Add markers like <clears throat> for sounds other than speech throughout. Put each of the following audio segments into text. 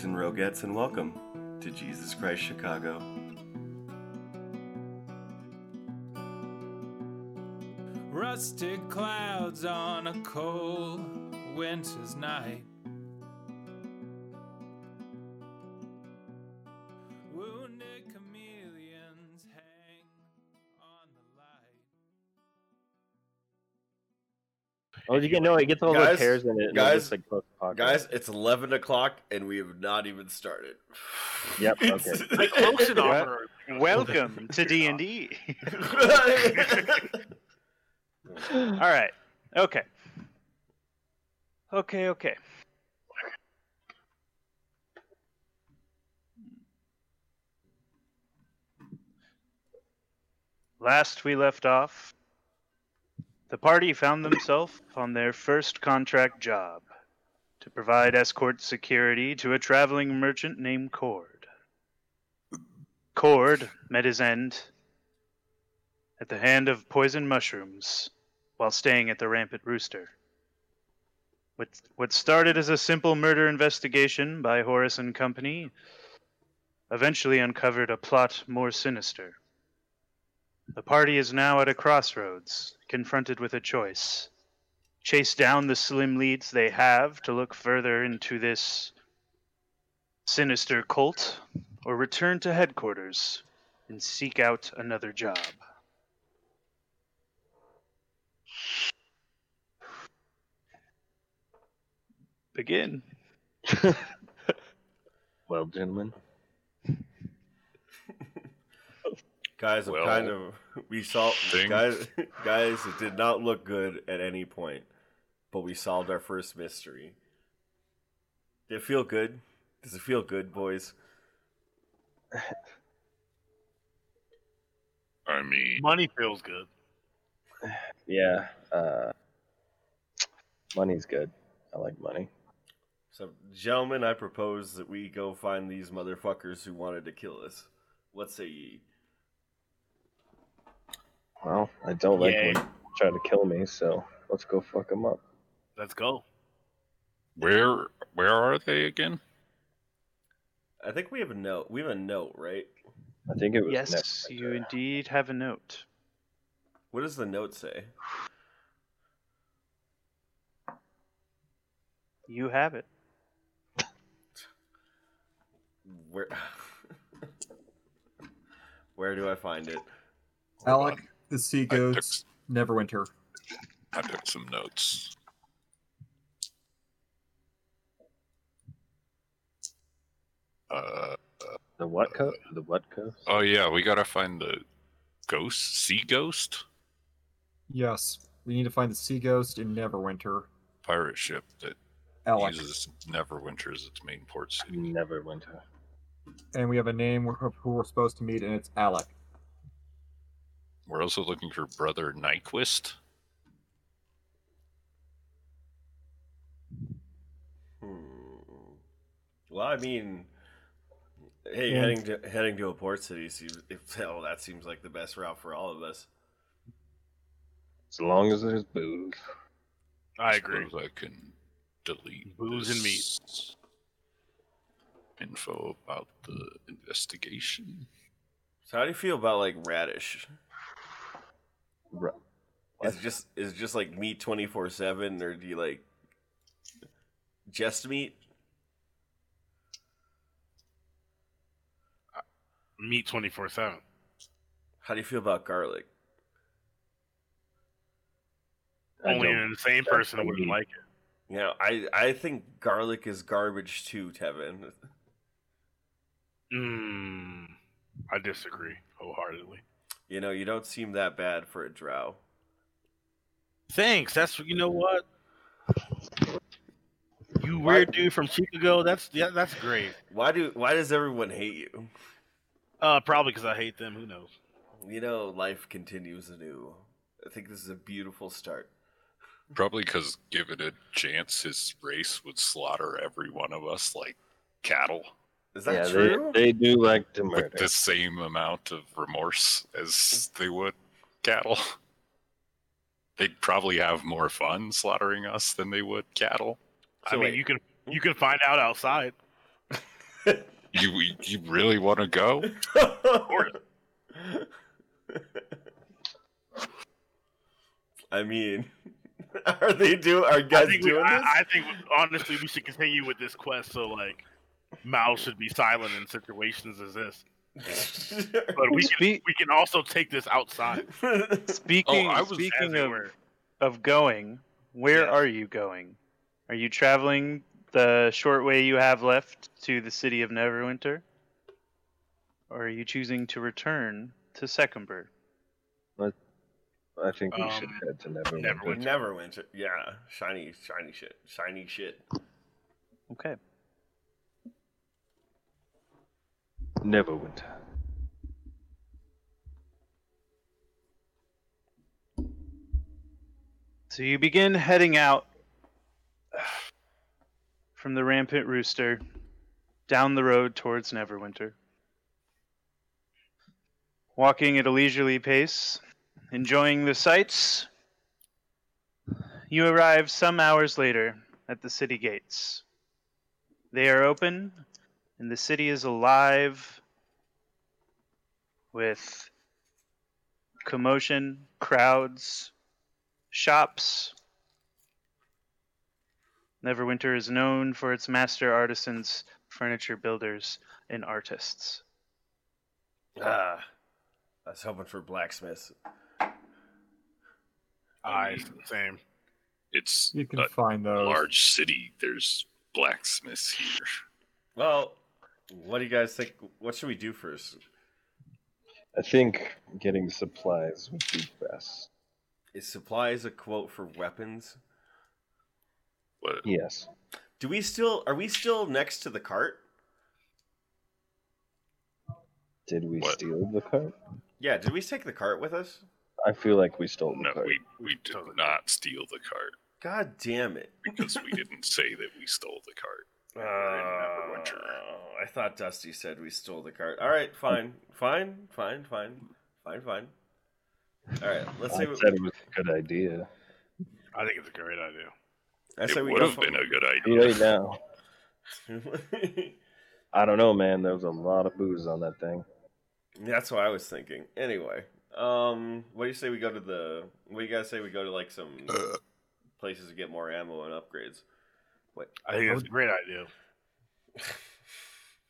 Hello, rogues and roguettes, and welcome to Jesus Christ Chicago. Rusted clouds on a cold winter's night. Wounded chameleons hang on the light. Oh, you get no, it gets all Guys, the tears in it. and guys, looks like post-apocalypse. Guys, it's 11 o'clock and we have not even started. Yep, <laughs> okay. Like close enough. Welcome <laughs> to D and D. <laughs> All right. Okay. Okay. Okay. Last we left off, the party found themselves on their first contract job to provide escort security to a traveling merchant named Cord. Cord met his end at the hand of poison mushrooms while staying at the Rampant Rooster. What, what started as a simple murder investigation by Horace and Company eventually uncovered a plot more sinister. The party is now at a crossroads, confronted with a choice. Chase down the slim leads they have to look further into this sinister cult, or return to headquarters and seek out another job. Begin. <laughs> well, gentlemen, <laughs> guys, I'm Well, kind of. We saw. thing- Guys, guys, it did not look good at any point, but we solved our first mystery. Did it feel good? Does it feel good, boys? I mean, Money feels good. yeah, uh, money's good. I like money. So, gentlemen, I propose that we go find these motherfuckers who wanted to kill us. What say ye? Well, I don't like Yay. when you to kill me, so let's go fuck them up. Let's go. where where are they again? I think we have a note. We have a note, right? I think it was Yes, next you winter. indeed have a note. What does the note say? You have it. <laughs> Where? <laughs> Where do I find it? Alec, the sea I took, goats, Neverwinter. I took some notes. Uh, The what coat? The what coat? oh yeah, we gotta find the ghost, sea ghost, Yes, we need to find the sea ghost in Neverwinter. pirate ship that Alec, uses Neverwinter as its main port city. Never winter. and we have a name of who we're supposed to meet, and it's Alec. We're also looking for Brother Nyquist. Hmm. Well, I mean, hey, Yeah. heading to heading to a port city seems. If, <laughs> well, that seems like the best route for all of us. As long as there's booze. I agree. Suppose I can delete Booze and meat. Info about the investigation. So, how do you feel about like radish? Ru- Is it just is it just like meat twenty four seven, or do you like just meat? Meat twenty four seven. How do you feel about garlic? Only an insane person wouldn't meat. like it. You know, I I think garlic is garbage too, Tevin. Mm, I disagree wholeheartedly. You know, you don't seem that bad for a drow. Thanks. That's you know what. You Why- weird dude from Chicago. That's yeah. That's great. Why do why does everyone hate you? Uh, probably because I hate them. Who knows? You know, life continues anew. I think this is a beautiful start. Probably because, given a chance, his race would slaughter every one of us like cattle Is that yeah, true? They, they do like to murder. with the same amount of remorse as they would cattle. They'd probably have more fun slaughtering us than they would cattle. I mean, wait. you can you can find out outside. <laughs> You you really want to go? <laughs> I mean, <laughs> are they do? Are guys think, we, doing I, this? I think honestly we should continue with this quest. So like, mouths should be silent in situations as this. <laughs> But we can, we can also take this outside. speaking oh, I was- speaking of, of going, where Yes. are you going? Are you traveling the short way you have left to the city of Neverwinter? Or are you choosing to return to Secomber? I think we should Um, head to Neverwinter. Neverwinter. Never winter. Yeah, shiny, shiny shit, shiny shit. Okay. Neverwinter. So you begin heading out from the Rampant Rooster down the road towards Neverwinter. Walking at a leisurely pace, enjoying the sights, you arrive some hours later at the city gates. They are open, and the city is alive with commotion, crowds, shops. Neverwinter is known for its master artisans, furniture builders, and artists. Ah, I was hoping for blacksmiths. I same. It's You can a find those. large city. There's blacksmiths here. Well, what do you guys think? What should we do first? I think getting supplies would be best. Is supplies a quote for weapons? What? Yes. Do we still? Are we still next to the cart? Did we What? steal the cart? Yeah. Did we take the cart with us? I feel like we stole the No, cart. we we did not steal the cart God damn it! because we didn't say that we stole the cart. <laughs> Uh, We're in Neverwinter. I thought Dusty said we stole the cart. All right, fine, fine, fine, fine, fine, fine. All right, let's see. I say said we, it was a good idea. I think it's a great idea. I It would have been a good idea. late now. I don't know, man. There was a lot of booze on that thing. That's what I was thinking. Anyway, um, what do you say we go to the? What do you guys say we go to like some Uh, places to get more ammo and upgrades? What? I think it's a great idea.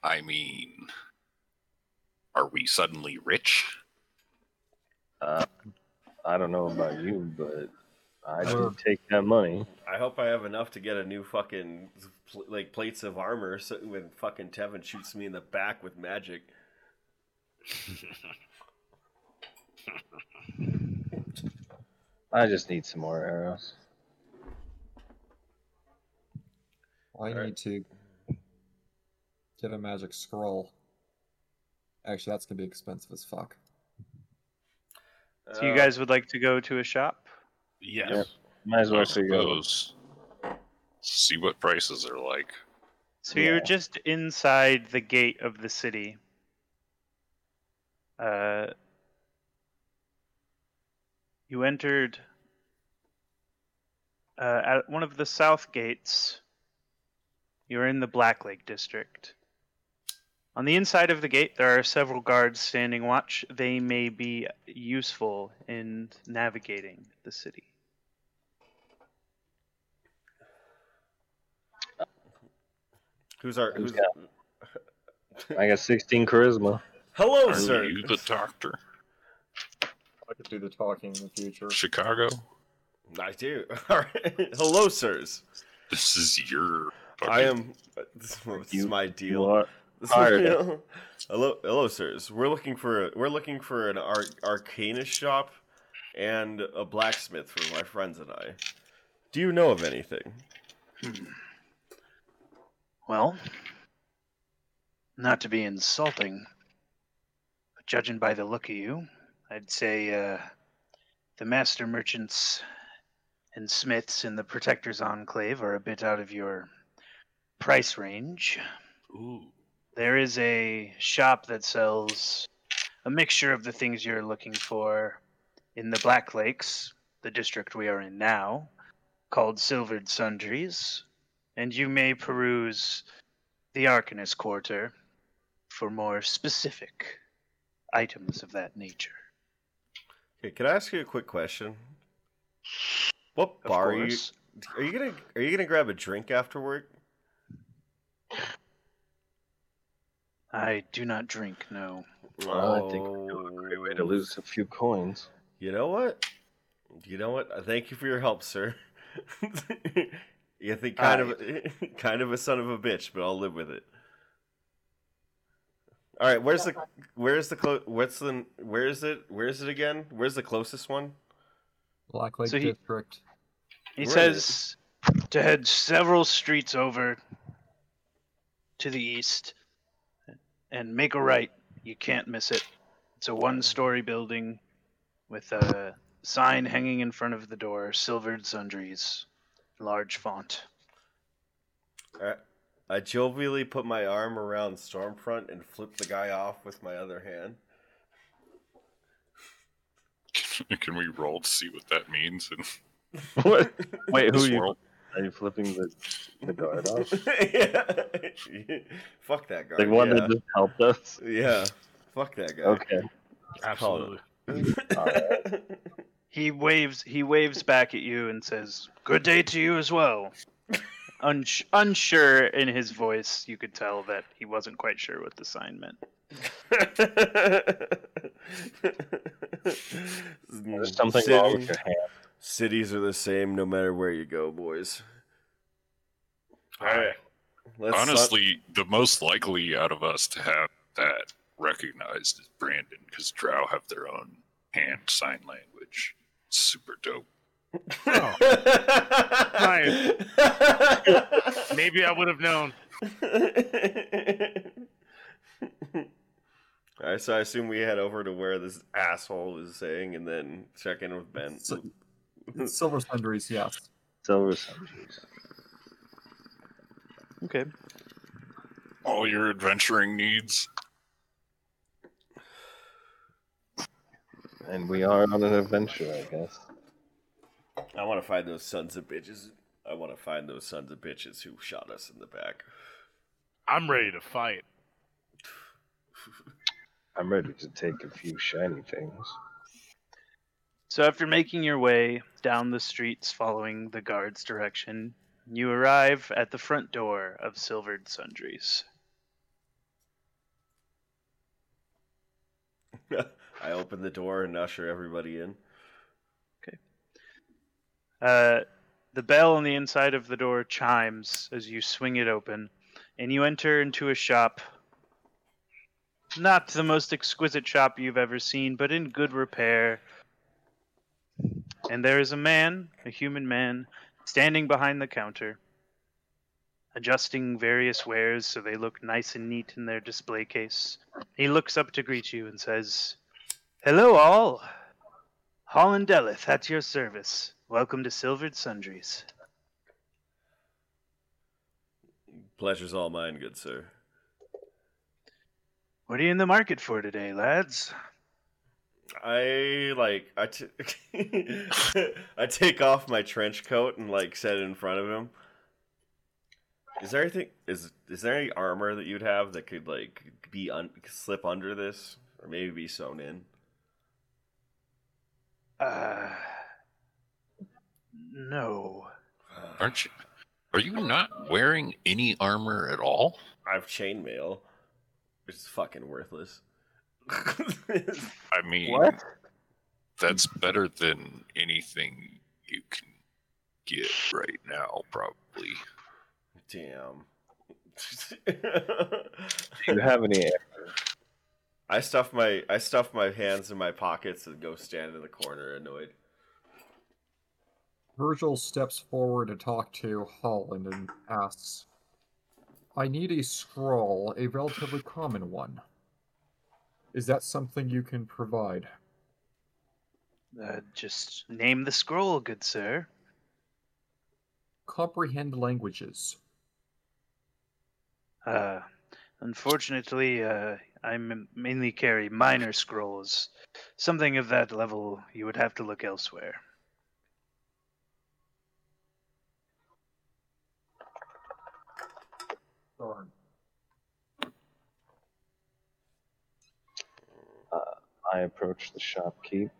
I mean, are we suddenly rich? Uh, I don't know about you, but I Sure. did take that money. I hope I have enough to get a new fucking like plates of armor so when fucking Tevin shoots me in the back with magic. I just need some more arrows. I Alright. need to get a magic scroll. Actually, that's gonna be expensive as fuck. So you guys would like to go to a shop? Yes. Yep. Might as well I figure out. suppose. See what prices are like. So you're just inside the gate of the city. Uh, you entered uh, at one of the south gates. You're in the Black Lake district. On the inside of the gate, there are several guards standing watch. They may be useful in navigating the city. Who's our? Who's Who's? I got 16 charisma. Hello, Are sir. you the doctor? I could do the talking in the future. Chicago? I do. <laughs> All right. Hello, sirs. This is your. I am. <laughs> This is You- my You deal. are This is- hired. hello, hello, sirs. We're looking for we're looking for an ar- arcanist shop and a blacksmith for my friends and I. Do you know of anything? Hmm. Well, not to be insulting, but judging by the look of you, I'd say uh, the master merchants and smiths in the Protector's Enclave are a bit out of your price range. Ooh. There is a shop that sells a mixture of the things you're looking for in the Black Lakes, the district we are in now, called Silvered Sundries, and you may peruse the Arcanist Quarter for more specific items of that nature. Okay, can I ask you a quick question? What Of bar are you? Are you gonna Are you gonna grab a drink after work? I do not drink, no. Well, I think we're doing a great way to Oh. lose a few coins. You know what? You know what? Thank you for your help, sir. <laughs> you think kind of <laughs> kind of a son of a bitch, but I'll live with it. All right, where's the where's the clo- what's the where is it? Where is it again? Where's the closest one? Black Lake So he- District. He Right. says to head several streets over to the east and make a right. You can't miss it. It's a one story building with a sign hanging in front of the door, silvered sundries, large font. I, I jovially put my arm around Stormfront and flip the guy off with my other hand. <laughs> Can we roll to see what that means? In <laughs> What? <laughs> Wait, who are you? world? Are you flipping the, the guard off? yeah. Fuck that guy. The one yeah. that just helped us? Yeah. Fuck that guy. Okay. Absolutely. Alright. He waves he waves back at you and says, "Good day to you as well." <laughs> Uns- unsure in his voice, you could tell that he wasn't quite sure what the sign meant. There's something wrong with your hand. Cities are the same no matter where you go, boys. All right. Let's Honestly, the most likely out of us to have that recognized is Brandon, because Drow have their own hand sign language. Super dope. Oh. Nice. Maybe I would have known. All right, so I assume we head over to where this asshole is saying, and then check in with Ben. So- Silver Sundries, yes. Silver sundries. Okay. All your adventuring needs. And we are on an adventure, I guess. I want to find those sons of bitches. I want to find those sons of bitches who shot us in the back. I'm ready to fight. <laughs> I'm ready to take a few shiny things. So after making your way down the streets following the guard's direction, you arrive at the front door of Silvered Sundries. <laughs> I open the door and usher everybody in. Okay. Uh, the bell on the inside of the door chimes as you swing it open, and you enter into a shop. Not the most exquisite shop you've ever seen, but in good repair. And there is a man, a human man, standing behind the counter, adjusting various wares so they look nice and neat in their display case. He looks up to greet you and says, Hello, all. Holland Deleth at your service. Welcome to Silvered Sundries. Pleasure's all mine, good sir. What are you in the market for today, lads? I like I t- <laughs> I take off my trench coat and like set it in front of him. Is there anything is is there any armor that you'd have that could like be un- slip under this or maybe be sewn in? Uh, no. Aren't you? Are you not wearing any armor at all? I have chainmail, which is fucking worthless. <laughs> I mean, What? that's better than anything you can get right now, probably. Damn. <laughs> Do you have any I stuff my I stuff my hands in my pockets and go stand in the corner annoyed. Virgil steps forward to talk to Holland and asks, I need a scroll, a relatively common one. Is that something you can provide? Uh, just name the scroll, good sir. Comprehend languages. Uh, unfortunately, uh, I mainly carry minor scrolls. Something of that level, you would have to look elsewhere. Uh, I approach the shopkeep.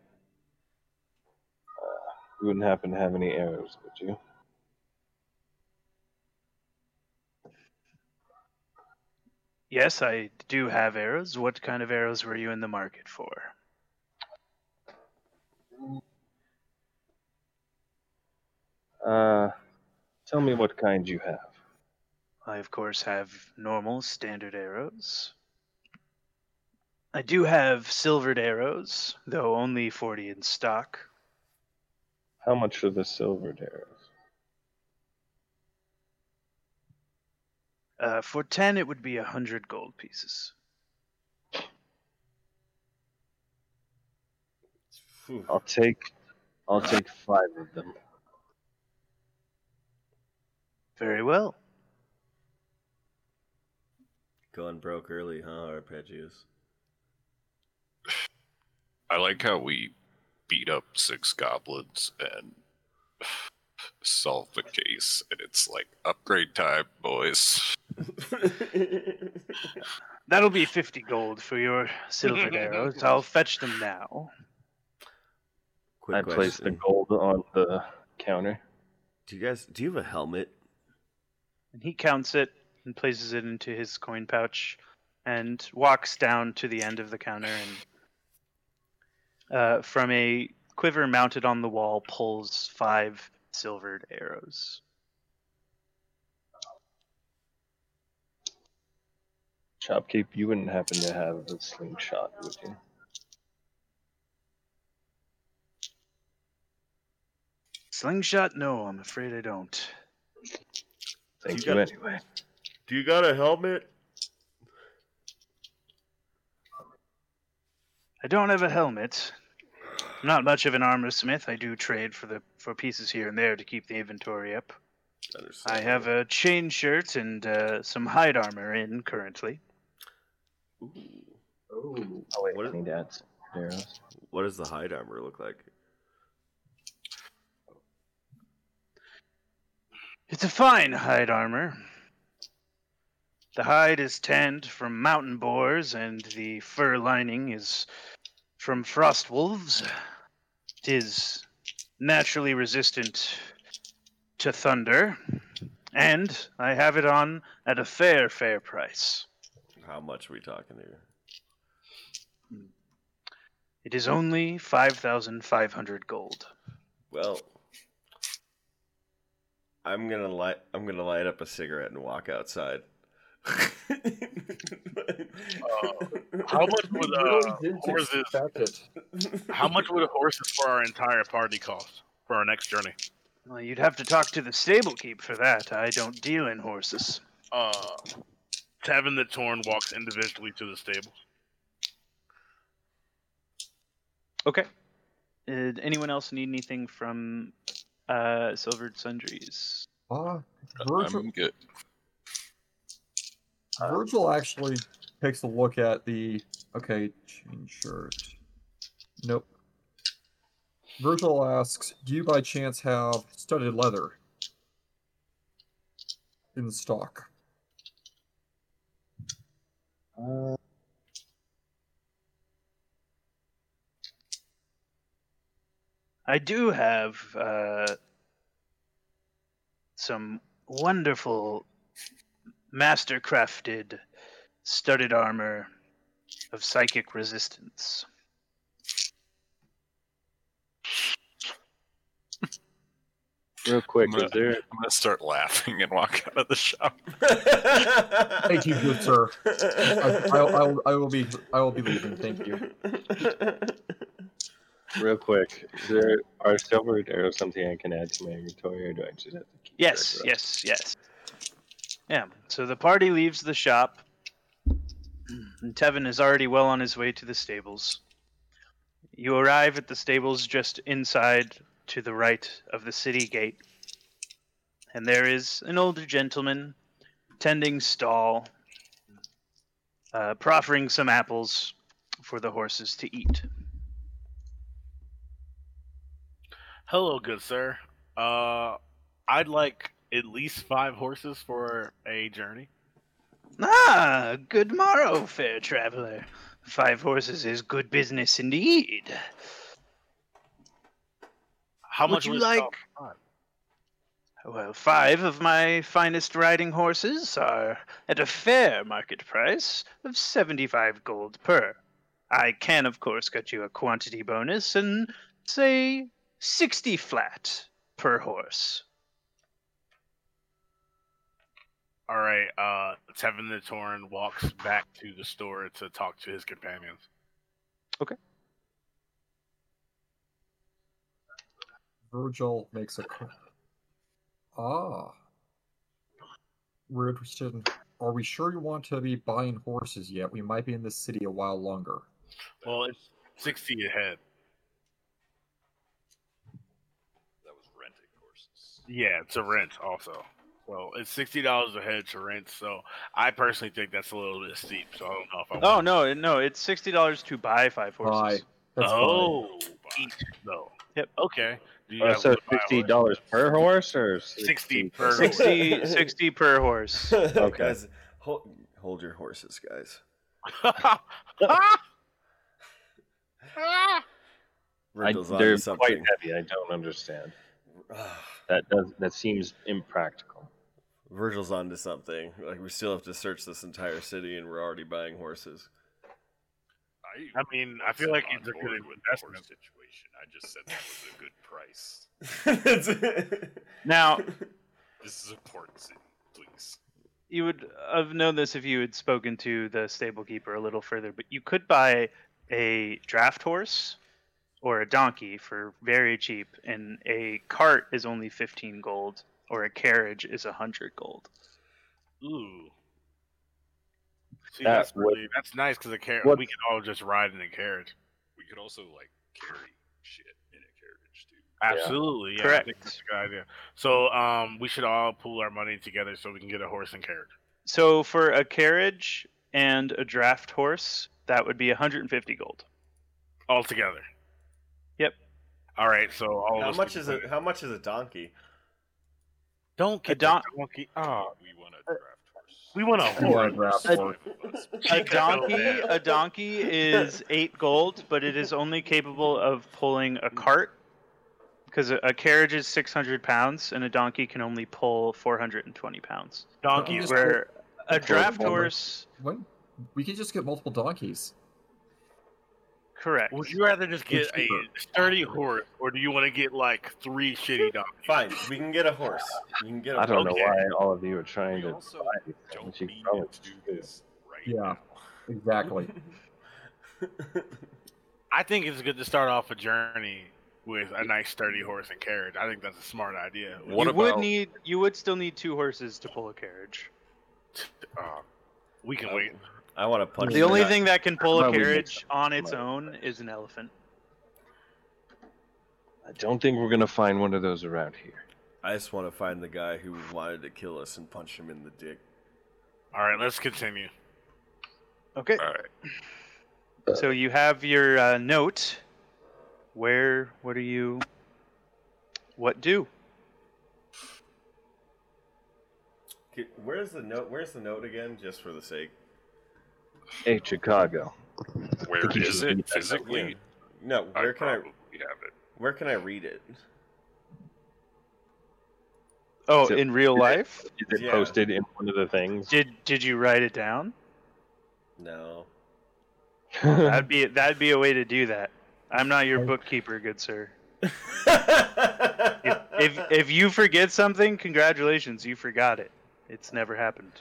Uh, you wouldn't happen to have any arrows, would you? Yes, I do have arrows. What kind of arrows were you in the market for? Uh, tell me what kind you have. I, of course, have normal standard arrows. I do have silvered arrows, though only 40 in stock. How much are the silvered arrows? Uh, for 10, it would be a 100 gold pieces. I'll take, I'll take five of them. Very well. Going broke early, huh, Arpeggios? I like how we beat up six goblins and solve the case, and it's like upgrade time, boys. <laughs> That'll be 50 gold for your silvered <laughs> arrows. I'll fetch them now. Quick I place the gold on the counter. Do you guys do you have a helmet? And he counts it and places it into his coin pouch and walks down to the end of the counter and uh, from a quiver mounted on the wall pulls five silvered arrows. Shopkeep, you wouldn't happen to have a slingshot, would you? Slingshot? No, I'm afraid I don't. Thank You you, got- anyway. Do you got a helmet? I don't have a helmet. I'm not much of an armor smith. I do trade for the for pieces here and there to keep the inventory up. I have a chain shirt and uh, some hide armor in currently. Ooh. Oh, Oh wait, What I is- need to add some arrows. What does the hide armor look like? It's a fine hide armor. The hide is tanned from mountain boars, and the fur lining is from frost wolves. It is naturally resistant to thunder, and I have it on at a fair, fair price. How much are we talking here? It is only 5,500 gold. Well, I'm gonna light. I'm gonna light up a cigarette and walk outside. How much would I really uh, horses? How much would horses for our entire party cost for our next journey? Well, you'd have to talk to the stable keep for that. I don't deal in horses. Uh, Tevin the Torn walks individually to the stable. Okay. Did anyone else need anything from uh, Silvered Sundries? Uh, Virgil, I'm good. Virgil actually takes a look at the. Okay, chain shirt. Nope. Virgil asks, "Do you by chance have studded leather in stock?" Uh, I do have uh, some wonderful master crafted studded armor of psychic resistance. real quick, I'm gonna, is there I'm gonna start laughing and walk out of the shop. <laughs> Thank you, good sir. I, I, I, will, I will be. I will be leaving. Thank you. real quick? Is there are silvered arrows something I can add to my inventory, or do I just have to keep Yes, yes, yes. Yeah. So the party leaves the shop, and Tevin is already well on his way to the stables. You arrive at the stables just inside to the right of the city gate, and there is an older gentleman tending stall, uh, proffering some apples for the horses to eat. Hello, good sir. Uh, I'd like at least five horses for a journey. Ah, good morrow, fair traveler. five horses is good business indeed. How Would much you like? Well, five of my finest riding horses are at a fair market price of 75 gold per. I can, of course, get you a quantity bonus and say 60 flat per horse. All right. Uh, Tevin the Torn walks back to the store to talk to his companions. Okay. Virgil makes a. co- Ah. We're interested in. Are we sure you want to be buying horses yet? We might be in this city a while longer. Well, it's sixty ahead. That was renting horses. Yeah, it's a rent also. So it's sixty dollars a head to rent. So I personally think that's a little bit steep. So I don't know if I. Oh want- no, no, it's sixty dollars to buy five horses. Buy. That's oh, fine. oh, each though. Yep. Okay. Do you uh, have so one to buy a sixty horse? dollars per horse or 60 per horse. 60, 60 per horse. <laughs> Okay. guys, hold, hold your horses, guys. <laughs> I, they're onto quite heavy. I don't understand. <sighs> That does that seems impractical. Virgil's onto something. Like we still have to search this entire city, and we're already buying horses. I, I mean, I feel like wasn't it's a good with the horse investment. situation. I just said that was a good price. <laughs> Now, This is a port city, please. you would have known this if you had spoken to the stable keeper a little further, but you could buy a draft horse or a donkey for very cheap, and a cart is only 15 gold, or a carriage is a 100 gold. Ooh. See, That that's would- really that's nice because a carriage What- we can all just ride in a carriage. We could also like carry shit in a carriage too. Absolutely, yeah. I Correct. think that's a good idea. So, um, we should all pool our money together so we can get a horse and carriage. So for a carriage and a draft horse, that would be 150 gold. altogether. Yep. All right. So all How us much is put it? How much is a donkey? Don't A get don- the donkey. Oh, We want a uh, draft horse. we want a horse. draft horse. Five of us. A donkey, a donkey is <laughs> eight gold, but it is only capable of pulling a cart because a, a carriage is 600 pounds and a donkey can only pull 420 pounds. donkey. Just is- Where a draft horse, When we could just get multiple donkeys. Correct. Would you rather just get a sturdy horse, or do you want to get like three shitty donkeys? Fine, we can get a horse. You can get a I don't Okay. know why all of you are trying We to. also buy don't things. You to do this right Yeah. now. Exactly. <laughs> I think it's good to start off a journey with a nice sturdy horse and carriage. I think that's a smart idea. What you would about- need, you would still need two horses to pull a carriage. Uh, we can Um, wait. I want to punch. The only in thing that can pull a Well, we make carriage on its own is an elephant. I don't think we're gonna find one of those around here. I just want to find the guy who wanted to kill us and punch him in the dick. All right, let's continue. Okay. All right. So you have your uh, note. Where? What are you? What do? Where's the note? Where's the note again? Just for the sake. Hey, Chicago. Where Could you is it physically? No, where can I? have it. Where can I read it? Oh, So- in real life? Is it Yeah. posted in one of the things? Did Did you write it down? No. <laughs> <laughs> That'd be that'd be a way to do that. I'm not your bookkeeper, good sir. <laughs> If if, if you forget something, congratulations, you forgot it. It's never happened.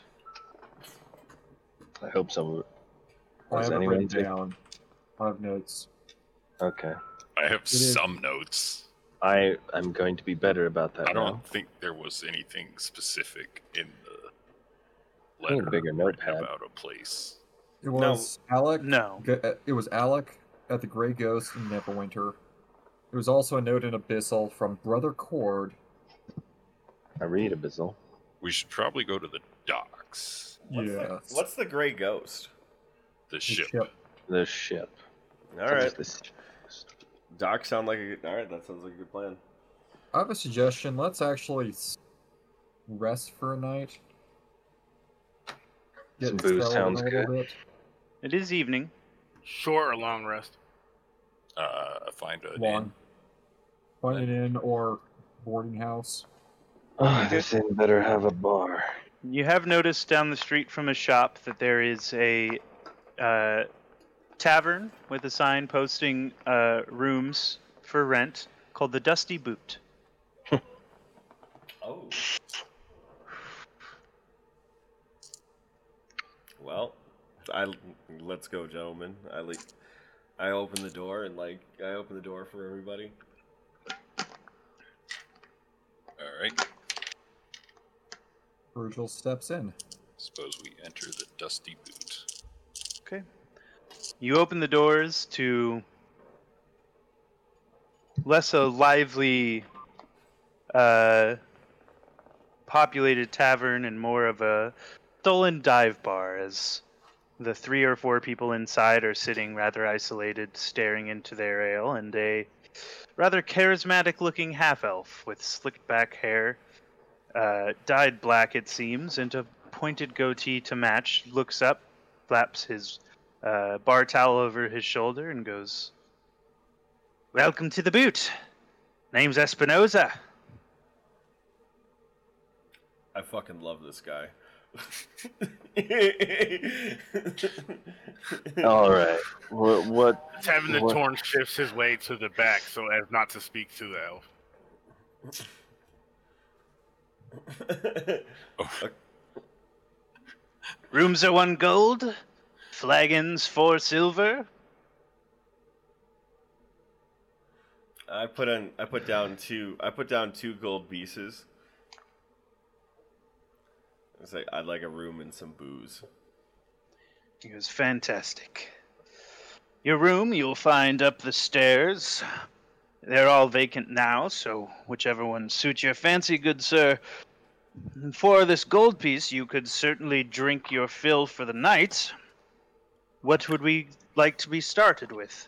I hope some of it. I Does have it anyone written take- down. I have notes. Okay. I have is. some notes. I I'm going to be better about that I don't think there was anything specific in the I need a letter bigger notepad. about a place. It was Alec. No. Uh, It was Alec at the Grey Ghost in Neverwinter. There was also a note in Abyssal from Brother Cord. I read Abyssal. We should probably go to the docks. What's, yes. the, what's the gray ghost? The The ship. ship. The ship. All What is right, this? Doc sound like a good. All right, that sounds like a good plan. I have a suggestion. Let's actually rest for a night. Some Get booze sounds a little good. bit. It is evening. Short or long rest? Uh, find a One. Find an inn or boarding house. Oh, this inn better have a bar. You have noticed down the street from a shop that there is a uh, tavern with a sign posting uh, rooms for rent called the Dusty Boot. <laughs> Oh. Well, I let's go, gentlemen. I le- I open the door and like I open the door for everybody. All right. Virgil steps in. Suppose we enter the dusty boot. Okay. You open the doors to less a lively, uh, populated tavern and more of a stolen dive bar as the three or four people inside are sitting rather isolated, staring into their ale, and a rather charismatic looking half elf with slicked back hair, uh, dyed black it seems, and a pointed goatee to match, looks up, flaps his uh, bar towel over his shoulder, and goes, Welcome to the boot. Name's Espinoza. I fucking love this guy. <laughs> All right. What? What? Tevin the What? Torn shifts his way to the back so as not to speak to the elf. Rooms are one gold, flagons four silver. I put on I put down two I put down two gold pieces. It's like I'd like a room and some booze. He was Fantastic. Your room you'll find up the stairs. They're all vacant now, so whichever one suits your fancy, good sir. And For this gold piece, you could certainly drink your fill for the night. What would we like to be started with?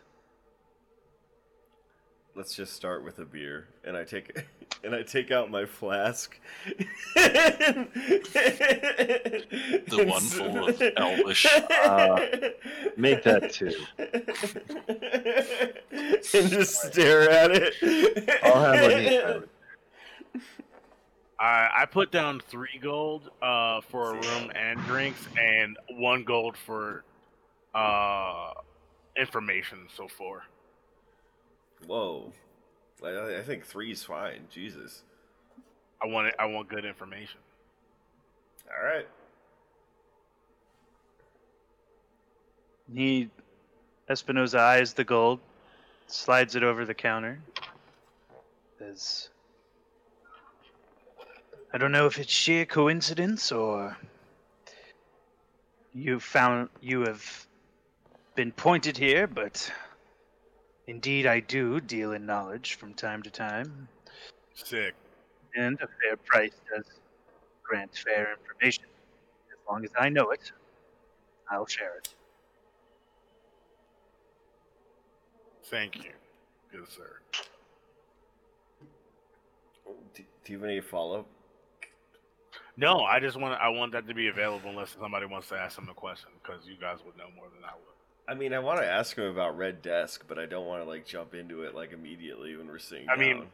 Let's just start with a beer, and I take <laughs> and I take out my flask. the The one full of Elvish. Uh, <laughs> make that two. and just stare at it. I'll have like <laughs> I I put down three gold uh, for a room and drinks, and one gold for uh, information. So far. Whoa, I, I think three's fine. Jesus. I want it. I want good information. All right. He, Espinoza eyes the gold, slides it over the counter. Says, I don't know if it's sheer coincidence or you found you have been pointed here, but indeed I do deal in knowledge from time to time, Sick. and a fair price does grant fair information. As long as I know it, I'll share it. Thank you, good sir. Do, do you have any follow? No, I just want I want that to be available unless somebody wants to ask him a question because you guys would know more than I would. I mean, I want to ask him about Red Desk, but I don't want to like jump into it like immediately when we're sitting I mean, down.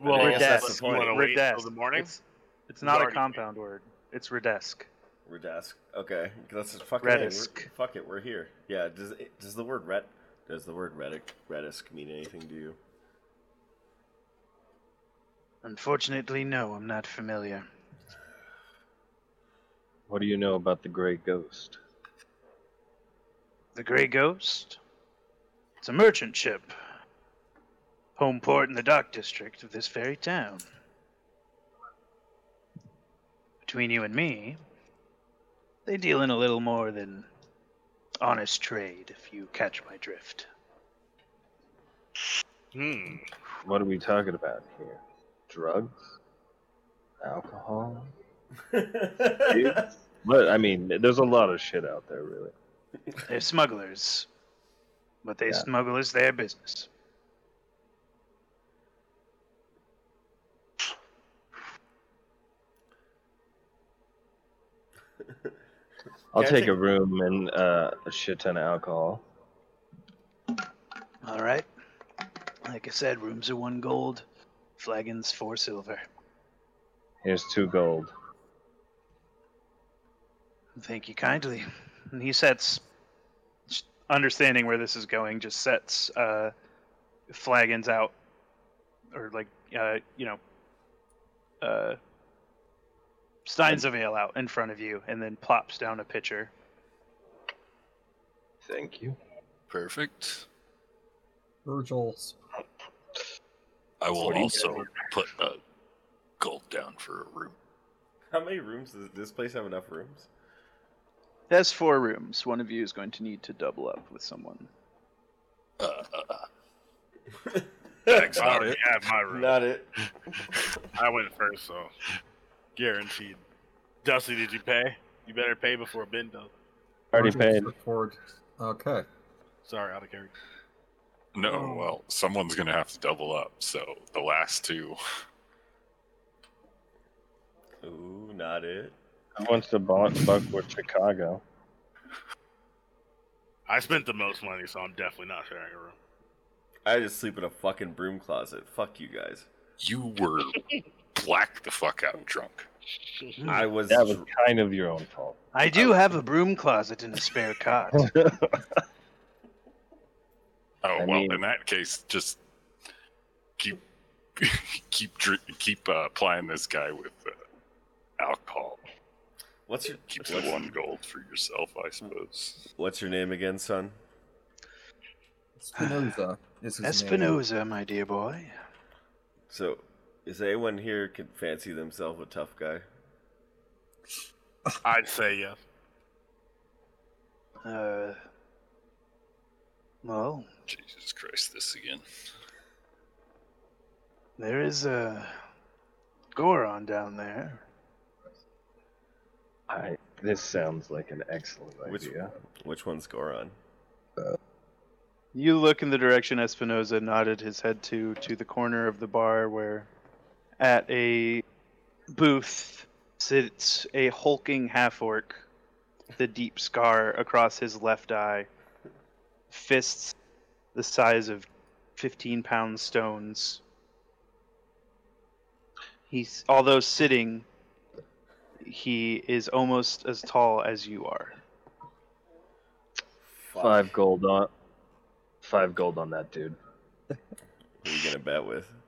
Well, I guess that's that's the you want to wait until the morning. It's, it's not a compound word. It's redesk. Red Desk. Okay, let's fucking hey, we're- Redisk. fuck it. We're here. Yeah. Does it, does the word red does the word Redick Redisk mean anything to you? Unfortunately, no, I'm not familiar. What do you know about the Grey Ghost? The Grey Ghost? It's a merchant ship. Home port in the dock district of this very town. Between you and me, they deal in a little more than honest trade, if you catch my drift. Hmm. What are we talking about here? Drugs? Alcohol? Kids? But I mean, there's a lot of shit out there, really. They're smugglers. but they Yeah. smuggle is their business. I'll Can take take- a room and uh, a shit ton of alcohol. All right. Like I said, rooms are one gold, flagons four silver. Here's two gold. Thank you kindly. And he sets, understanding where this is going, just sets uh, flagons out, or like, uh, you know, uh, steins of ale out in front of you, and then plops down a pitcher. Thank you. Perfect. Virgil's. I will What do also put a gold down for a room. How many rooms does this place have enough rooms? It has four rooms. One of you is going to need to double up with someone. Uh, uh, uh. That's I not it. had my room. Not it. <laughs> I went first, so guaranteed. Dusty, did you pay? You better pay before Ben does. Already paid. Record. Okay. Sorry, out of character. No, well, someone's gonna have to double up. So the last two. Ooh, not it. Who wants to buck, buck with Chicago? I spent the most money, so I'm definitely not sharing a room. I just sleep in a fucking broom closet. Fuck you guys. You were black the fuck out and drunk. I was. That was kind of your own fault. I do have a broom closet and a spare cot. <laughs> Oh I well, mean- in that case, just keep <laughs> keep dri- keep uh, applying this guy with uh, alcohol. What's your Keep what's, one gold for yourself, I suppose. what's your name again, son? Spinoza is his name. Espinoza, my dear boy. So, is anyone here can fancy themselves a tough guy? I'd say yes. Uh, well, Jesus Christ, this again. there is a Goron down there. I, this sounds like an excellent Which idea. which one's Goron? Uh, you look in the direction Espinoza nodded his head to, to the corner of the bar where, at a booth, sits a hulking half orc, the deep scar across his left eye, fists the size of 15 pound stones. He's, although sitting, he is almost as tall as you are. Fuck. Five gold on, five gold on that dude. <laughs> Who are you gonna bet with? <laughs>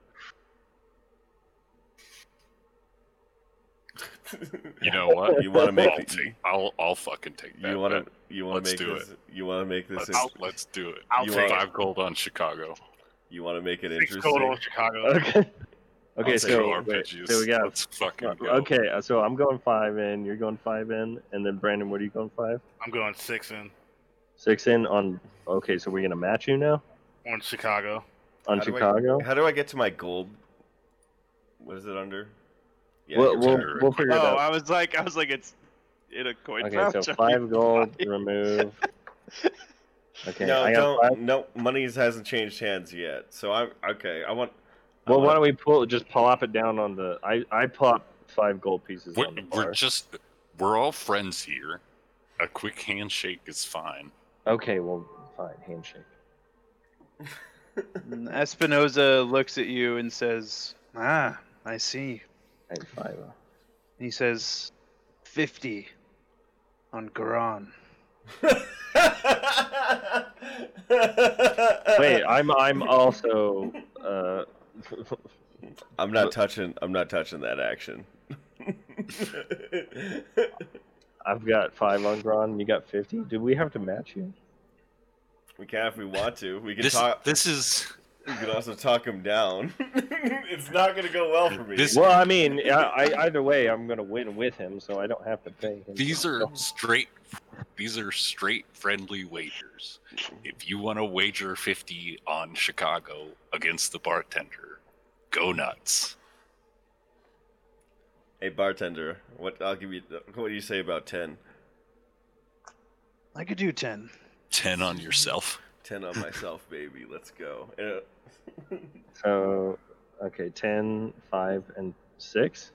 You know what? You wanna make I'll, the- take, I'll I'll fucking take that. You want to you want Let's to make do this you want to make this Let's, in- let's do it. I'll You take want- it. Five gold on Chicago. you want to make it Six interesting. gold on Chicago. Okay. Okay, so, take wait, so we got Let's fucking go. okay. uh, So I'm going five in. You're going five in, and then Brandon, what are you going five? I'm going six in Six in on. Okay, so we're gonna match you now on Chicago. on How do I- Chicago. How do I get to my gold? What is it under? Yeah, we'll, we'll, we'll figure it Oh, out. I was like, I was like, it's in a coin Okay, pouch. so five <laughs> gold, fine? remove. <laughs> Okay, no, I got don't. five. No, money hasn't changed hands yet. So I okay. I want. I Well, why don't we pull just plop it down on the? I I plop five gold pieces We're, on the we're just we're all friends here. A quick handshake is fine. Okay, well, fine. Handshake. And <laughs> Espinoza looks at you and says, "Ah, I see." And five. uh, He says, 50 on Goron." <laughs> Wait, I'm I'm also. Uh, <laughs> I'm not touching. I'm not touching that action. <laughs> I've got five on Gron. You got fifty. Do we have to match you? we can if we want to. We can This talk. this is We can also talk him down. <laughs> it's not gonna go well for me. This- Well, I mean, I, I, either way, I'm gonna win with him, so I don't have to pay him. these are straight these are straight friendly wagers. If you want to wager 50 on Chicago against the bartender, go nuts. Hey bartender, what I'll give you. What do you say about ten? I could do 10. 10 on yourself. Ten on myself, <laughs> baby. Let's go. Uh, <laughs> So, okay, 10, 5, and 6.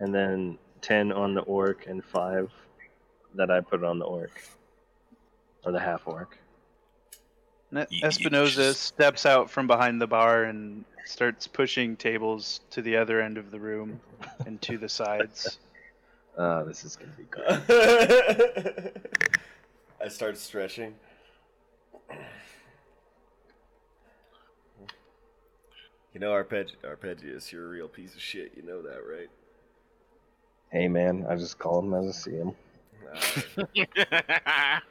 And then 10 on the orc and 5 that I put on the orc. Or the half orc. Ne- You- you Espinoza just- steps out from behind the bar and starts pushing tables to the other end of the room and to the sides. <laughs> Ah, this is gonna be good. I start stretching. You know, Arpeg- Arpeggius, you're a real piece of shit. You know that, right? Hey man, I just call him as I see him. Alright, <laughs>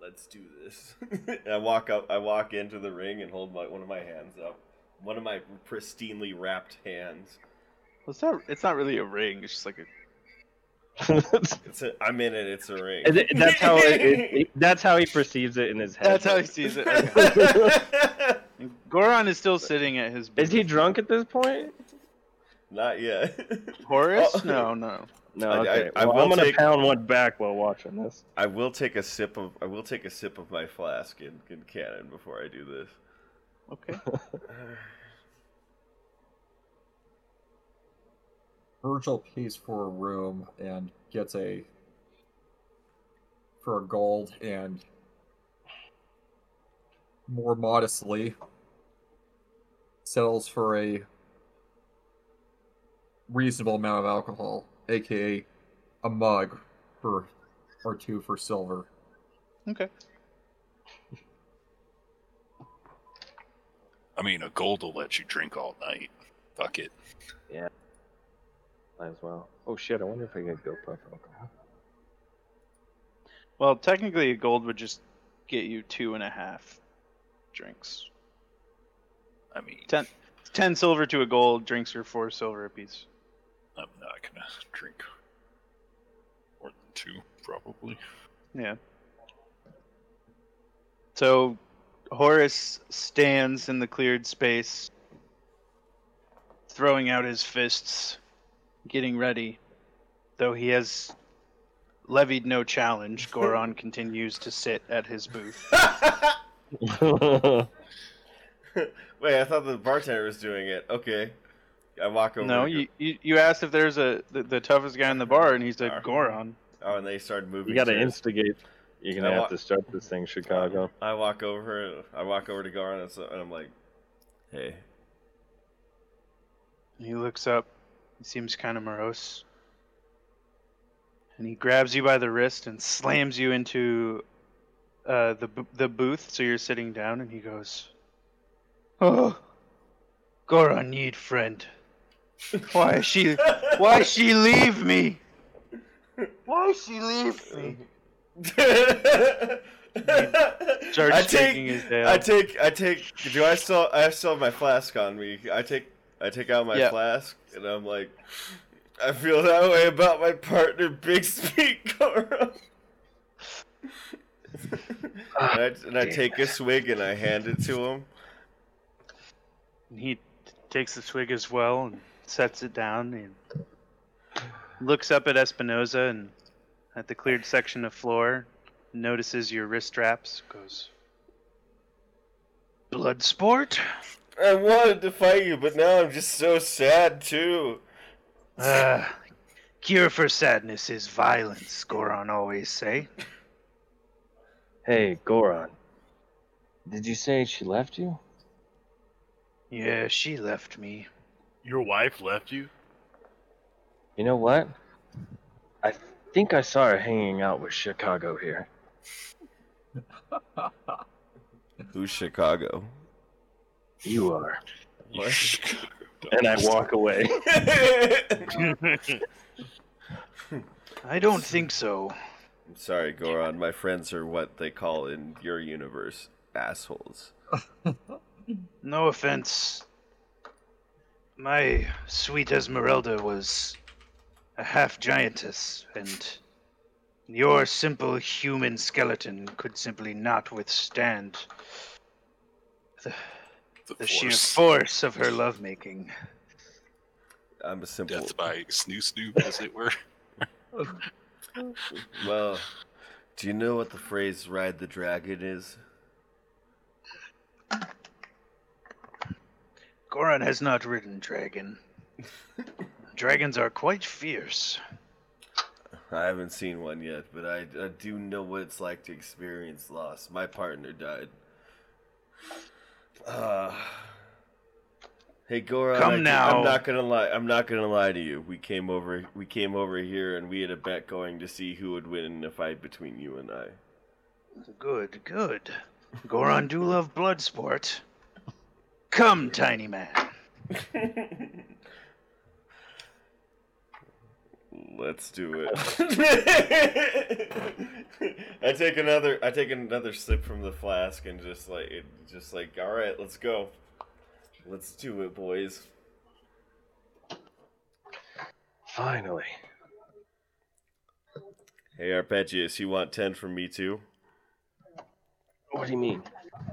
let's do this. <laughs> I walk up. I walk into the ring and hold my one of my hands up. One of my pristinely wrapped hands. Well, it's not. It's not really a ring. It's just like a. <laughs> It's a, I'm in it. It's a ring. And th- that's how it, it, it- <laughs> that's how he perceives it in his head. That's how he sees it. Okay. <laughs> Goron is still sitting at his. Is he drunk at this point? Not yet. Horace? Oh. No, no. No. I- I- Okay. I well, will I'm gonna take- pound one back while watching this. I will take a sip of. I will take a sip of my flask in, in cannon before I do this. Okay. Virgil pays for a room and gets a for a gold and more modestly settles for a reasonable amount of alcohol, aka a mug for or two for silver. Okay. I mean, a gold will let you drink all night. Fuck it. Might as well. Oh shit! I wonder if I get go puff alcohol. Well, technically, a gold would just get you two and a half drinks. I mean, Ten, ten silver to a gold. Drinks are four silver apiece. I'm not gonna drink more than two, probably. Yeah. So Horace stands in the cleared space, throwing out his fists, getting ready. Though he has levied no challenge, <laughs> Goron continues to sit at his booth. <laughs> <laughs> Wait, I thought the bartender was doing it. Okay. I walk over. No, you, you you asked if there's a the, the toughest guy in the bar, and he said Alright. Goron. Oh, and they started moving. you gotta chairs. instigate. You're gonna I have wa- to start this thing, Chicago. I walk over. I walk over to Goron and, so, and I'm like, "Hey, He looks up. He seems kind of morose. And he grabs you by the wrist and slams you into uh, the the booth, so you're sitting down. And he goes, "Oh, Goron need friend. Why she? Why she leave me? Why she leave me?" <laughs> Starts I take. I take, I take. Do I still? I still have my flask on me. I take, I take out my Yeah. flask, and I'm like, I feel that way about my partner, Big Speak Goro. and I, and I <laughs> take a swig and I hand it to him. And he takes the swig as well and sets it down and looks up at Espinoza and at the cleared section of floor, notices your wrist straps, goes, Blood sport? I wanted to fight you, but now I'm just so sad too. Uh, cure for sadness is violence, Goron always say. Hey, Goron. Did you say she left you? Yeah, she left me. Your wife left you? You know what? I think I saw her hanging out with Chicago here. <laughs> Who's Chicago? You are. And I walk away. <laughs> I don't think so. I'm sorry, Goron. My friends are what they call in your universe assholes. <laughs> No offense. My sweet Esmeralda was a half giantess, and your simple human skeleton could simply not withstand the, The, the sheer force. force of her lovemaking. I'm a simple. Death by snoo snoo, as it were. <laughs> <laughs> Well, do you know what the phrase "ride the dragon" is? Goron has not ridden dragon. <laughs> Dragons are quite fierce. I haven't seen one yet, but I, I do know what it's like to experience loss. My partner died. Uh, hey Goron, Come I, now. I'm not gonna lie. I'm not gonna lie to you. We came over. We came over here, and we had a bet going to see who would win in a fight between you and I. Good, good. Goron do love blood sport. Come, tiny man. <laughs> Let's do it. <laughs> I take another. I take another sip from the flask and just like, it, just like, all right, let's go. Let's do it, boys. Finally. Hey, Arpeggius, you want ten from me too? What do you mean?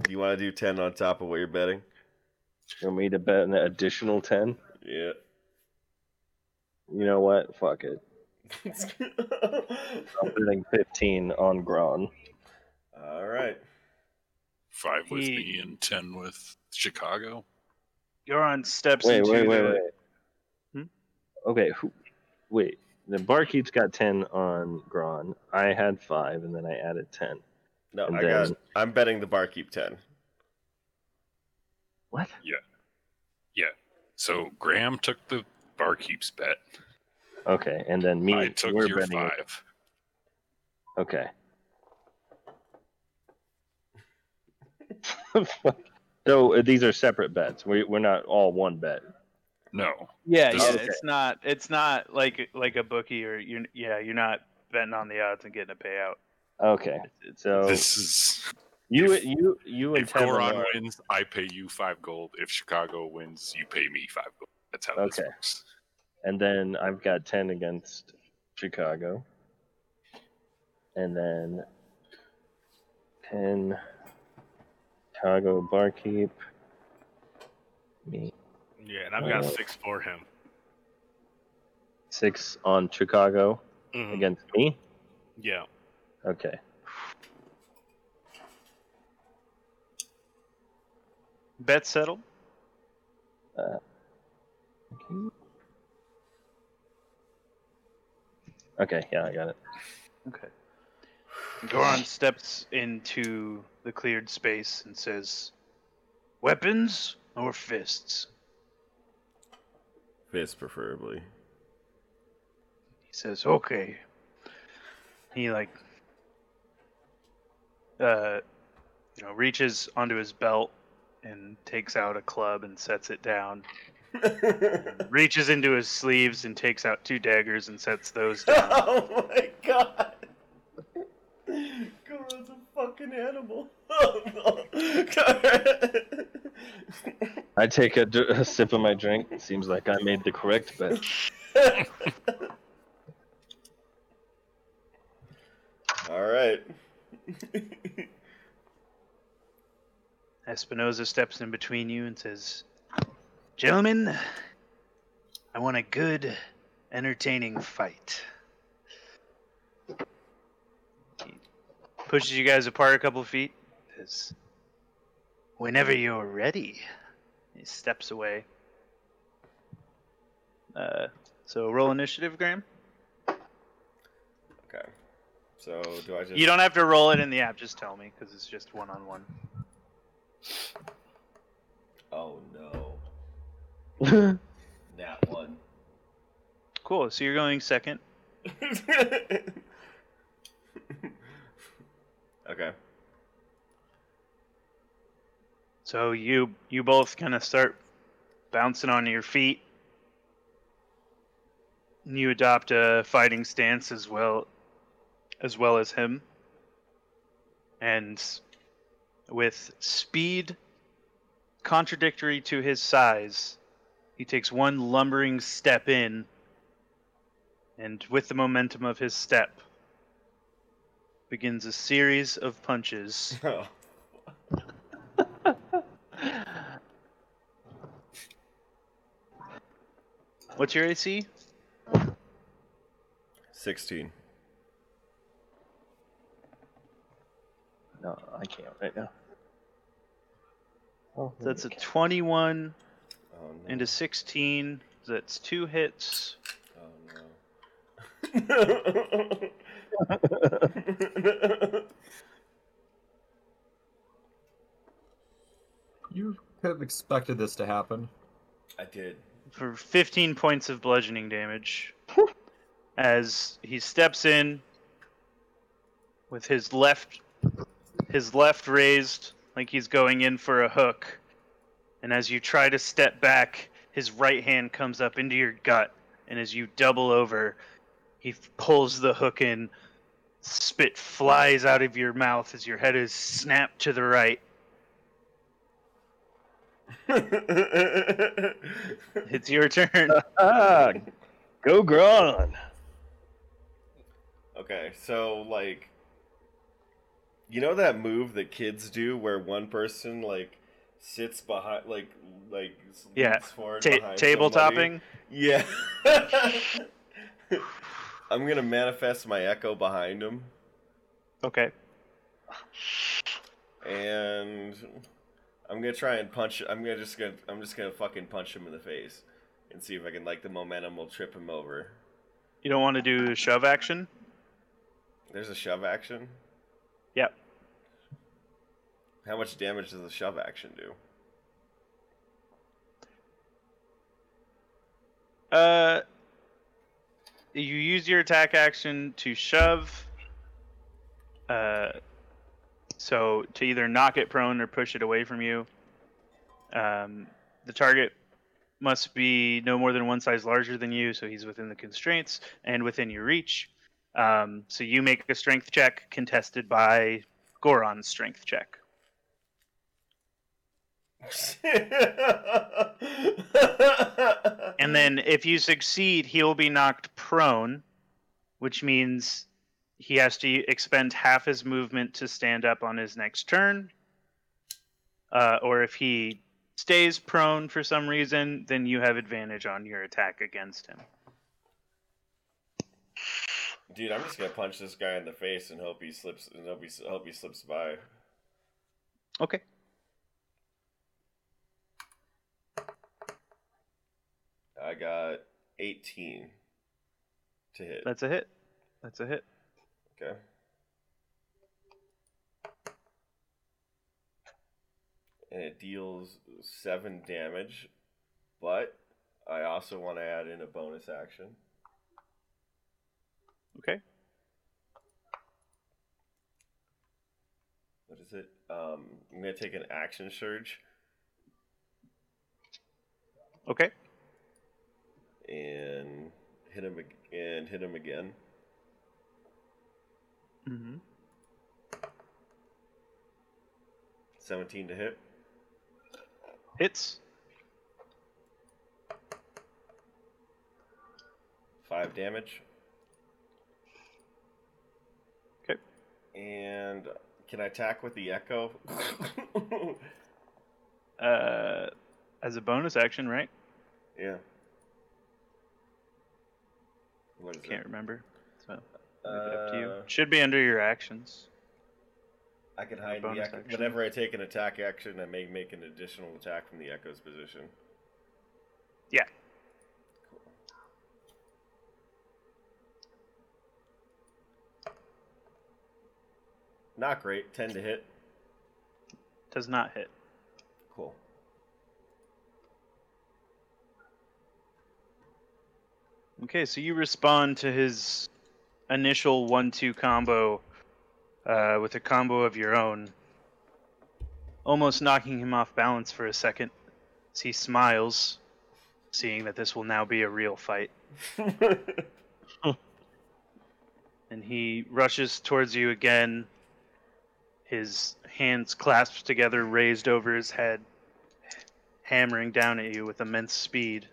You want to do ten on top of what you're betting? You want me to bet an additional 10? Yeah. You know what? Fuck it. I'm betting 15 on Gron. all right. Five with He- me and ten with Chicago. Goron steps Wait, into wait, wait, the. wait. Hmm? Okay, who, wait. The barkeep's got 10 on Gron. I had 5, and then I added 10. No, And I got. then- I'm betting the barkeep ten. What? Yeah. Yeah. So Graham took the barkeep's bet. Okay, and then me. I took we're your betting five. Okay. <laughs> so uh, these are separate bets. We, we're not all one bet. No. Yeah, This yeah. is- It's not. It's not like like a bookie or you. Yeah, you're not betting on the odds and getting a payout. Okay. It's, it's, So This is you if- you you and if Tevin Goron wins, I pay you five gold. If Chicago wins, you pay me five gold. That's how this works. And then I've got ten against Chicago, and then ten Chicago barkeep. Me Yeah, and I've got Uh, six for him. six on Chicago Mhm. against me. Yeah. Okay. bet settled. Okay, yeah, I got it. Okay. Goron steps into the cleared space and says, "Weapons or fists?" Fists, preferably. He says, "Okay." He like, uh, you know, reaches onto his belt and takes out a club and sets it down. <laughs> reaches into his sleeves and takes out two daggers and sets those <laughs> oh down. oh my god! Goron's a fucking animal. Oh <laughs> no! I take a, a sip of my drink. It seems like I made the correct bet. All right. Espinoza steps in between you and says, Gentlemen, I want a good, entertaining fight. He pushes you guys apart a couple feet. Says, Whenever you're ready. He steps away. Uh, so roll initiative, Graham. Okay. So do I just? You don't have to roll it in the app. Just tell me because it's just one on one. Oh <laughs> no! Nat one. Cool. So you're going second. <laughs> okay. So you you both kind of start bouncing on your feet. You adopt a fighting stance as well as well as him. And with speed contradictory to his size, he takes one lumbering step in and with the momentum of his step begins a series of punches <laughs> Oh. What's your AC? Sixteen. No, I can't right now. Oh, that's a 21 Oh no. into 16. That's two hits. Oh no. You could have expected this to happen. I did. for 15 points of bludgeoning damage as he steps in with his left his left raised like he's going in for a hook and as you try to step back his right hand comes up into your gut. And as you double over he f- pulls the hook in. Spit flies out of your mouth as your head is snapped to the right. <laughs> It's your turn. Ah, <laughs> go Gron. okay, so like, you know that move that kids do where one person like sits behind, like, like Yeah, Ta- table somebody? topping Yeah. <laughs> I'm gonna manifest my echo behind him, Okay. and I'm gonna try and punch. I'm gonna just gonna. I'm just gonna fucking punch him in the face, and see if I can like the momentum will trip him over. You don't want to do the shove action? There's a shove action. Yep. How much damage does the shove action do? Uh, you use your attack action to shove. Uh, so to either knock it prone or push it away from you. Um, the target must be no more than one size larger than you, so he's within the constraints and within your reach. Um, so you make a strength check contested by Goron's strength check. <laughs> And then if you succeed, he will be knocked prone, which means he has to expend half his movement to stand up on his next turn. Uh, or if he stays prone for some reason, then you have advantage on your attack against him. Dude, I'm just gonna punch this guy in the face and hope he slips. And hope he hope he slips by. Okay. I got 18 to hit. That's a hit. That's a hit. Okay. And it deals seven damage, but I also want to add in a bonus action. Okay. What is it? Um, I'm gonna take an action surge Okay. And hit him ag- and hit him again. Mm-hmm. 17 to hit. Hits. Five damage. Okay. And can I attack with the echo? <laughs> Uh, as a bonus action, right? yeah. What is Can't it? remember. So leave it up to you. Uh, Should be under your actions. I can hide the bonus echo. action. Whenever I take an attack action, I may make an additional attack from the echo's position. Yeah. Cool. Not great. 10 to hit. Does not hit. Cool. Okay, so you respond to his initial one-two combo uh, with a combo of your own, almost knocking him off balance for a second. As he smiles, seeing that this will now be a real fight, <laughs> and he rushes towards you again. His hands clasped together, raised over his head, hammering down at you with immense speed.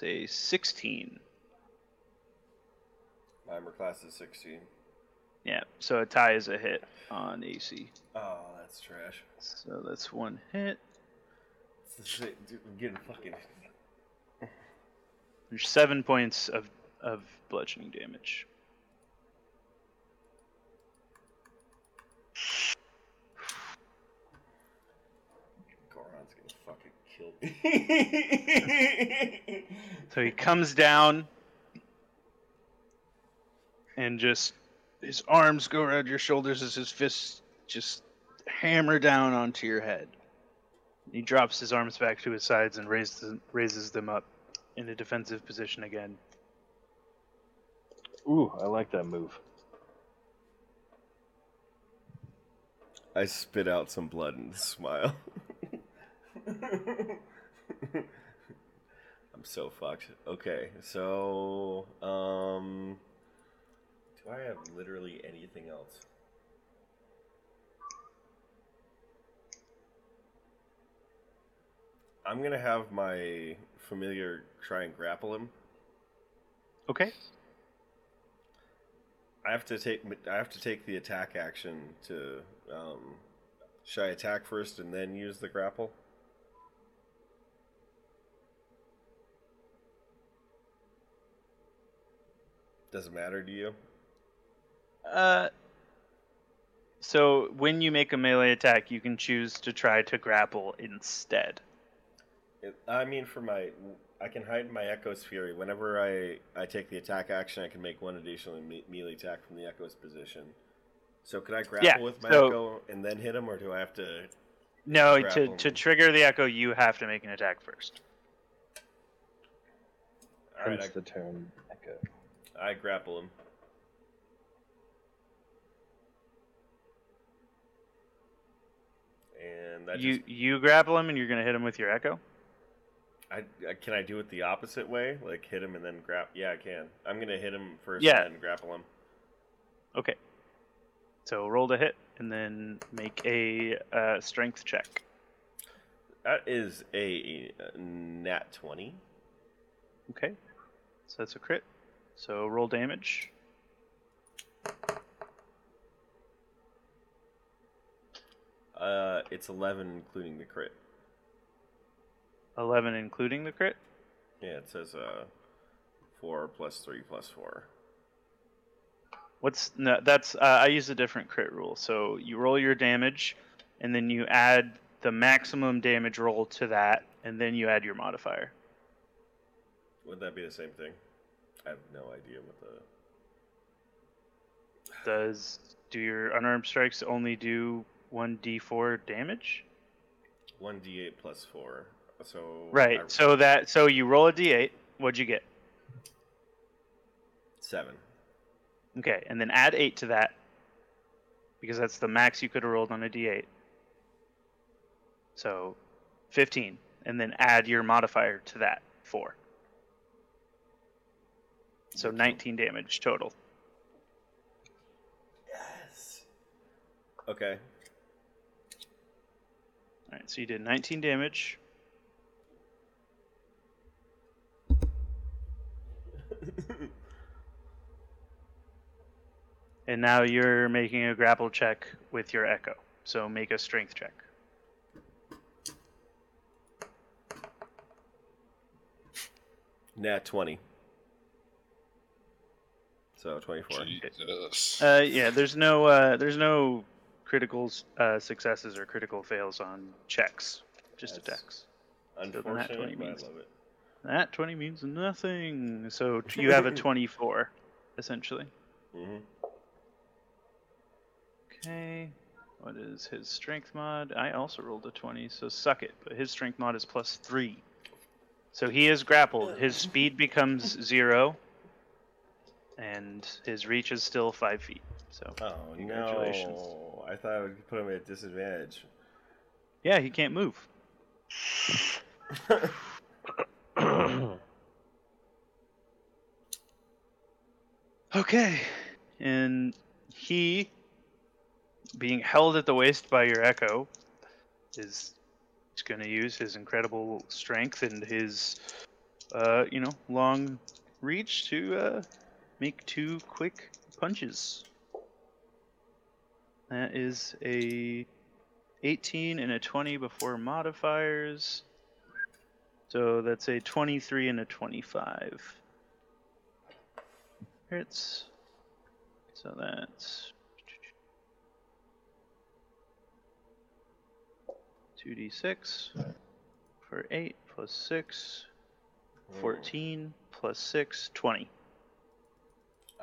Say 16. My armor class is 16. Yeah, so a tie is a hit on AC. Oh, that's trash. So that's one hit. It's the shit, dude, I'm getting fucking. <laughs> There's seven points of, of bludgeoning damage. Goron John's gonna fucking kill me. <laughs> So he comes down and just his arms go around your shoulders as his fists just hammer down onto your head. He drops his arms back to his sides and raises raises them up in a defensive position again. Ooh, I like that move. I spit out some blood and smile. <laughs> I'm so fucked. Okay, so um do I have literally anything else? I'm gonna have my familiar try and grapple him. Okay. I have to take I have to take the attack action to um, should I attack first and then use the grapple? Doesn't matter to you? Uh so when you make a melee attack, you can choose to try to grapple instead. It, I mean, for my, I can hide my Echo's Fury. Whenever I, I take the attack action, I can make one additional me- melee attack from the Echo's position. So could I grapple Yeah, with my so- Echo and then hit him, or do I have to? No, to, Grapple. to trigger the echo, you have to make an attack first. All right, Hence the term echo. I, grapple him. And that you just, you grapple him and you're gonna hit him with your echo. I, I can I do it the opposite way, like hit him and then grab? Yeah, I can. I'm gonna hit him first Yeah. and grapple him. Okay. So roll to hit and then make a uh, strength check. That is a nat twenty. Okay. So that's a crit. So roll damage. Uh, it's eleven including the crit. Eleven including the crit. Yeah, it says uh, four plus three plus four. What's no? That's uh, I use a different crit rule. So you roll your damage, and then you add the maximum damage roll to that, and then you add your modifier. Would that be the same thing? I have no idea what the. Does do your unarmed strikes only do one d4 damage? One d8 plus four. So Right. I- So that so you roll a d8. What'd you get? seven. Okay, and then add eight to that because that's the max you could have rolled on a d8. So, fifteen, and then add your modifier to that four. So nineteen damage total. Yes. Okay. All right, so you did nineteen damage. <laughs> And now you're making a grapple check with your echo. So make a strength check. Nat twenty. So twenty-four. Jesus. Uh, yeah, there's no uh, there's no critical uh, successes or critical fails on checks, just That's- attacks. the nat Unfortunate, 20 but I means- love it. That 20 means nothing. So <laughs> you have a 24, essentially. hmm Okay. What is his strength mod? I also rolled a 20, so suck it. But his strength mod is plus 3. So he is grappled. His <laughs> speed becomes 0. And his reach is still 5 feet. So, Oh Congratulations. no! I thought I would put him at disadvantage. yeah, he can't move. <coughs> Okay. And he, being held at the waist by your echo, is going to use his incredible strength and his, uh, you know, long reach to uh, make two quick punches. That is a 18 and a 20 before modifiers. So that's a 23 and a 25. Hits. So that's 2d6. for 8 plus 6, Hmm. 14 plus 6, 20.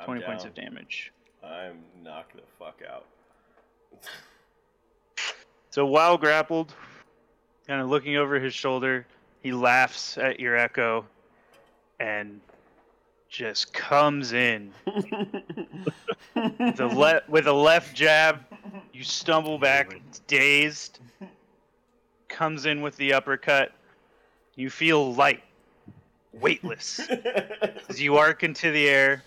I'm 20 points of damage. I'm knocked the fuck out. <laughs> So while grappled, kind of looking over his shoulder, he laughs at your echo and just comes in. the <laughs> le- with a left jab, you stumble back, dazed. Comes in with the uppercut. You feel light, weightless, <laughs> as you arc into the air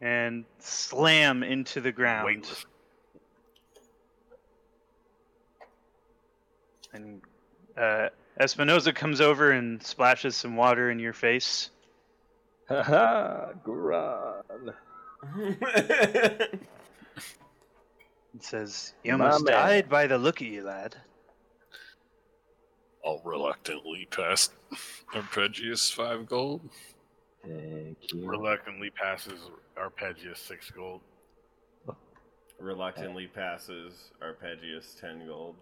and slam into the ground. Weightless. And uh, Espinoza comes over and splashes some water in your face. Ha ha, Guran. and <laughs> says, "You My almost man. died by the look of you, lad." I'll reluctantly pass <laughs> Arpeggius five gold. Thank you. Reluctantly passes Arpeggius six gold. Reluctantly passes Arpeggius 10 gold.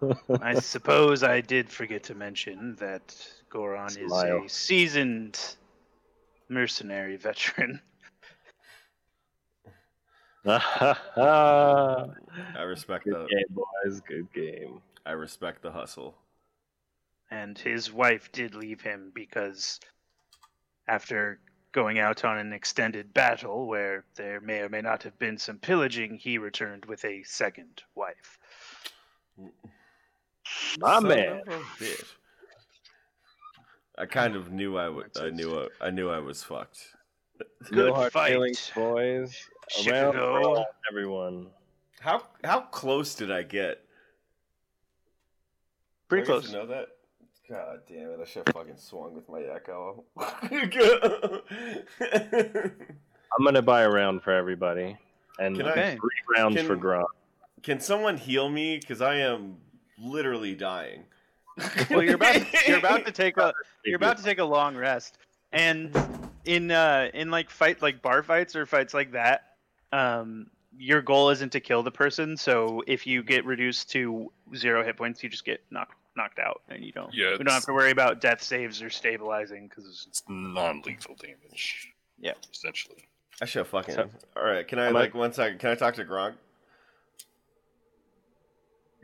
<laughs> I suppose I did forget to mention that Goron Smile. is a seasoned mercenary veteran. Good <laughs> <laughs> I respect the game, boys. Good game. I respect the hustle. and his wife did leave him because after going out on an extended battle where there may or may not have been some pillaging, he returned with a second wife. My Son man. of. I kind of knew I would. I knew. I, I knew I was fucked. Good no hard fight. feelings, boys. Around Chicago. for everyone. How how close did I get? Pretty Do I close. know that? God damn it! I should have fucking swung with my echo. <laughs> I'm gonna buy a round for everybody, and Can I- Okay. three rounds Can- for Gron. Can someone heal me? Because I am literally dying. <laughs> Well, you're about to, you're about to take a <laughs> you're about to take a long rest, and in uh in like fight like bar fights or fights like that, um, your goal isn't to kill the person. So if you get reduced to zero hit points, you just get knocked knocked out, and you don't Yeah, we don't have to worry about death saves or stabilizing because it's non-lethal damage. Yeah. essentially. I should have fucking. So- All right, can I Am I- like one second? Can I talk to Gronk?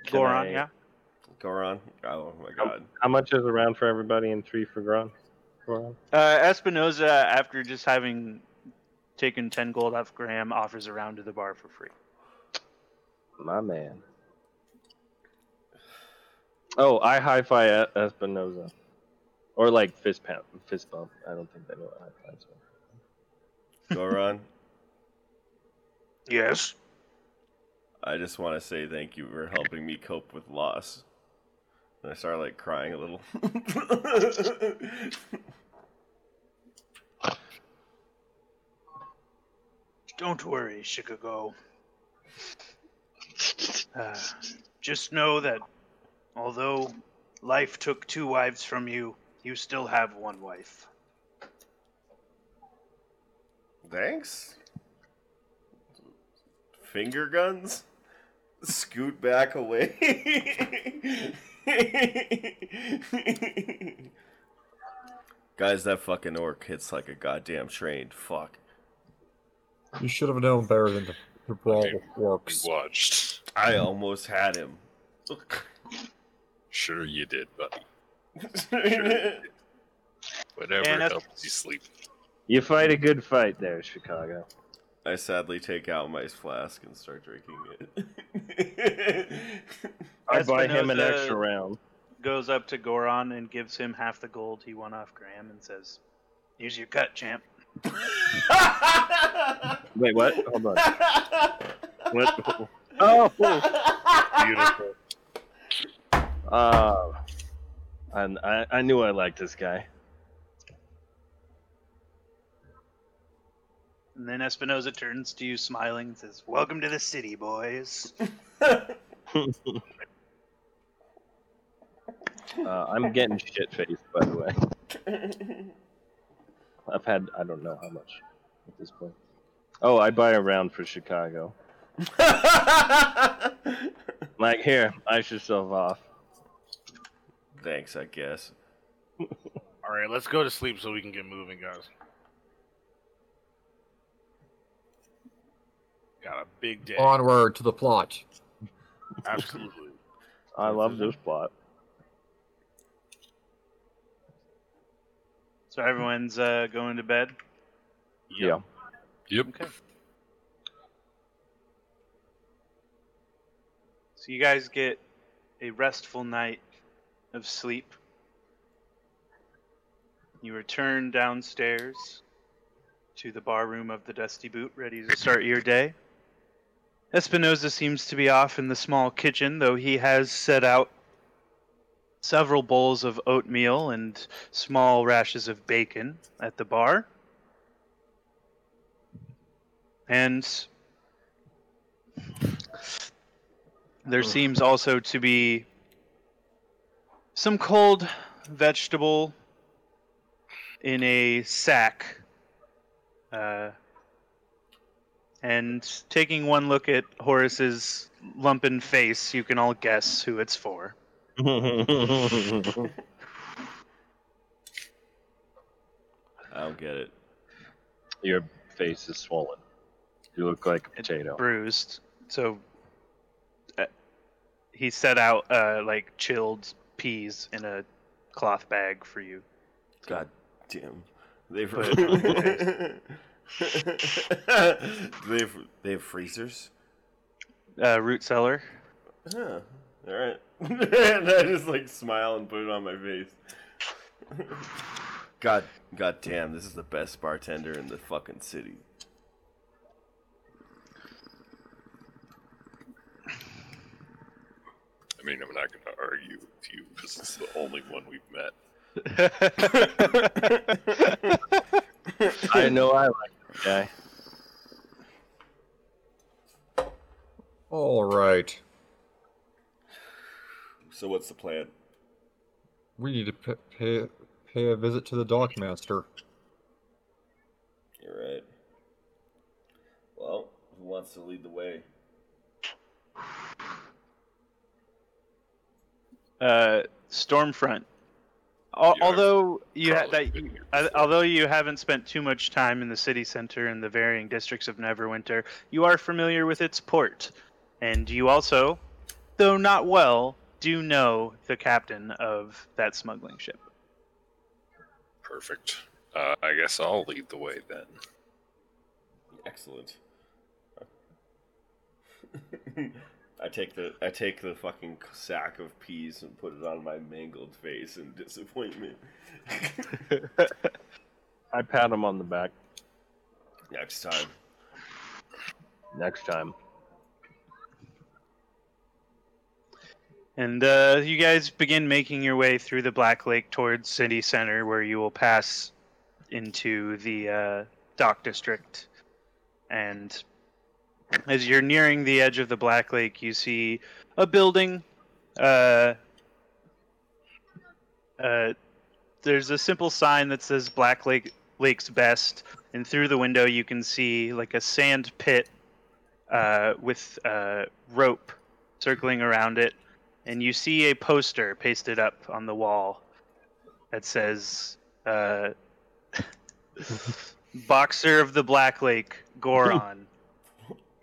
Can Goron, I- yeah. Goron? Oh my god. How much is a round for everybody and three for Gron? Goron? Uh, Espinoza, after just having taken ten gold off Graham, offers a round to the bar for free. My man. Oh, I hi-fi E- Espinoza, or like fist pump, fist bump. I don't think they know what high fives are. Goron, Yes. I just want to say thank you for helping me cope with loss. And I started like crying a little. <laughs> Don't worry, Chicago. Uh, just know that although life took two wives from you, you still have one wife. Thanks. Finger guns? Scoot back away. Guys, that fucking orc hits like a goddamn train. Fuck. You should have known better than to, to brawl Okay. with orcs. Watched. I almost had him. Sure, you did, buddy. <laughs> Sure. Whatever And that's- helps you sleep. You fight a good fight there, Chicago. I sadly take out my flask and start drinking it. <laughs> I buy him an Espinoza- extra round. Goes up to Goron and gives him half the gold he won off Graham and says, Here's your cut, champ. <laughs> Wait, what? Hold on. What? Oh, beautiful. Uh, and I, I knew I liked this guy. And then Espinoza turns to you smiling and says, Welcome to the city, boys. <laughs> Uh, I'm getting shit faced, by the way. I've had I don't know how much at this point. Oh, I buy a round for Chicago. <laughs> Like here, ice yourself off. Thanks, I guess. <laughs> All right, let's go to sleep so we can get moving, guys. Got a big day. Onward to the plot. Absolutely. <laughs> I love this plot. So everyone's uh, going to bed. Yeah. Yep. Okay. So you guys get a restful night of sleep. You return downstairs to the bar room of the Dusty Boot, ready to start your day. Espinoza seems to be off in the small kitchen, though he has set out several bowls of oatmeal and small rashes of bacon at the bar. And there seems also to be some cold vegetable in a sack. Uh, and taking one look at Horace's lumpen face, you can all guess who it's for. <laughs> I don't get it. Your face is swollen. You look like a It's potato. bruised. So uh, he set out uh, like chilled peas in a cloth bag for you. God damn. They've <laughs> <laughs> they have, they have freezers. Uh, root cellar. Huh. All right. <laughs> and I just like smile and put it on my face. God, god damn, this is the best bartender in the fucking city. Mean, I'm not going to argue with you because it's the only one we've met. I know I like this guy. All right. So what's the plan? We need to p- pay pay a visit to the dockmaster. You're right. Well, who wants to lead the way? Uh, Stormfront. Al- Yeah, although you ha- that you, uh, although you haven't spent too much time in the city center and the varying districts of Neverwinter, you are familiar with its port, and you also, though not well, do know the captain of that smuggling ship. Perfect. Uh, I guess I'll lead the way then. Excellent. <laughs> I take the I take the fucking sack of peas and put it on my mangled face in disappointment. <laughs> I pat him on the back. Next time. Next time. And uh, you guys begin making your way through the Black Lake towards city center, where you will pass into the uh, dock district. And as you're nearing the edge of the Black Lake, you see a building. Uh, uh, there's a simple sign that says Black Lake Lake's Best, and through the window you can see like a sand pit uh, with uh, rope circling around it and you see a poster pasted up on the wall that says uh, <laughs> boxer of the black lake goron <laughs>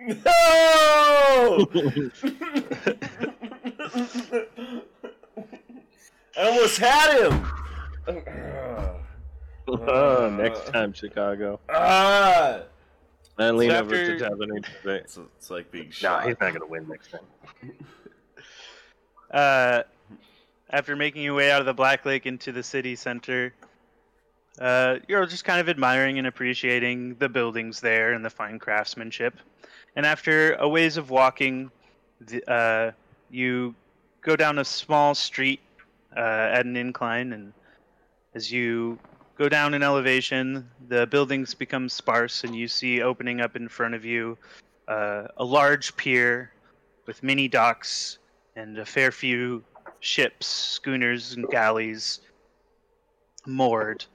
No! <laughs> I almost had him. Uh, next time, Chicago. Ah! I lean So over after- to Tevin and It's, it's like being Nah, shot. he's not gonna win next time. <laughs> uh, after making your way out of the black lake into the city center uh, you're just kind of admiring and appreciating the buildings there and the fine craftsmanship and after a ways of walking the, uh, you go down a small street uh, at an incline and as you go down in elevation the buildings become sparse and you see opening up in front of you uh, a large pier with many docks and a fair few ships schooners and galleys moored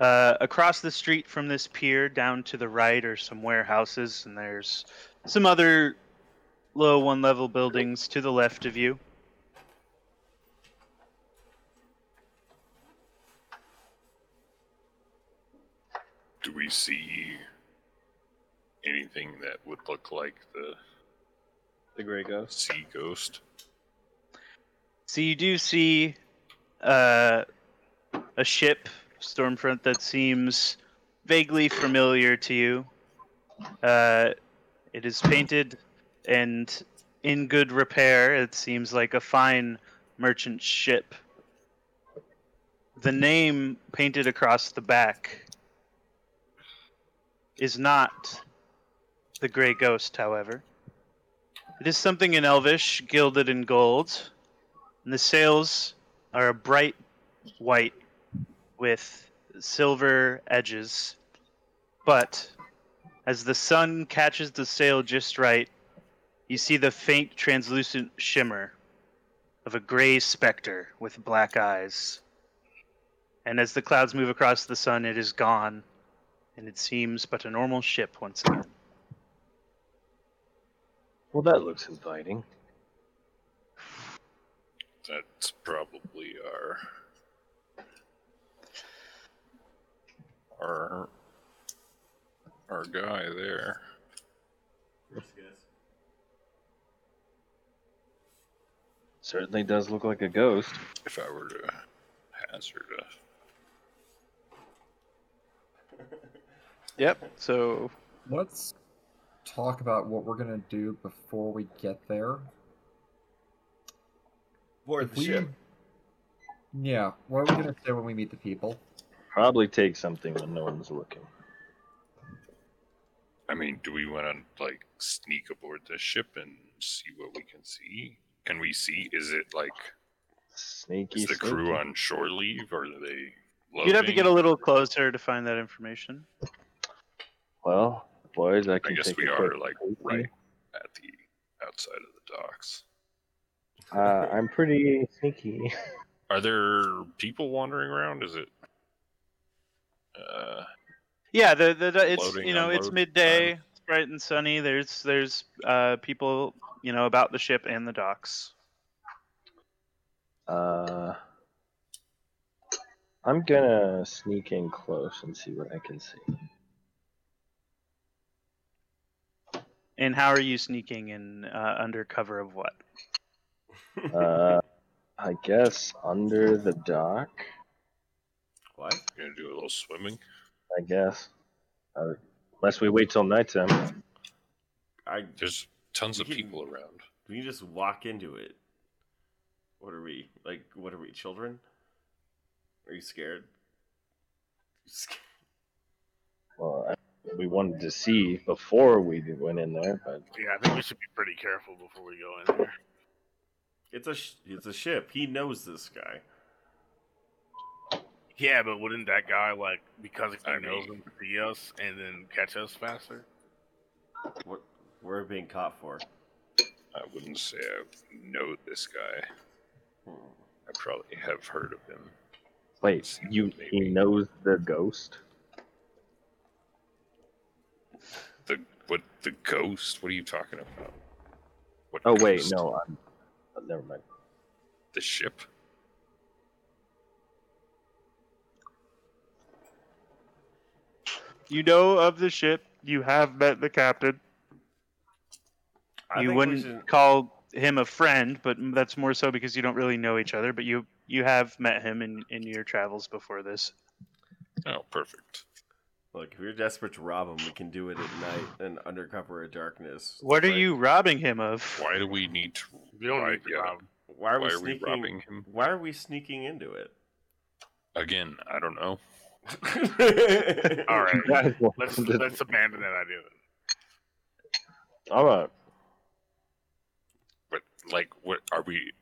uh, across the street from this pier, down to the right, are some warehouses, and there's some other low one level buildings to the left of you. Do we see anything that would look like the the gray ghost? Sea ghost. So you do see uh, a ship Stormfront, that seems vaguely familiar to you. Uh, it is painted and in good repair. It seems like a fine merchant ship. The name painted across the back is not the Grey Ghost, however. It is something in Elvish, gilded in gold, and the sails are a bright white with silver edges. But as the sun catches the sail just right, you see the faint translucent shimmer of a gray specter with black eyes. And as the clouds move across the sun, it is gone, and it seems but a normal ship once again. Well, that looks inviting. That's probably our our our guy there. Certainly does look like a ghost. If I were to hazard a Yep. So Let's talk about what we're gonna do before we get there. Board the we- ship. Yeah, what are we gonna say when we meet the people? Probably take something when no one's looking. I mean, do we want to like sneak aboard the ship and see what we can see? Can we see? Is it like Sneaky. is the crew on shore leave, or are they? you'd have to get a little closer to find that information. Well, boys, I I can guess take we a are like peek. right at the outside of the docks. Uh, I'm pretty sneaky. Are there people wandering around? Is it? Uh, Yeah, the the, the it's you know it's midday, time. it's bright and sunny. There's there's uh, people you know about the ship and the docks. Uh, I'm gonna sneak in close and see what I can see. And how are you sneaking in uh, under cover of what? Uh, I guess under the dock. What? gonna do a little swimming. I guess. Uh, unless we wait till nighttime. I There's tons of can- people around. we can just walk into it. What are we like? What are we, children? Are you scared? Sc- Well, I, we wanted to see before we went in there, but Yeah, I think we should be pretty careful before we go in there. It's a sh- it's a ship. He knows this guy. Yeah, but wouldn't that guy like because he I knows mean- him see us and then catch us faster? What we're being caught for? I wouldn't say I know this guy. Hmm. I probably have heard of him. wait, you he knows the ghost? The what? The ghost? What are you talking about? What Oh wait, no, I'm. oh, never mind. The ship? You know of the ship. You have met the captain. I you think we wouldn't should- call him a friend, but that's more so because you don't really know each other. But you you have met him in in your travels before this. Oh, perfect. Look, if you're desperate to rob him, we can do it at night and under cover of darkness. What are But you robbing him of? Why do we need to? We don't why, need to yeah, rob. Why are we why are we sneaking? robbing him? Why are we sneaking into it? Again, I don't know. <laughs> All right, You guys want let's just- let's abandon that idea. Then. All right. But like, what are we?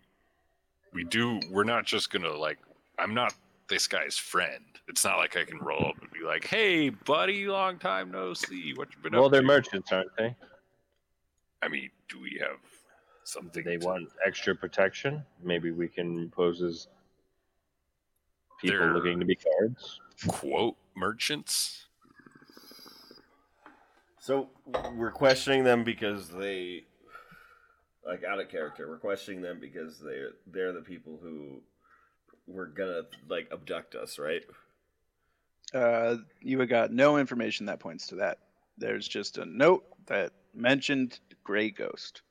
We do. We're not just gonna like. I'm not this guy's friend. It's not like I can roll up and be like, "Hey, buddy, long time no see. What you been Well, up they're merchants, aren't they? I mean, do we have Do something? they to- want extra protection? Maybe we can pose as people They're- looking to be guards. Quote merchants? So we're questioning them because they, like, out of character. We're questioning them because they're they're the people who were gonna like abduct us, right? Uh, you have got no information that points to that. There's just a note that mentioned Gray Ghost.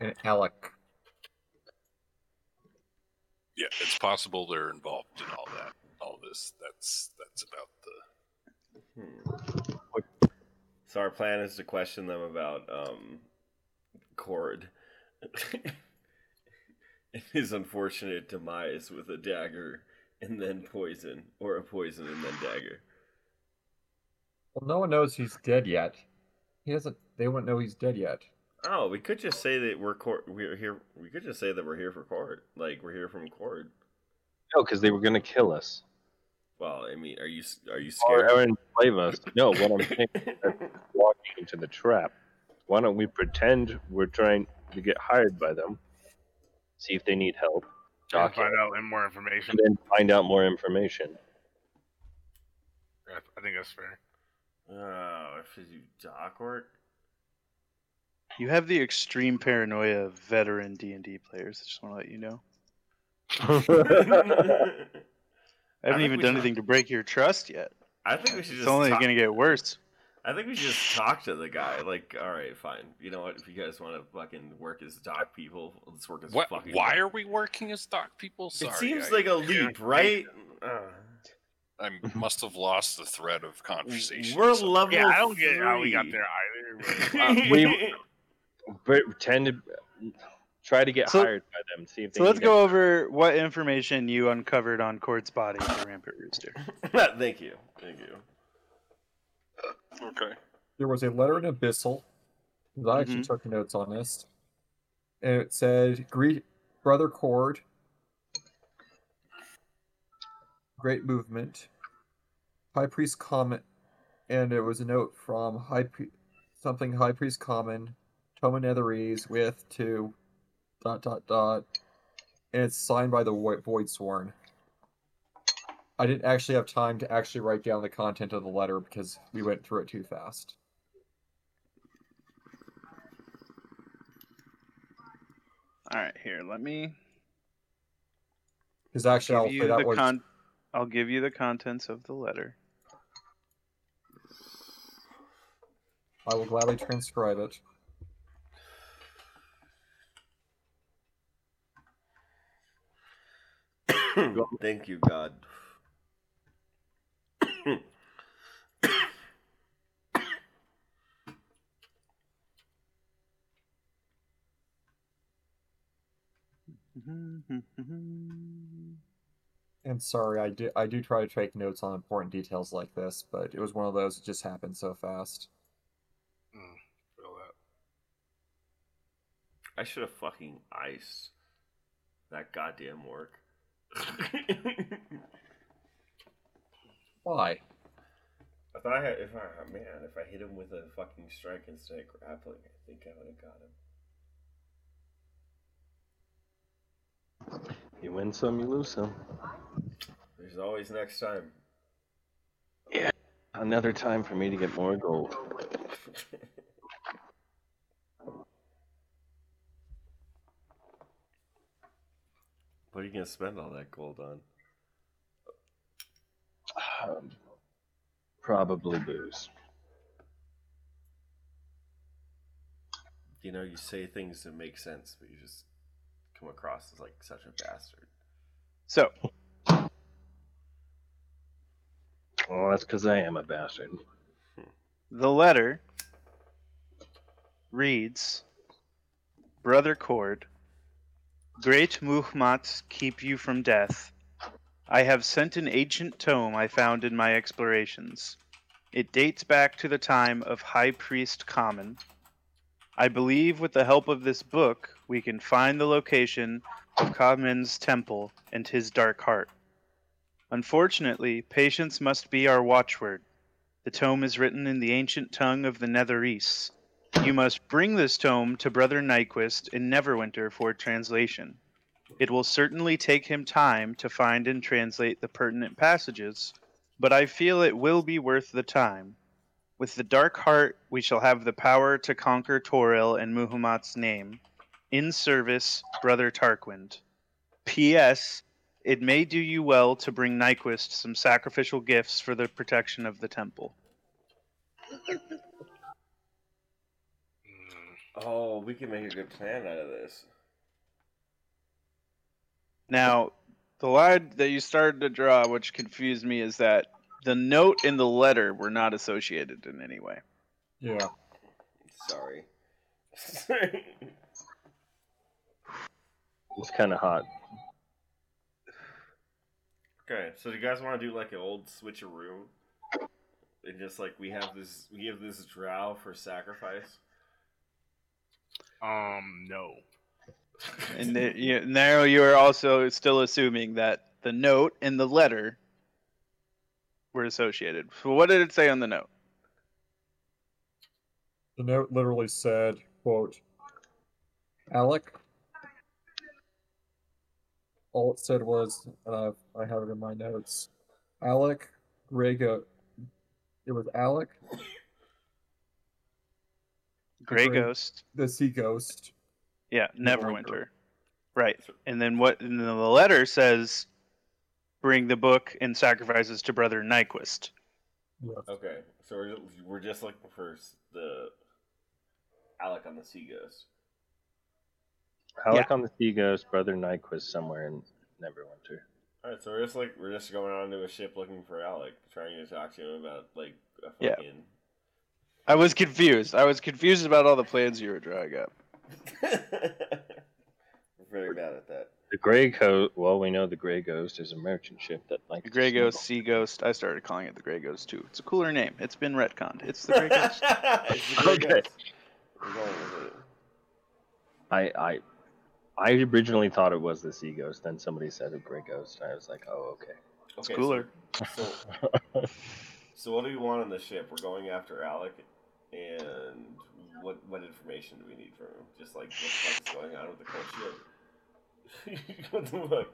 And Alec. Yeah, it's possible they're involved in all that, all this. That's that's about the. Hmm. So our plan is to question them about um, Cord <laughs> and his unfortunate demise with a dagger and then poison, or a poison and then dagger. Well, no one knows he's dead yet. He doesn't. They won't know he's dead yet. Oh, we could just say that we're Cord. We're here. We could just say that we're here for Cord. Like we're here from Cord. No, because they were gonna kill us Well, I mean, are you are you or, scared? or enslave us. No, what I'm saying is <laughs> walking into the trap. Why don't we pretend we're trying to get hired by them? See if they need help. I'll find it, out more information. and then find out more information. Yeah, I think that's fair. Oh, if you dock work. You have the extreme paranoia of veteran D and D players. I just want to let you know. <laughs> <laughs> I haven't think even done should- anything to break your trust yet. I think we should just It's just. only talk- going to get worse. I think we should just talk to the guy. Like, all right, fine. You know what? If you guys want to fucking work as dock people, let's work as What? fucking. Why are we working as dock people? Sorry, it seems I, like a leap, right? Uh, I must have lost the thread of conversation. we're somewhere. level. Yeah, I don't get how we got there either. <laughs> but- Uh, we- Pretend to try to get So- hired by them. See if they So let's need go over what information you uncovered on Cord's body at the Rampart Rooster. <laughs> <laughs> Thank you. Thank you. Okay. There was a letter in Abyssal. 'cause I actually Mhm. took notes on this. And it said, Greet Brother Cord. Great movement. High Priest comment. And it was a note from High Pri- something High Priest Common, Toma Netherese with to dot dot dot. And it's signed by the Void Sworn. I didn't actually have time to actually write down the content of the letter because we went through it too fast. All right, here. Let me Because actually, I'll give say you that the con- I'll give you the contents of the letter. I will gladly transcribe it. <coughs> Thank you, God. <coughs> And sorry, I do I do try to take notes on important details like this, but it was one of those that just happened so fast. Mm, feel that. I should have fucking iced that goddamn work. Why? I thought I had, if I oh, man, if I hit him with a fucking strike instead of grappling, I think I would have got him. You win some, you lose some. There's always next time. Yeah, another time for me to get more gold. <laughs> what are you gonna spend all that gold on? Um, probably booze. You know, you say things that make sense, but you just come across as like such a bastard. So, Well, that's because I am a bastard. the letter reads Brother Cord, Great Muhmat keep you from death. I have sent an ancient tome I found in my explorations. It dates back to the time of High Priest Common. I believe with the help of this book, we can find the location of Kamen's temple and his dark heart. Unfortunately, patience must be our watchword. The tome is written in the ancient tongue of the Netherese. You must bring this tome to Brother Nyquist in Neverwinter for translation. It will certainly take him time to find and translate the pertinent passages, but I feel it will be worth the time. With the dark heart, we shall have the power to conquer Toril and Muhammad's name. In service, Brother Tarquin. P.S. it may do you well to bring Nyquist some sacrificial gifts for the protection of the temple. Oh, we can make a good plan out of this. Now, the line that you started to draw, which confused me, is that the note and the letter were not associated in any way. Yeah. Sorry. <laughs> It's kind of hot. okay, so do you guys want to do like an old switcheroo? And just like we have this, we have this drow for sacrifice. Um, no. And the, you, now you are also still assuming that the note and the letter were associated. So what did it say on the note? The note literally said, quote, Alec. All it said was, uh, I have it in my notes. Alec, Grego. It was Alec, Grey Grey- Ghost. the sea ghost. Yeah, Neverwinter. Neverwinter. Right. And then what and then the letter says bring the book and sacrifices to brother Nyquist. Okay, so we're just, we're just looking for s- the Alec on the sea ghost. Alec on the Sea Ghost, Brother Nyquist somewhere in Neverwinter. All right, so we're just like we're just going onto a ship looking for Alec, trying to talk to him about like a Yeah. Fucking. I was confused. I was confused about all the plans you were drawing up. we're <laughs> very bad at that. The Grey Ghost. Well, we know the Grey Ghost is a merchant ship that like The to Grey. Ghost, Sea Ghost. I started calling it the Grey Ghost too. It's a cooler name. It's been retconned. It's the Grey <laughs> Ghost. It's the Grey Okay. Ghost. We're going with it. I I I originally thought it was the Sea Ghost. Then somebody said a Grey Ghost. I was like, oh okay. It's Okay, cooler. So, <laughs> so, so what do we want on the ship? We're going after Alec, and what what information do we need from him? Just like what the fuck going on with the cold ship? <laughs> what the fuck?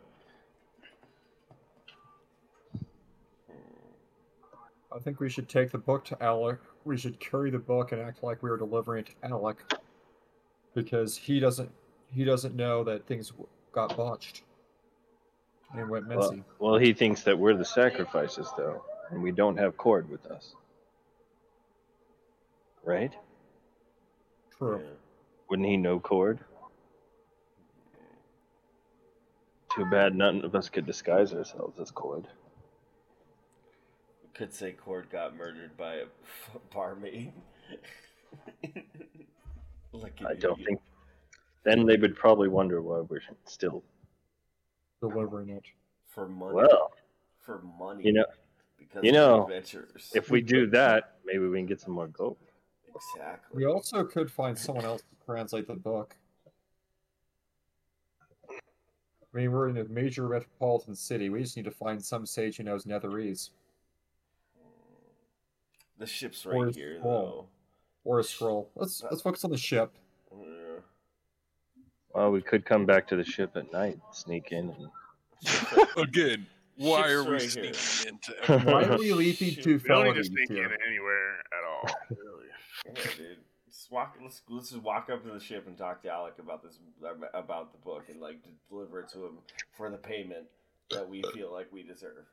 Hmm. I think we should take the book to Alec. We should carry the book and act like we were delivering it to Alec, because he doesn't he doesn't know that things got botched and went Well, messy. well, he thinks that we're the sacrifices though, and we don't have Cord with us. Right? True. Yeah. Wouldn't he know Cord? Too bad none of us could disguise ourselves as Cord. We could say Cord got murdered by a <laughs> barmaid. <laughs> like I don't idiot. think. Then they would probably wonder why we're still. Delivering it. for money. Well, for money. you know, because you know, adventures. if we do that, maybe we can get some more gold. exactly. We also could find someone else to translate the book. I mean, we're in a major metropolitan city. We just need to find some sage who knows Netherese The ship's right is here, small. or a scroll. Let's let's focus on the ship. Yeah. Well, we could come back to the ship at night, sneak in, and <laughs> Again, <laughs> <laughs> why are we right here. sneaking into Why are we leaping Shit, to We don't need to felonies sneak in here? anywhere at all. <laughs> Really. Yeah, dude. Just walk. Let's let's just walk up to the ship and talk to Alec about this about the book and like deliver it to him for the payment that we feel like we deserve.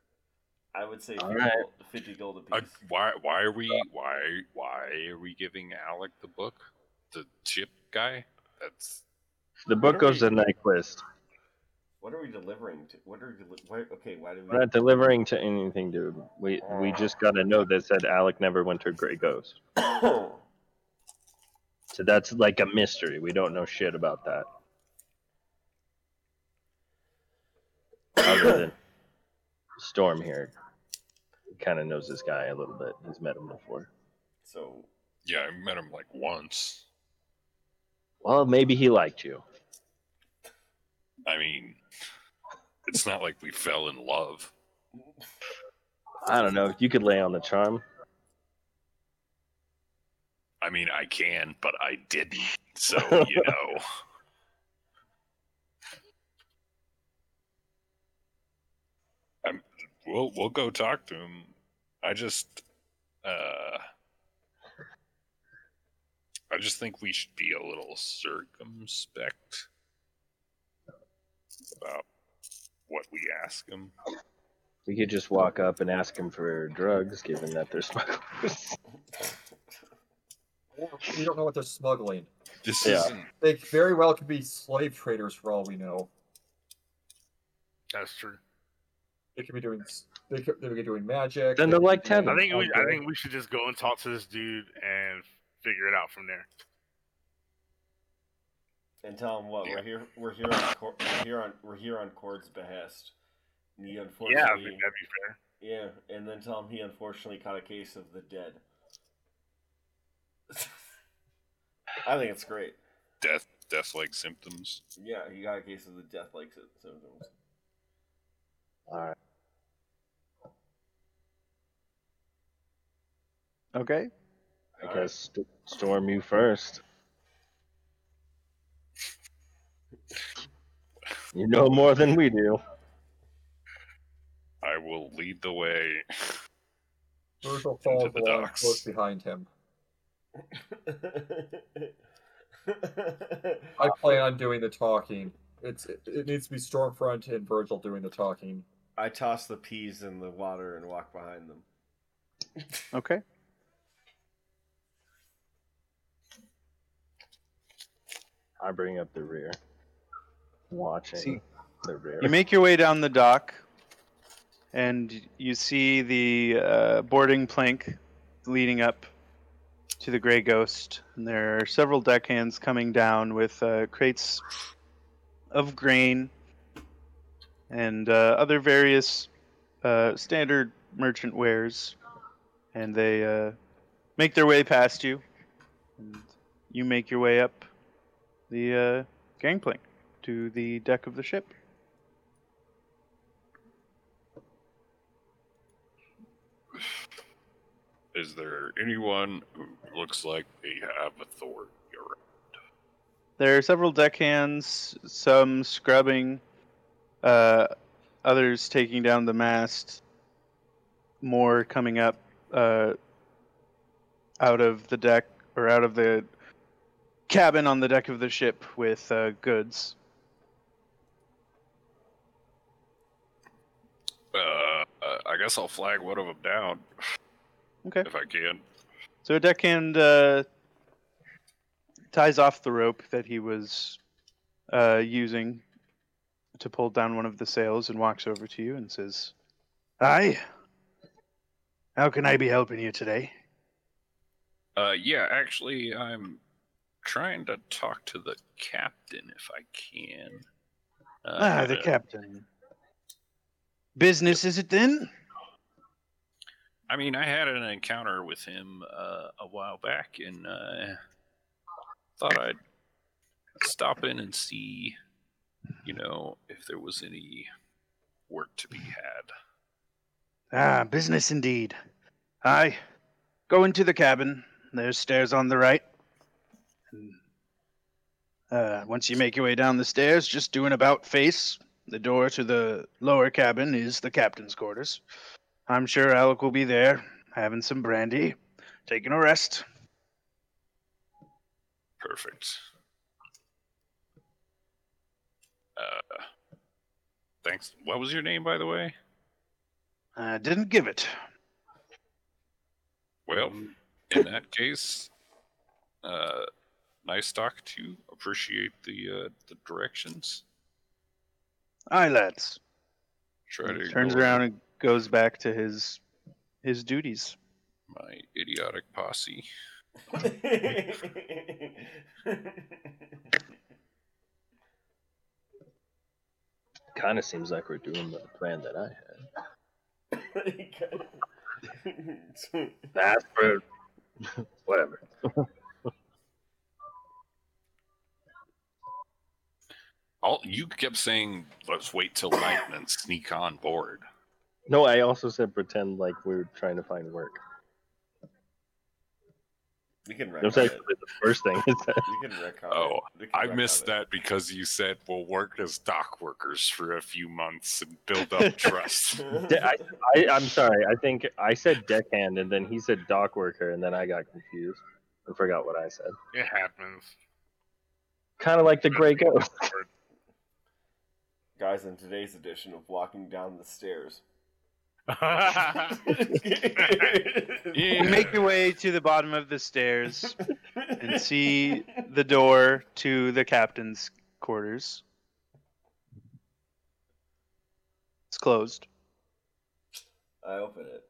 I would say All 50, right. gold, 50 gold Uh, apiece. why why are we why why are we giving Alec the book? The ship guy? That's the book are goes we- to Nyquist. What are we delivering to? What are we? Deli- okay, why do we? We're not delivering to anything, dude. We we just got a note that said Alec never went to Grey Ghost. <coughs> So that's like a mystery. We don't know shit about that. Other than Storm here, kind of knows this guy a little bit. He's met him before. so yeah, I met him like once. Well, maybe he liked you. I mean, it's not like we fell in love. I don't know. You could lay on the charm. I mean, I can, but I didn't. So <laughs> you know, I'm, we'll we'll go talk to him. I just, uh, I just think we should be a little circumspect about what we ask him. We could just walk up and ask him for drugs, given that they're smugglers. We don't know what they're smuggling. This Yeah. isn't. They very well could be slave traders for all we know. That's true. They could be doing. They could, they could be doing magic. Then they they're like be doing Tether. I think we I something. think we should just go and talk to this dude and figure it out from there. And tell him what Yeah. we're here. We're here on. Cor- We're here on. We're here on Cord's behest. And he Yeah, I unfortunately. think that'd be fair. Yeah, and then tell him he unfortunately caught a case of the dead. <laughs> I think it's great. death death like symptoms. Yeah, he got a case of the death-like symptoms. Alright. Okay. I Alright. guess st- storm you first. You know more than we do. I will lead the way. Virgil <laughs> follows the along docks. close behind him. <laughs> I plan on doing the talking. It's it, it needs to be Stormfront and Virgil doing the talking. I toss the peas in the water and walk behind them. Okay. I bring up the rear. Watching See- the rear. You make your way down the dock, and you see the uh, boarding plank leading up to the Grey Ghost. And there are several deckhands coming down with uh, crates of grain and uh, other various uh, standard merchant wares. And they uh, make their way past you, and you make your way up the uh, gangplank to the deck of the ship. Is there anyone who looks like they have authority around? There are several deckhands, some scrubbing, uh, others taking down the mast, more coming up uh, out of the deck or out of the cabin on the deck of the ship with uh, goods. Uh, uh, I guess I'll flag one of them down <sighs> Okay. if I can. So a deckhand uh, ties off the rope that he was uh, using to pull down one of the sails and walks over to you and says, "Hi. How can I be helping you today?" Uh, yeah, actually, I'm trying to talk to the captain if I can. Uh, ah, the captain. Business is it then? I mean, I had an encounter with him uh, a while back, and uh, thought I'd stop in and see, you know, if there was any work to be had. Ah, business indeed. Aye. Go into the cabin. There's stairs on the right. And, Uh, once you make your way down the stairs, just do an about face. The door to the lower cabin is the captain's quarters. I'm sure Alec will be there, having some brandy, taking a rest. Perfect. Uh, thanks. What was your name, by the way? I didn't give it. Well, in that case, uh, nice talk to you. Appreciate the uh, the directions. Aye, lads. Try Turns ignore around and goes back to his his duties. my idiotic posse. <laughs> Kind of seems like we're doing the plan that I had. <laughs> That's for whatever. <laughs> All you kept saying, "Let's wait till night and then sneak on board." No, I also said pretend like we were trying to find work. we can That was retcon actually it. the first thing he said. We can retcon Oh, it. Can I retcon missed it. that because you said we'll work as dock workers for a few months and build up <laughs> trust. De- I, I, I'm sorry. I think I said deckhand, and then he said dock worker, and then I got confused and forgot what I said. It happens. Kind of like the gray ghost. Guys, in today's edition of Walking Down the Stairs. <laughs> You <laughs> make your way to the bottom of the stairs and see the door to the captain's quarters. It's closed. I open it.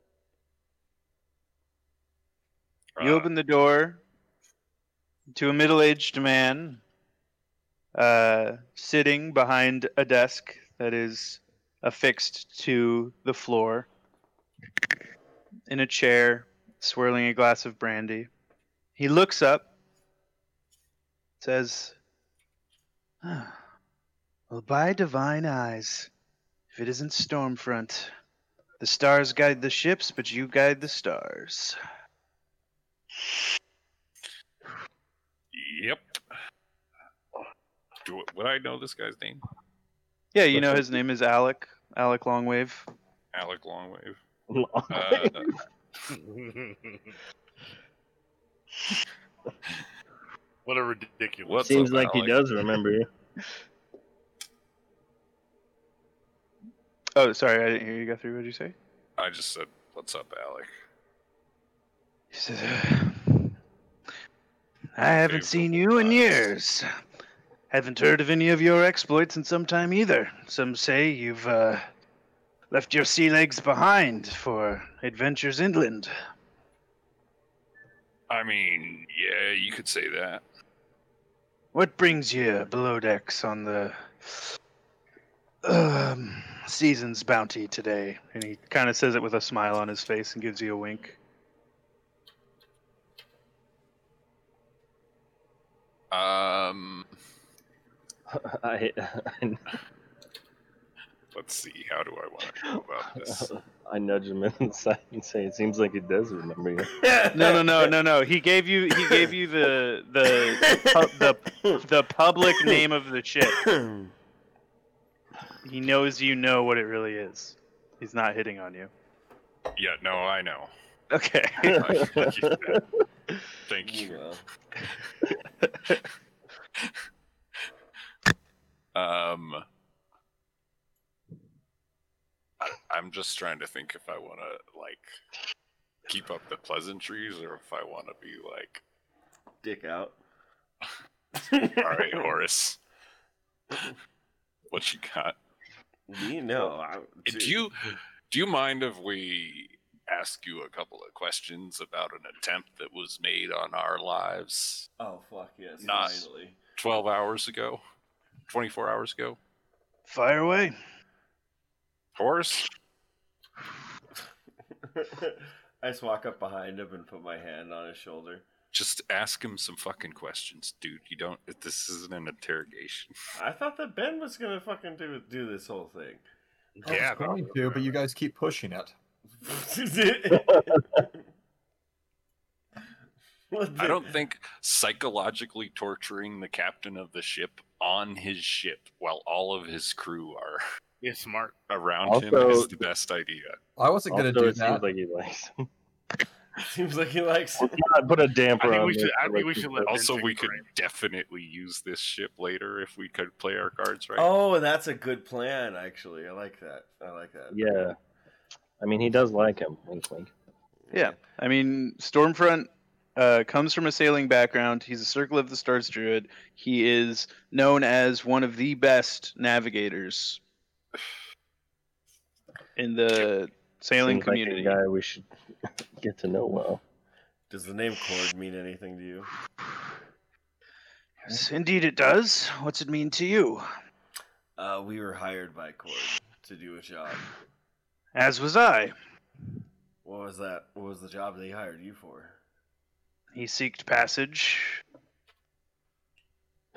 You open the door to a middle-aged man uh, sitting behind a desk that is affixed to the floor in a chair, swirling a glass of brandy. He looks up, says, "Ah, Well, by divine eyes, if it isn't Stormfront, the stars guide the ships, but you guide the stars. Yep. Do, would I know this guy's name? Yeah, you know his name is Alec. Alec Longwave. Alec Longwave. Uh, <laughs> what a ridiculous. what's Seems up, like he does remember you. Oh, sorry, I didn't hear you, Guthrie. What did you say? I just said, "What's up, Alec?" He says, I haven't seen you in class. years. Haven't heard of any of your exploits in some time either. Some say you've uh, left your sea legs behind for adventures inland. I mean, yeah, you could say that. What brings you below decks on the um, season's bounty today? And he kind of says it with a smile on his face and gives you a wink. Um, <laughs> I, <laughs> let's see. How do I want to go about <laughs> this? I nudge him inside and say, "It seems like he does remember you." No, no, no, no, no. He gave you he gave you the the the the public name of the ship. He knows you know what it really is. He's not hitting on you. Yeah, no, I know. Okay. I get. Thank you. Um, I, I'm just trying to think if I want to like keep up the pleasantries or if I want to be like, Dick out. <laughs> all right, Horace, what you got? Me? No. I, Do you do you mind if we ask you a couple of questions about an attempt that was made on our lives Oh, fuck yes. Not- Finally. 12 hours ago, 24 hours ago? Fire away. Horace, <laughs> I just walk up behind him and put my hand on his shoulder. just ask him some fucking questions, dude. You don't. This isn't an interrogation. I thought that Ben was gonna fucking do do this whole thing. I was Yeah, going to, but you guys keep pushing it. <laughs> I don't think psychologically torturing the captain of the ship on his ship while all of his crew are <laughs> It's smart. around him is the best idea. I wasn't going to do it that. <laughs> <laughs> seems like he likes. him. Seems like he likes. Let's not put a damper I think on we should- I think we should let- Also, we could break. definitely use this ship later if we could play our cards right. Oh, that's a good plan. Actually, I like that. I like that. Yeah, I mean he does like him. Wink, wink. Yeah. I mean, Stormfront uh, comes from a sailing background. He's a Circle of the Stars druid. He is known as one of the best navigators in the sailing Seems like a community. guy we should <laughs> get to know well. Does the name Cord mean anything to you? Yes, indeed, it does. What's it mean to you? Uh, we were hired by Cord to do a job. As was I. What was that? What was the job they hired you for? He seeked passage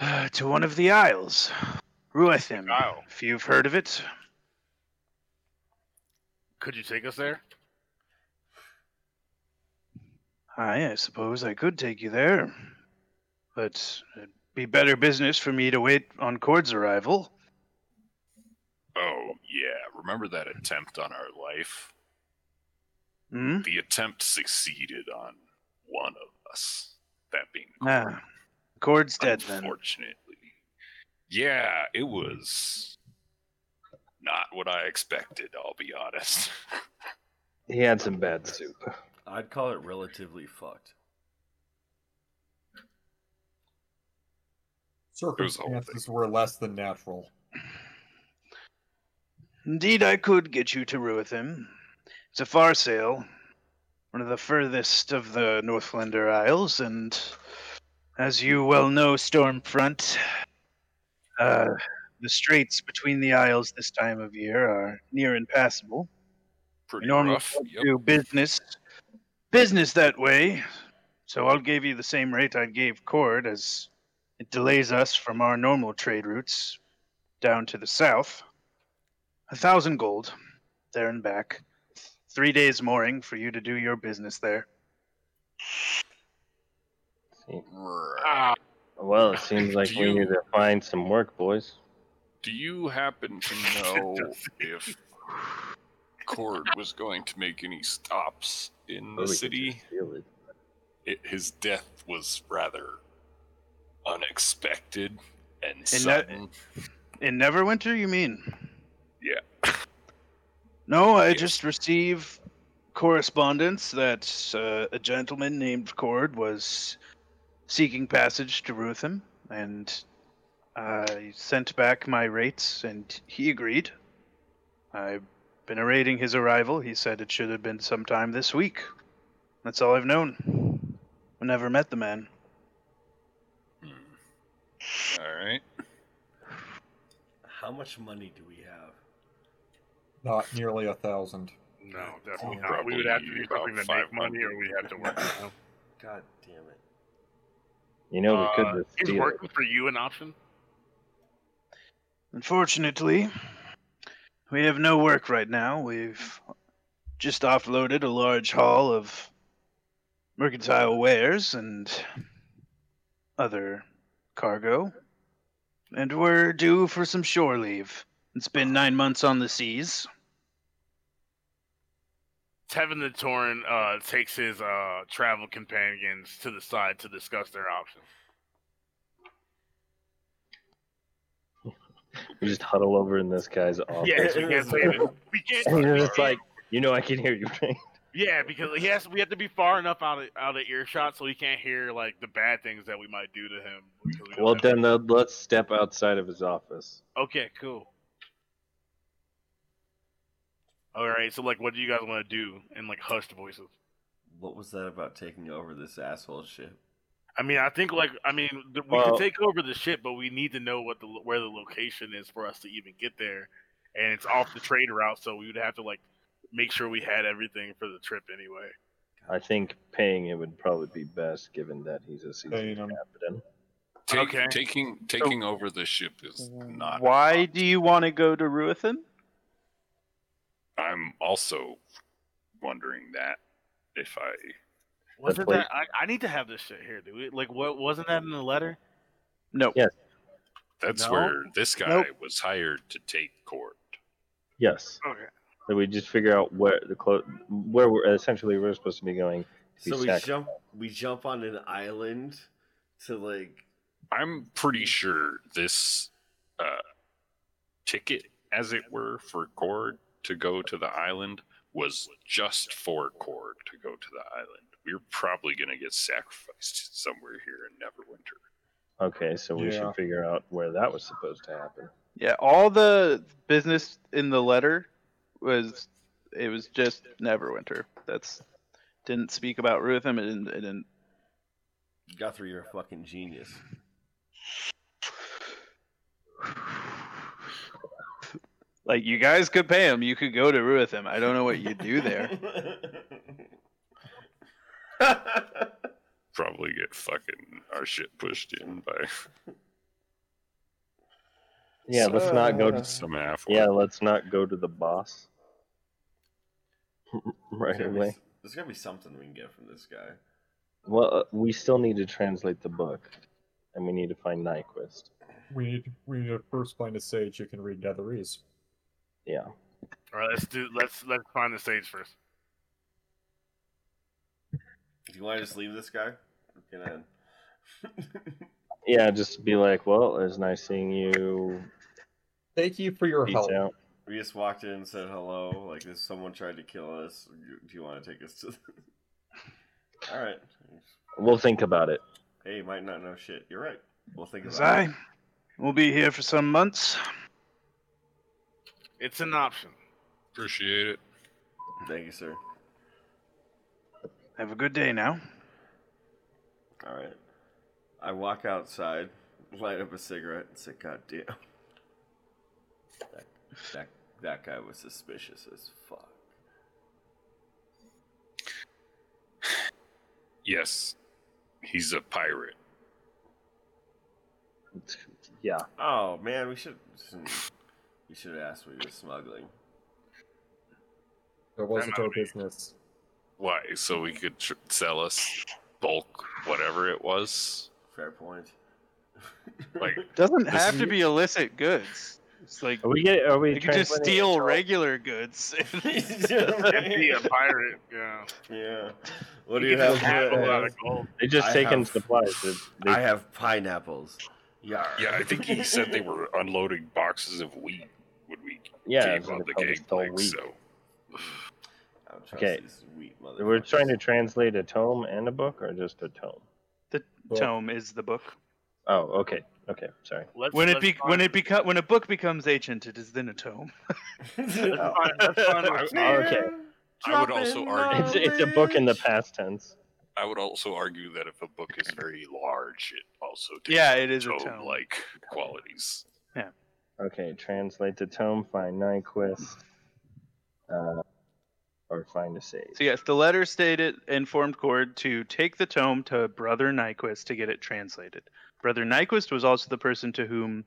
uh, to one of the isles, Ruathym. Isle. If you've heard of it, Could you take us there? Aye, I suppose I could take you there, but it'd be better business for me to wait on Cord's arrival. Oh yeah, remember that attempt on our life? Hmm? The attempt succeeded on one of us. That being Ah, Cord's dead then. Unfortunately. Yeah, it was not what I expected. I'll be honest. <laughs> He had some bad soup. I'd call it relatively fucked. Circumstances were less than natural. Indeed, I could get you to Ruathym. It's a far sail, one of the furthest of the Northlander Isles, and as you well know, Stormfront, uh, the straits between the isles this time of year are near impassable. Pretty normally rough. Yep. do business business that way. So I'll give you the same rate I gave Cord as it delays us from our normal trade routes down to the south. A thousand gold, there and back. Three days mooring for you to do your business there. Ah, well, it seems like Do we you- need to find some work, boys. Do you happen to know if Cord was going to make any stops in Or the we could city? just steal it. It, his death was rather unexpected and And that- sudden. In Neverwinter, you mean? Yeah. No, I Yes. just received correspondence that uh, a gentleman named Cord was seeking passage to Ruathym, and I sent back my rates, and he agreed. I've been awaiting his arrival. He said it should have been sometime this week. That's all I've known. I never met the man. Hmm. All right. How much money do we have? Not nearly a thousand. no, definitely Oh, not. We would have to do something to about make money, or we have to work. You know? <laughs> God damn it. You know, we Uh, could just is steal it. working for you an option? Unfortunately, we have no work right now. We've just offloaded a large haul of mercantile wares and other cargo, and we're due for some shore leave. It's been nine months on the seas. Tevin the Torrent uh, takes his uh, travel companions to the side to discuss their options. We just huddle over in this guy's office. Yes, we can't <laughs> say it. We can't. And you're we just can't- like, you know, I can hear you. Right? yeah, because he has. We have to be far enough out of out of earshot so he can't hear like the bad things that we might do to him. we Well, then uh, let's step outside of his office. Okay, cool. All right, so like, what do you guys want to do in like hushed voices? What was that about taking over this asshole ship? I mean, I think like, I mean, th- we Well- can take over the ship, but we need to know what the where the location is for us to even get there, and it's off the trade route, so we would have to like make sure we had everything for the trip anyway. I think paying it would probably be best, given that he's a Paying seasoned captain. Take, Okay. Taking taking over the ship is not. Why do you want to go to Ruathym? I'm also wondering that if I Wasn't that? I, I need to have this shit here, dude. Like, what wasn't that in the letter? No. Yeah. That's No? where this guy Nope. was hired to take Cord. Yes. Okay. So we just figure out where the clo- where we're essentially we're supposed to be going. To So be we sac- jump we jump on an island to like I'm pretty sure this uh, ticket, as it were, for Cord to go to the island was just for Cord to go to the island. We're probably going to get sacrificed somewhere here in Neverwinter. Okay, so we Yeah. should figure out where that was supposed to happen. Yeah, all the business in the letter was it was just Neverwinter. That's didn't speak about Ruathym. It didn't. It didn't Guthrie, you're a fucking genius. Like you guys could pay him. You could go to Ruathym. I don't know what you do there. <laughs> Probably get fucking our shit pushed in by Yeah, let's not go to. some half. Yeah, let's not go to the boss. <laughs> right There's gotta be- away. There's gotta be something we can get from this guy. Well, uh, we still need to translate the book, and we need to find Nyquist. We need we need to first find a sage who can read Netherese. Yeah. All right, let's do. Let's let's find the stage first. Do you want to just leave this guy? We can end. Uh, <laughs> yeah, just be like, well, it was nice seeing you. Thank you for your Peace help. out. We just walked in and said hello. Like, if someone tried to kill us, do you want to take us to? The... <laughs> All right. We'll think about it. Hey, you might not know shit. You're right. We'll think As about I it. will be here for some months. It's an option. Appreciate it. Thank you, sir. Have a good day now. All right. I walk outside, light up a cigarette, and say, "God damn, that that that guy was suspicious as fuck." Yes, he's a pirate. Yeah. Oh man, we should we should have asked what he was smuggling. It wasn't That our business. Why? So we could tr- sell us bulk, whatever it was. Fair point. Like, <laughs> Doesn't have to be illicit goods. It's like Are we get? Are we? you could just steal regular goods. <laughs> <laughs> And be a pirate. Yeah. yeah. What do you could have? just have a lot of gold. They just I take in have- supplies. They, they, I have pineapples. Yeah. yeah, I think he said they were unloading boxes of wheat when we yeah, came so on the probably stole gangplank. wheat. So I don't trust Okay. wheat We're trying to translate a tome and a book, or just a tome. the Well- tome is the book. Oh, okay, okay, sorry. Let's, When it let's be, find- when it beco- when a book becomes ancient, it is then a tome. <laughs> Oh. let's find- let's <laughs> find Oh, what's- okay. I would also argue- It's it's a book in the past tense. I would also argue that if a book is very large, it also takes Yeah, it is a tome tome. like qualities. Okay, translate the tome, find Nyquist, uh, or find a sage. So yes, the letter stated informed Cord to take the tome to Brother Nyquist to get it translated. Brother Nyquist was also the person to whom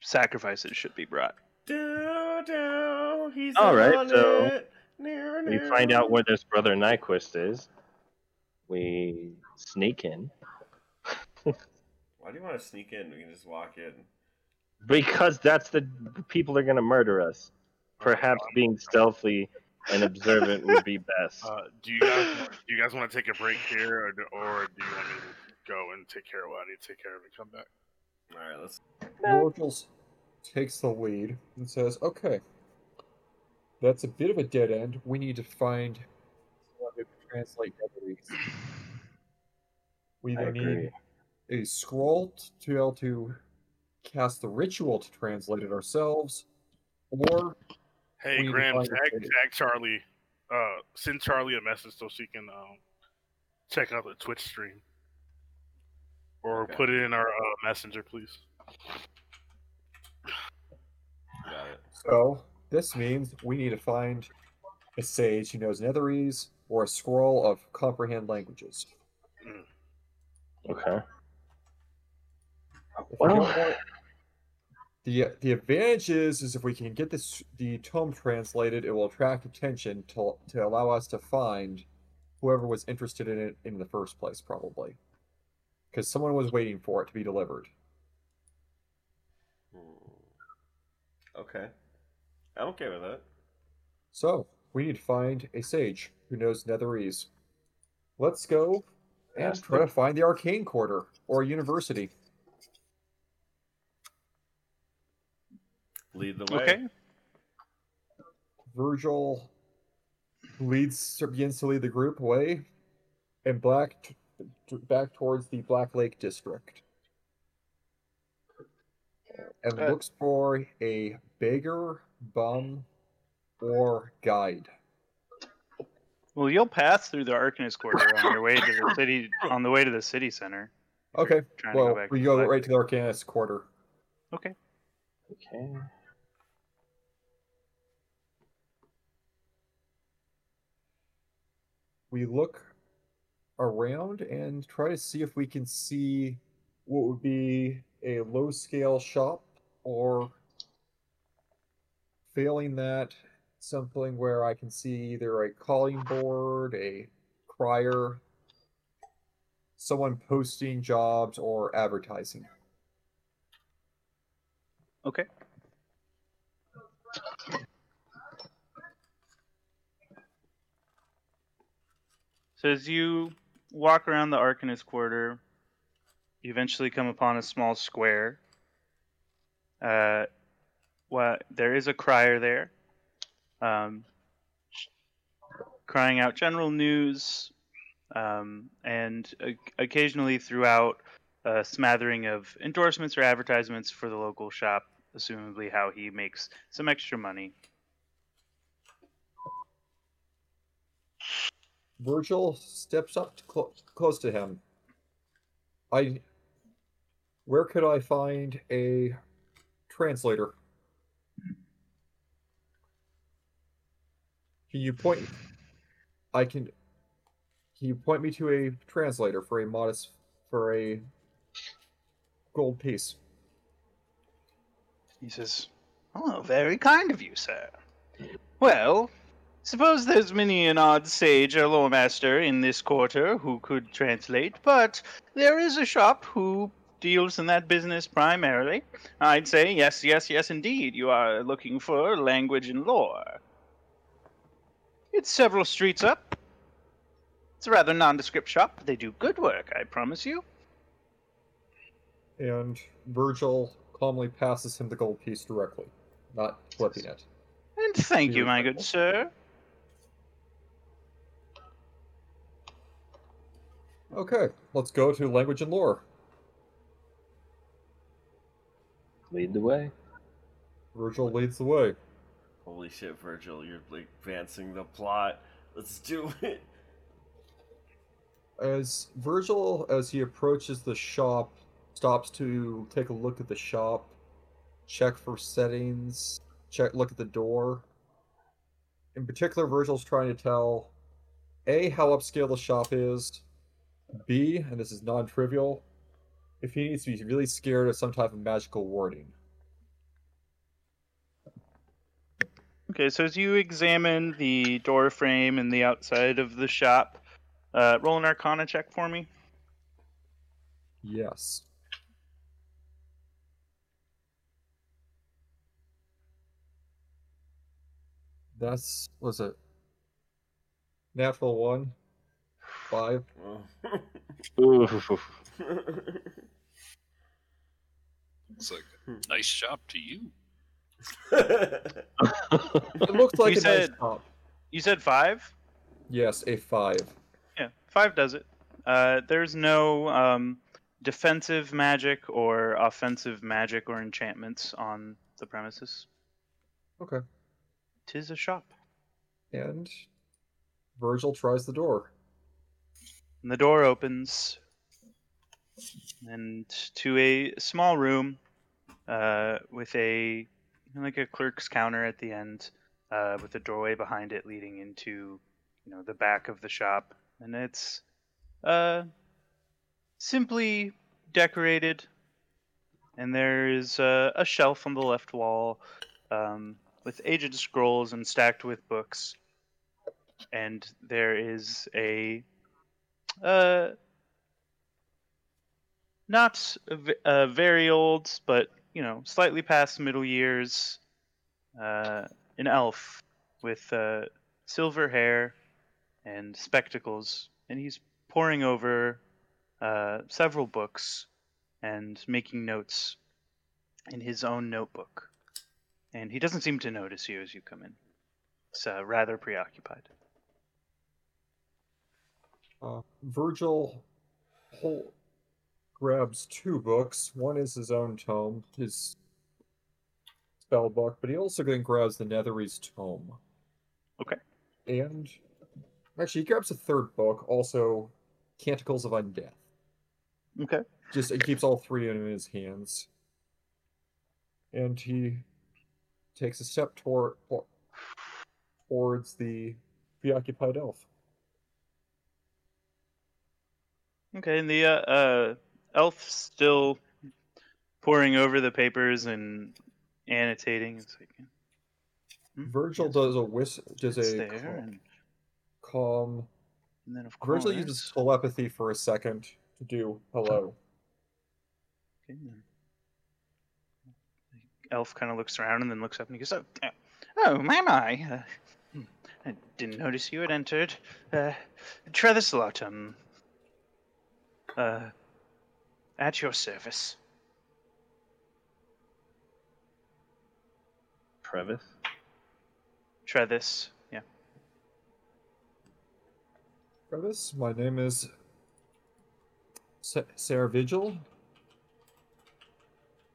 sacrifices should be brought. Do, do, he's All right, on so it. Near, We find out where this brother Nyquist is. We sneak in <laughs> Why do you want to sneak in? We can just walk in. Because that's the people are going to murder us. Perhaps being stealthy and observant would be best. <laughs> Uh, do you guys do you guys want to take a break here, or do, or do you want me to go and take care of what I need to take care of and come back? All right, let's. Virgil takes the lead and says, "Okay, that's a bit of a dead end. We need to find someone who can translate Netherese. We I either need a scroll to be able to cast the ritual to translate it ourselves, or Hey, We need to Graham, tag, tag Charlie. Uh, send Charlie a message so she can um, check out the Twitch stream, or Okay. put it in our uh, messenger, please. Got it. so. This means we need to find a sage who knows Netherese or a scroll of comprehend languages. Okay. If we Well- don't want- the the advantage is is if we can get this the tome translated, it will attract attention to to allow us to find whoever was interested in it in the first place, probably, because someone was waiting for it to be delivered. Hmm. Okay. I'm okay with that. So we need to find a sage who knows Netherese. Let's go and Ask try them. to find the arcane quarter or university. Lead the way. Okay. Virgil leads begins to lead the group away and black t- t- back towards the Black Lake district and Uh, looks for a beggar, bum, or guide. Well, you'll pass through the Arcanist Quarter on your way to the city on the way to the city center. Okay, Trying to go well we go right to the Arcanist quarter. Okay. Okay. We look around and try to see if we can see what would be a low scale shop or failing that something where I can see either a calling board, a crier, someone posting jobs or advertising. Okay. So as you walk around the Arcanist Quarter, you eventually come upon a small square. Uh, well, there is a crier there, um, crying out general news, um, and o- occasionally throughout a smattering of endorsements or advertisements for the local shop, assumably how he makes some extra money. Virgil steps up to clo- close to him. I. Where could I find a translator? Can you point? I can. Can you point me to a translator for a modest for a gold piece? He says, Oh, very kind of you, sir. Well, suppose there's many an odd sage or lore master in this quarter who could translate, but there is a shop who deals in that business primarily. I'd say, yes, yes, yes, indeed, you are looking for language and lore. It's several streets up. It's a rather nondescript shop, but they do good work, I promise you. And Virgil calmly passes him the gold piece directly, not flipping it. And thank you, my good sir. Okay, let's go to language and lore. Lead the way. Virgil leads the way. Holy shit, Virgil, you're like advancing the plot. Let's do it. As Virgil, as he approaches the shop, stops to take a look at the shop, check for settings, check look at the door. In particular, Virgil's trying to tell A how upscale the shop is, B, and this is non-trivial, if he needs to be really scared of some type of magical warding. Okay, so as you examine the door frame and the outside of the shop, uh, roll an Arcana check for me. Yes. That's was it. Natural one. Five. Oof. It's like nice shop to you. It looks like You a nice said- top. You said five. Yes, a five. Yeah, five does it. Uh, there's no um, defensive magic or offensive magic or enchantments on the premises. Okay. Tis a shop. And Virgil tries the door. And the door opens, and to a small room uh, with a like a clerk's counter at the end, uh, with a doorway behind it leading into you know the back of the shop, and it's uh, simply decorated. And there is uh, a shelf on the left wall um, with aged scrolls and stacked with books. And there is a uh, not uh, very old, but you know, slightly past middle years. Uh, an elf with uh, silver hair and spectacles, and he's poring over uh, several books and making notes in his own notebook. And he doesn't seem to notice you as you come in. He's uh, rather preoccupied. Uh, Virgil grabs two books. One is his own tome, his spell book, but he also then grabs the Netherese tome. Okay. And actually, he grabs a third book, also Canticles of Undeath. Okay. Just he keeps all three in his hands, and he takes a step toward towards the preoccupied elf. Okay, and the uh, uh, elf still poring over the papers and annotating. It's like, hmm, Virgil yes, does a whis does it's a there, cal- and, calm. and then of course, Virgil uses telepathy for a second to do hello. okay, then elf kind of looks around and then looks up and he goes, "Oh, oh my my! Uh, hmm, I didn't notice you had entered. Uh, Tretheslot, um, uh, at your service." Trevis. Trevis. Yeah. Travis, my name is Sarah Vigil,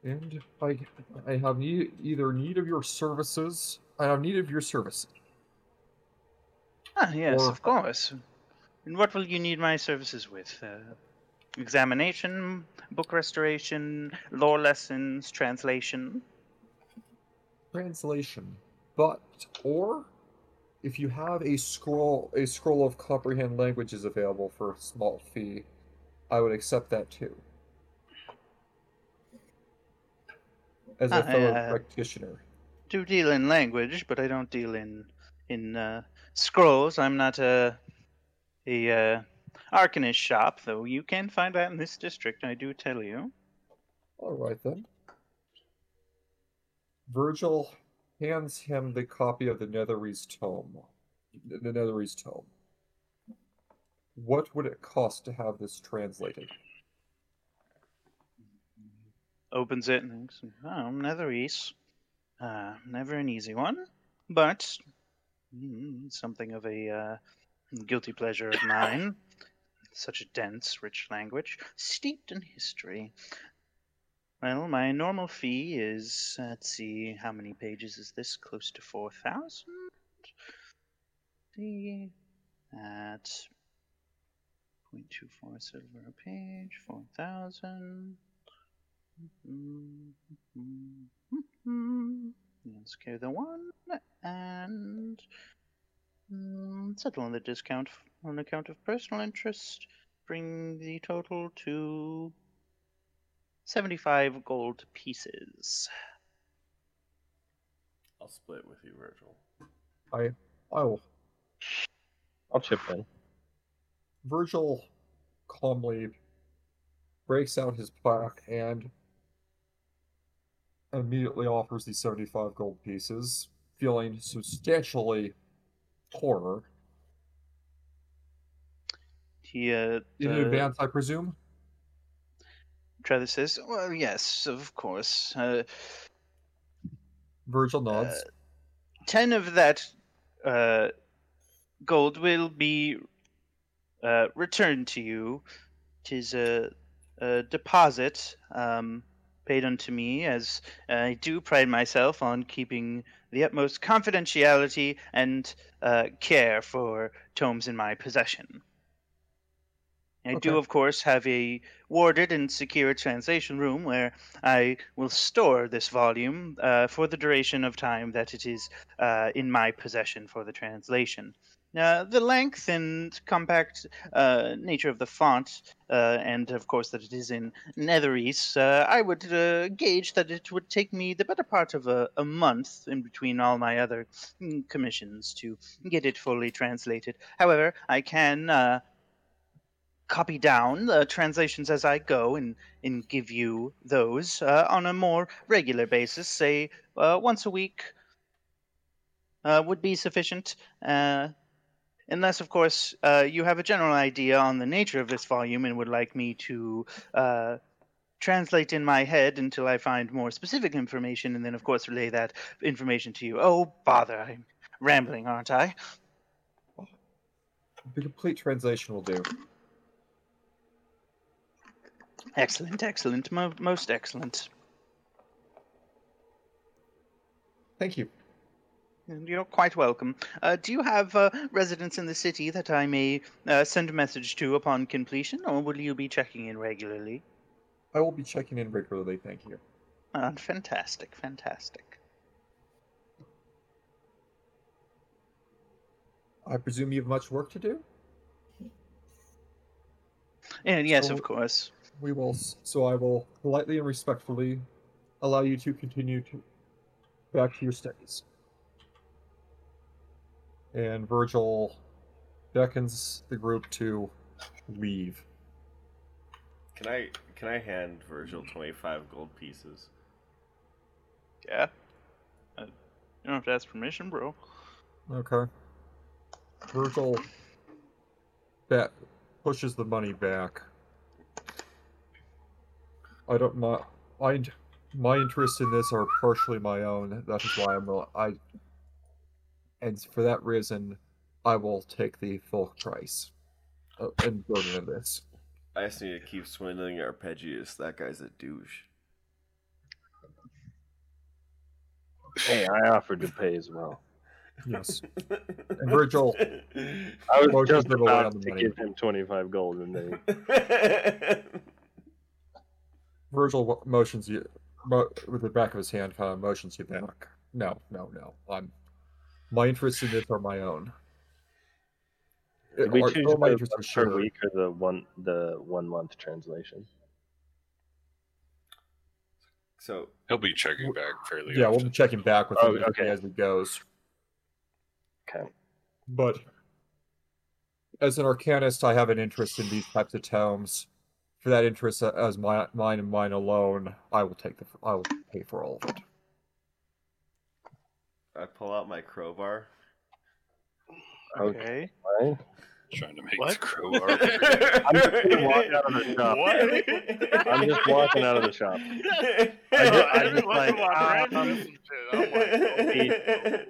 and I I have need, either need of your services. I have need of your services. Ah, yes, Or- of course. And what will you need my services with? Uh, examination, book restoration, lore lessons, translation. Translation, but or if you have a scroll a scroll of comprehend languages available for a small fee, I would accept that too. As a Ah, fellow uh, practitioner. Do deal in language, but I don't deal in in uh, scrolls. I'm not a a uh, arcanist shop, though you can find that in this district. I do tell you. All right then. Virgil hands him the copy of the Netherese tome. The Netherese tome. What would it cost to have this translated? Opens it and thinks, "Oh, Netherese. Uh, never an easy one, but mm, something of a uh, guilty pleasure of mine. Such a dense, rich language, steeped in history. Well, my normal fee is, uh, let's see, how many pages is this? Close to 4,000? See, at 0.24 silver a page, 4,000. Mm-hmm. Mm-hmm. Mm-hmm. Let's go the one and mm, settle on the discount on account of personal interest. Bring the total to 75 gold pieces. I'll split with you, Virgil. I I will I'll chip in. Virgil calmly breaks out his plaque and immediately offers the 75 gold pieces, feeling substantially poorer. He, uh, In uh, advance, I presume? Travis says, Well, yes, of course. Uh, Virgil nods. 10 of that uh, gold will be uh, returned to you. Tis a, a deposit um, paid unto me, as I do pride myself on keeping the utmost confidentiality and uh, care for tomes in my possession. I do, of course, have a warded and secure translation room where I will store this volume uh, for the duration of time that it is uh, in my possession for the translation. Uh, the length and compact uh, nature of the font, uh, and of course that it is in Netherese, uh, I would uh, gauge that it would take me the better part of a, a month in between all my other mm, commissions to get it fully translated. However, I can copy down the translations as I go and, and give you those on a more regular basis, say once a week would be sufficient. Unless, of course, uh, you have a general idea on the nature of this volume and would like me to uh, translate in my head until I find more specific information, and then, of course, relay that information to you. Oh, bother, I'm rambling, aren't I? The complete translation will do. Excellent, excellent, mo- most excellent. Thank you. And You're quite welcome. Uh, do you have uh, residents in the city that I may uh, send a message to upon completion, or will you be checking in regularly? I will be checking in regularly, thank you. Uh, fantastic, fantastic. I presume you have much work to do? And yes, So- of course. We will, so I will politely and respectfully allow you to continue to back to your studies. And Virgil beckons the group to leave. Can I can I hand Virgil twenty five gold pieces? Yeah. Uh, you don't have to ask permission, bro. Okay. Virgil back pushes the money back. I don't mi- mind my interests in this are partially my own. That is why I'm will- I, and for that reason, I will take the full price uh, and burden of this. I just need to keep swindling Arpeggius. That guy's a douche. Hey, I offered to pay as well. Yes. And <laughs> Virgil, I was just about on the to money. give him 25 gold and they <laughs> Virgil motions you mo- with the back of his hand, kind of motions you back. No, no, no. I'm my interests in this are my own. Did we Or- choose my the interests are once per shared. week or the one the one month translation? so He'll be checking back fairly Yeah, we'll be checking back with Oh, him okay. as he goes. Okay. But as an arcanist, I have an interest in these types of tomes. For that interest, uh, as my mine and mine alone, I will take the I will pay for all of it. I pull out my crowbar. Okay. Right? Trying to make What? the crowbar. <laughs> I'm just gonna out of the shop. <laughs> I'm just walking out of the shop. I just- I just just like, like, um, <laughs>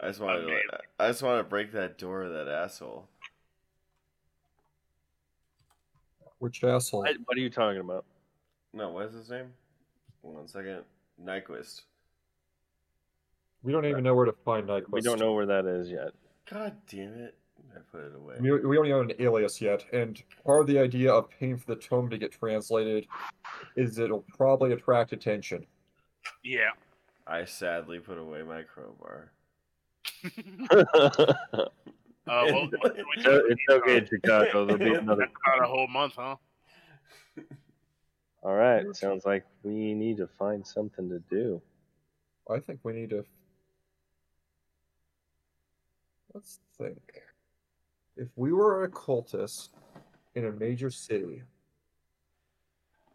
I just want to. I just want to break that door of that asshole. Which asshole? What, what are you talking about? No, what is his name? One second. Nyquist. We don't even know where to find Nyquist. We don't know where that is yet. God damn it! I put it away. We, we don't even know an alias yet, and part of the idea of paying for the tome to get translated is it'll probably attract attention. Yeah. I sadly put away my crowbar. Uh, <laughs> <laughs> well, <laughs> what can we So do? it's okay, Chicago. There'll be another. That's about a whole month, huh? All right. Sounds like we need to find something to do. I think we need to. Let's think. If we were a cultist in a major city,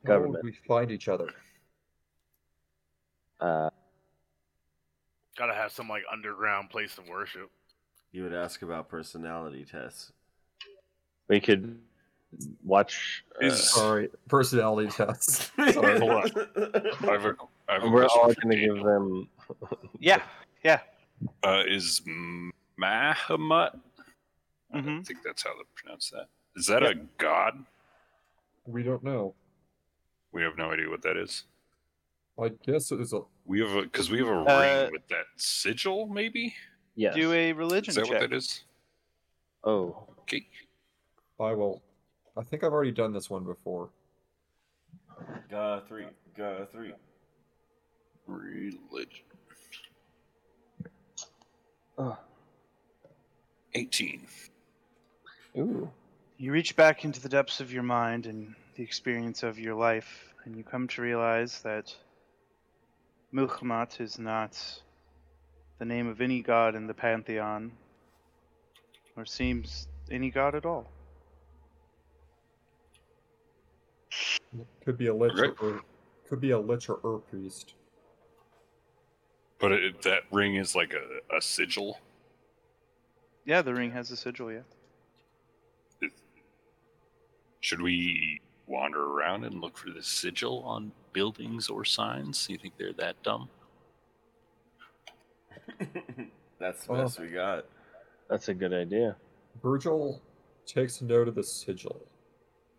how would we find each other? Uh, Gotta have some like underground place of worship. You would ask about personality tests. we could watch. Uh, Is- Sorry, personality tests. <laughs> Sorry, hold on. I have a, I have a we're all for going to give them. Yeah. Yeah. Uh, is Mahamut? I Mhm. think that's how they pronounce that. Is that a god? we don't know. We have no idea what that is. I guess it is a. We have a because we have a Uh, ring with that sigil, maybe. Yes. Do a religion Is that check. what that is? Oh, Okay. I will. I think I've already done this one before. Got three. Got three. Religion. oh. 18. Ooh. You reach back into the depths of your mind and the experience of your life, and you come to realize that Muhammad is not the name of any god in the pantheon, or seems any god at all. Could be a lich Right. or could be a lich or ur priest. But it, that ring is like a, a sigil. Yeah, the ring has a sigil, yeah. Should we wander around and look for the sigil on buildings or signs? You think they're that dumb? <laughs> That's the Oh. best we got. That's a good idea. Virgil takes note of the sigil.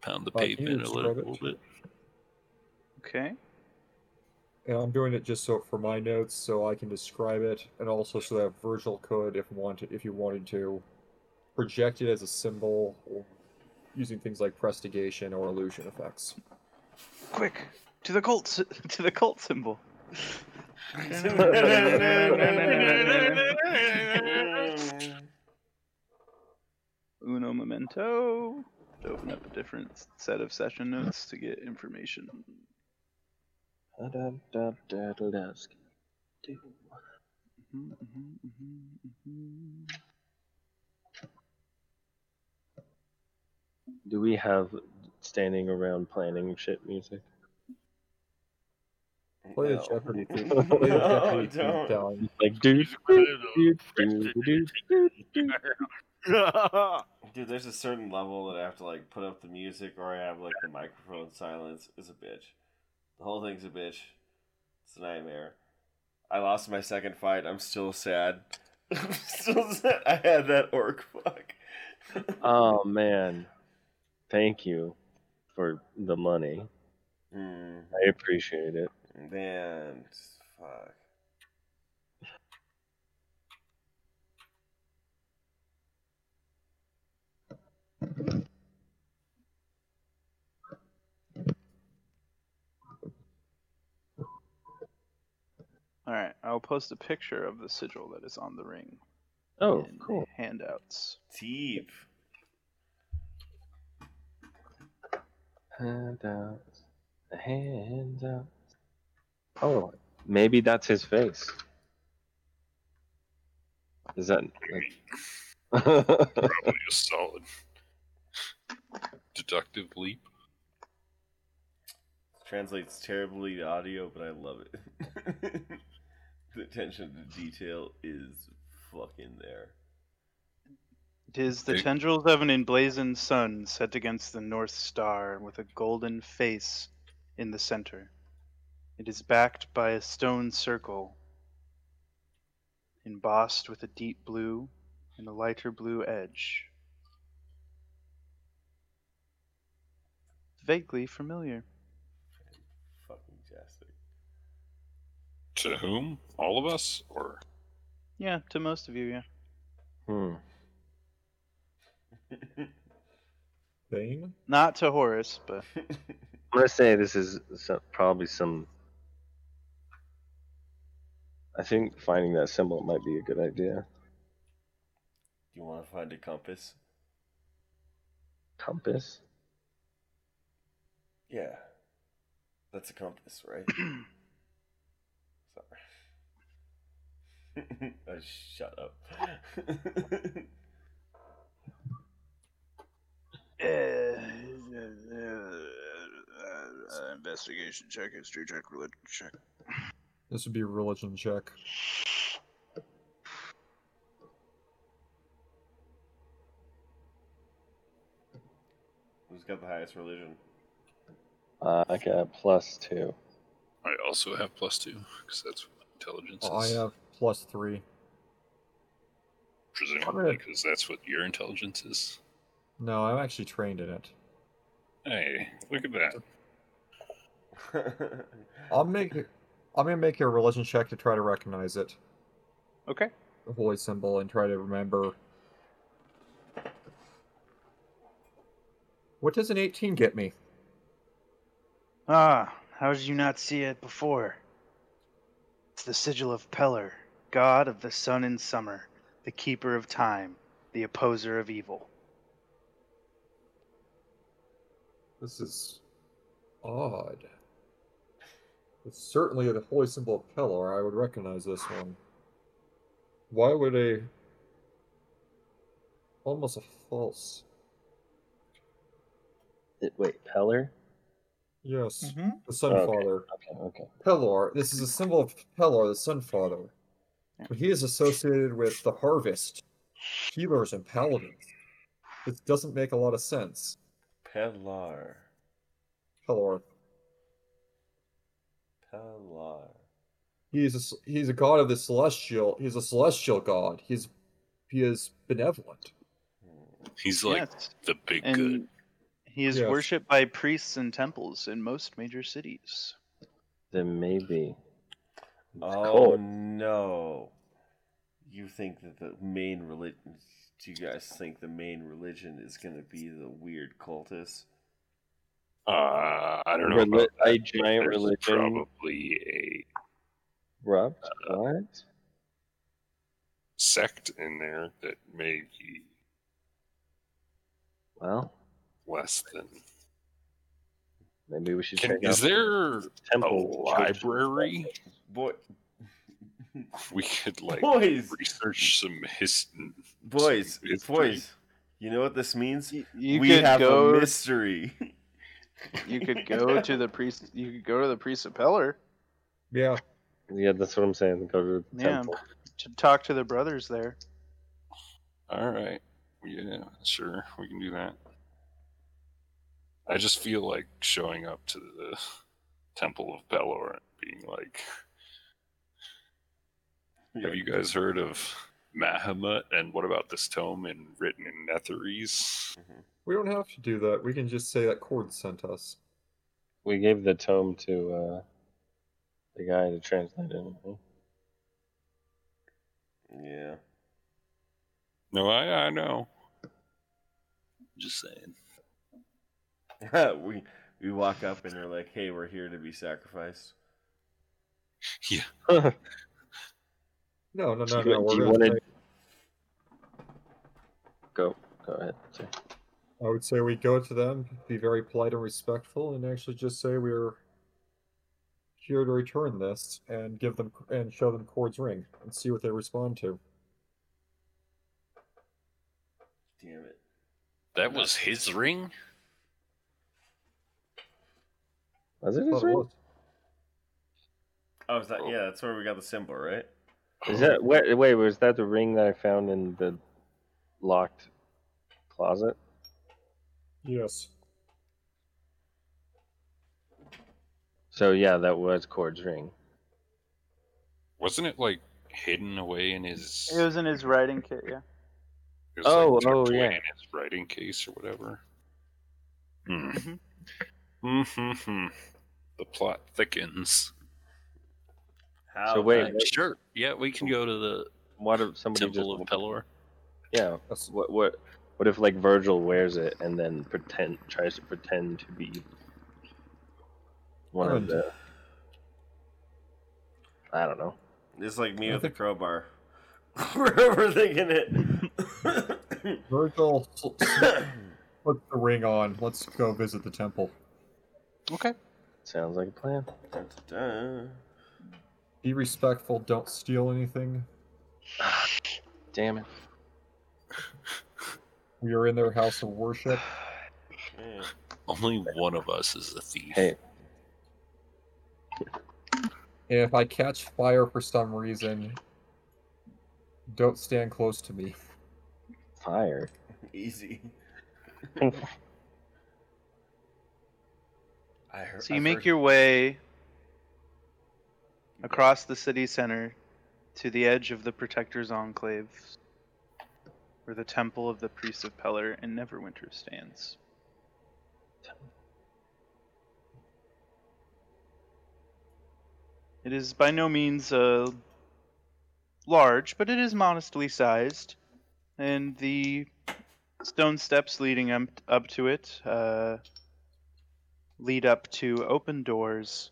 Pound the can you pavement a little, describe it? little bit. Okay. And I'm doing it just so for my notes, so I can describe it, and also so that Virgil could, if wanted, if you wanted to, project it as a symbol, or using things like prestigation or illusion effects. Quick, to the cult, <laughs> to the cult symbol. Uno memento. Open up a different set of session notes to get information. Do we have standing around planning shit music? Play No. Jeopardy theme. Play No, Jeopardy don't. Like. Dude, there's a certain level that I have to like put up the music or I have like the microphone silence is a bitch. The whole thing's a bitch. It's a nightmare. I lost my second fight. I'm still sad. <laughs> I'm still sad. I had that orc fuck. <laughs> Oh man, thank you for the money. Hmm. I appreciate it. Man, fuck. All right, I'll post a picture of the sigil that is on the ring. Oh, in cool. Handouts. Deep. Handouts, handouts. Oh, maybe that's his face. Is that? like... Probably a solid deductive leap. Translates terribly to audio, but I love it. <laughs> the attention to detail is fucking there. Tis the tendrils of an emblazoned sun set against the North Star with a golden face in the center. It is backed by a stone circle embossed with a deep blue and a lighter blue edge. Vaguely familiar. Fucking tastic. To whom? All of us? Or Yeah, to most of you, yeah. Hmm. Bane? Not to Horace, but I'm gonna say this is some, probably some. I think finding that symbol might be a good idea. you want to find a compass? Compass. Yeah. That's a compass, right? <clears throat> Sorry. uh, shut up. <laughs> investigation check, history check, religion check. This would be a religion check. Who's got the highest religion? Uh, I got plus two. I also have plus two because that's what intelligence I is. have plus three. Presumably, because that's what your intelligence is. No, I'm actually trained in it. Hey, look at that. <laughs> I'll make. I'm gonna make a religion check to try to recognize it, Okay. the holy symbol, and try to remember. What does an 18 get me? Ah, how did you not see it before? It's the sigil of Pelor, god of the sun and summer, the keeper of time, the opposer of evil. This is odd. It's certainly the holy symbol of Pelor. I would recognize this one. Why would a almost a false? It, wait, Peller? Yes, Mm-hmm. the Sun Okay. Father. Okay, okay. Pelor. This is a symbol of Pelor, the Sun Father. But he is associated with the harvest, healers, and paladins. This doesn't make a lot of sense. Pelar. Pelor. Pelar. He is a, s- he's a god of the celestial. He's a celestial god. He's he is benevolent. He's like Yes. the big And good. he is Yes. worshipped by priests and temples in most major cities. Then maybe. Oh Cool. no. You think that the main religion. Do you guys think the main religion is going to be the weird cultists? Uh, I don't know. Reli- about that. a giant religion. Probably a Rubbed? What? sect in there that may be Well, less than. maybe we should Can, check is out there a temple church. library? Boy, <laughs> We could like boys, research some his. boys, some history. boys. You know what this means? You, you we could have go. a mystery. <laughs> You could go to the priest. You could go to the priest of Pelor Yeah, Yeah, that's what I'm saying. Go to the Yeah. temple. to talk to the brothers there. All right. Yeah, sure. We can do that. I just feel like showing up to the Temple of Pelor and being like, Have you guys heard of Bahamut? And what about this tome in written in Netherese? We don't have to do that. We can just say that Cord sent us. We gave the tome to uh, the guy to translate it. huh? Yeah. No, I I know. Just saying. <laughs> we we walk up and they're like, "Hey, we're here to be sacrificed." Yeah. <laughs> No, no, no, Do you- no. do We're you gonna wanna- Go, go ahead. Say. I would say we go to them, be very polite and respectful, and actually just say we're here to return this and give them and show them Cord's ring and see what they respond to. Damn it. That was his ring? Was it his Thought it ring? was. Oh, is that oh. yeah? That's where we got the symbol, right? Is that wait, wait? Was that the ring that I found in the locked closet? Yes. So yeah, that was Cord's ring. Wasn't it like hidden away in his? It was in his writing kit, yeah. it was, Oh, like, oh, away yeah. in his writing case or whatever. Hmm. Mhm. Mm-hmm. The plot thickens. How? So wait, Uh, sure. Yeah, we can go to the What if somebody Temple just of Pelor. yeah? What what what if like Virgil wears it and then pretend tries to pretend to be one of And- the I don't know. It's like me with the crowbar. <laughs> we're overthinking it. <laughs> Virgil, s- s- <coughs> put the ring on. Let's go visit the temple. Okay. Sounds like a plan. Dun, dun, dun. Be respectful. Don't steal anything. <sighs> Damn it. <laughs> We are in their house of worship. Yeah. <sighs> Only one of us is a thief. Hey, And if I catch fire for some reason, don't stand close to me. fire. Easy. <laughs> I heard. So you I've make heard- your way across the city center to the edge of the Protector's Enclave, where the Temple of the Priests of Pelor and Neverwinter stands. It is by no means uh, large, but it is modestly sized, and the stone steps leading up, up to it uh, lead up to open doors,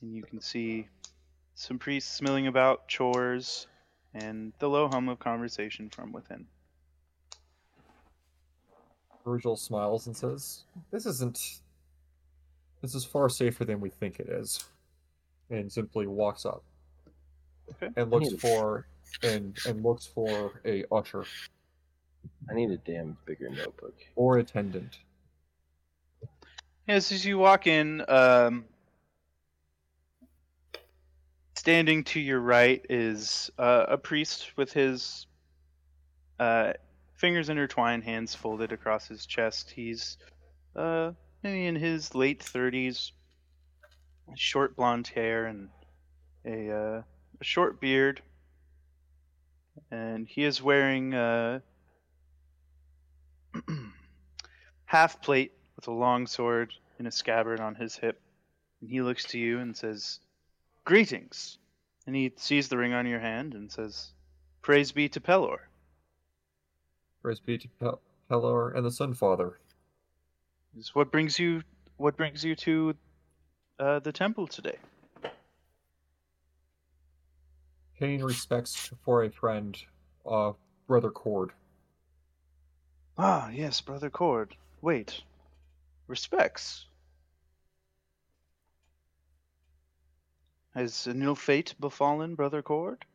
and you can see some priests milling about chores and the low hum of conversation from within. Virgil smiles and says, This isn't. This is far safer than we think it is. And simply walks up. Okay. And looks for and and looks for a usher I need a damn bigger notebook. or attendant. Yes, as you walk in, um, standing to your right is uh, a priest with his uh, fingers intertwined, hands folded across his chest. He's uh, maybe in his late thirties, short blonde hair and a, uh, a short beard, and he is wearing uh, <clears throat> half plate with a long sword and a scabbard on his hip. And he looks to you and says, Greetings. And he sees the ring on your hand and says, Praise be to Pelor. Praise be to Pel- Pelor and the Sun Father. Is what brings you what brings you to uh, the temple today? Paying respects for a friend, uh, Brother Cord. Ah, yes, Brother Cord. Wait. Respects. Has an ill fate befallen Brother Cord?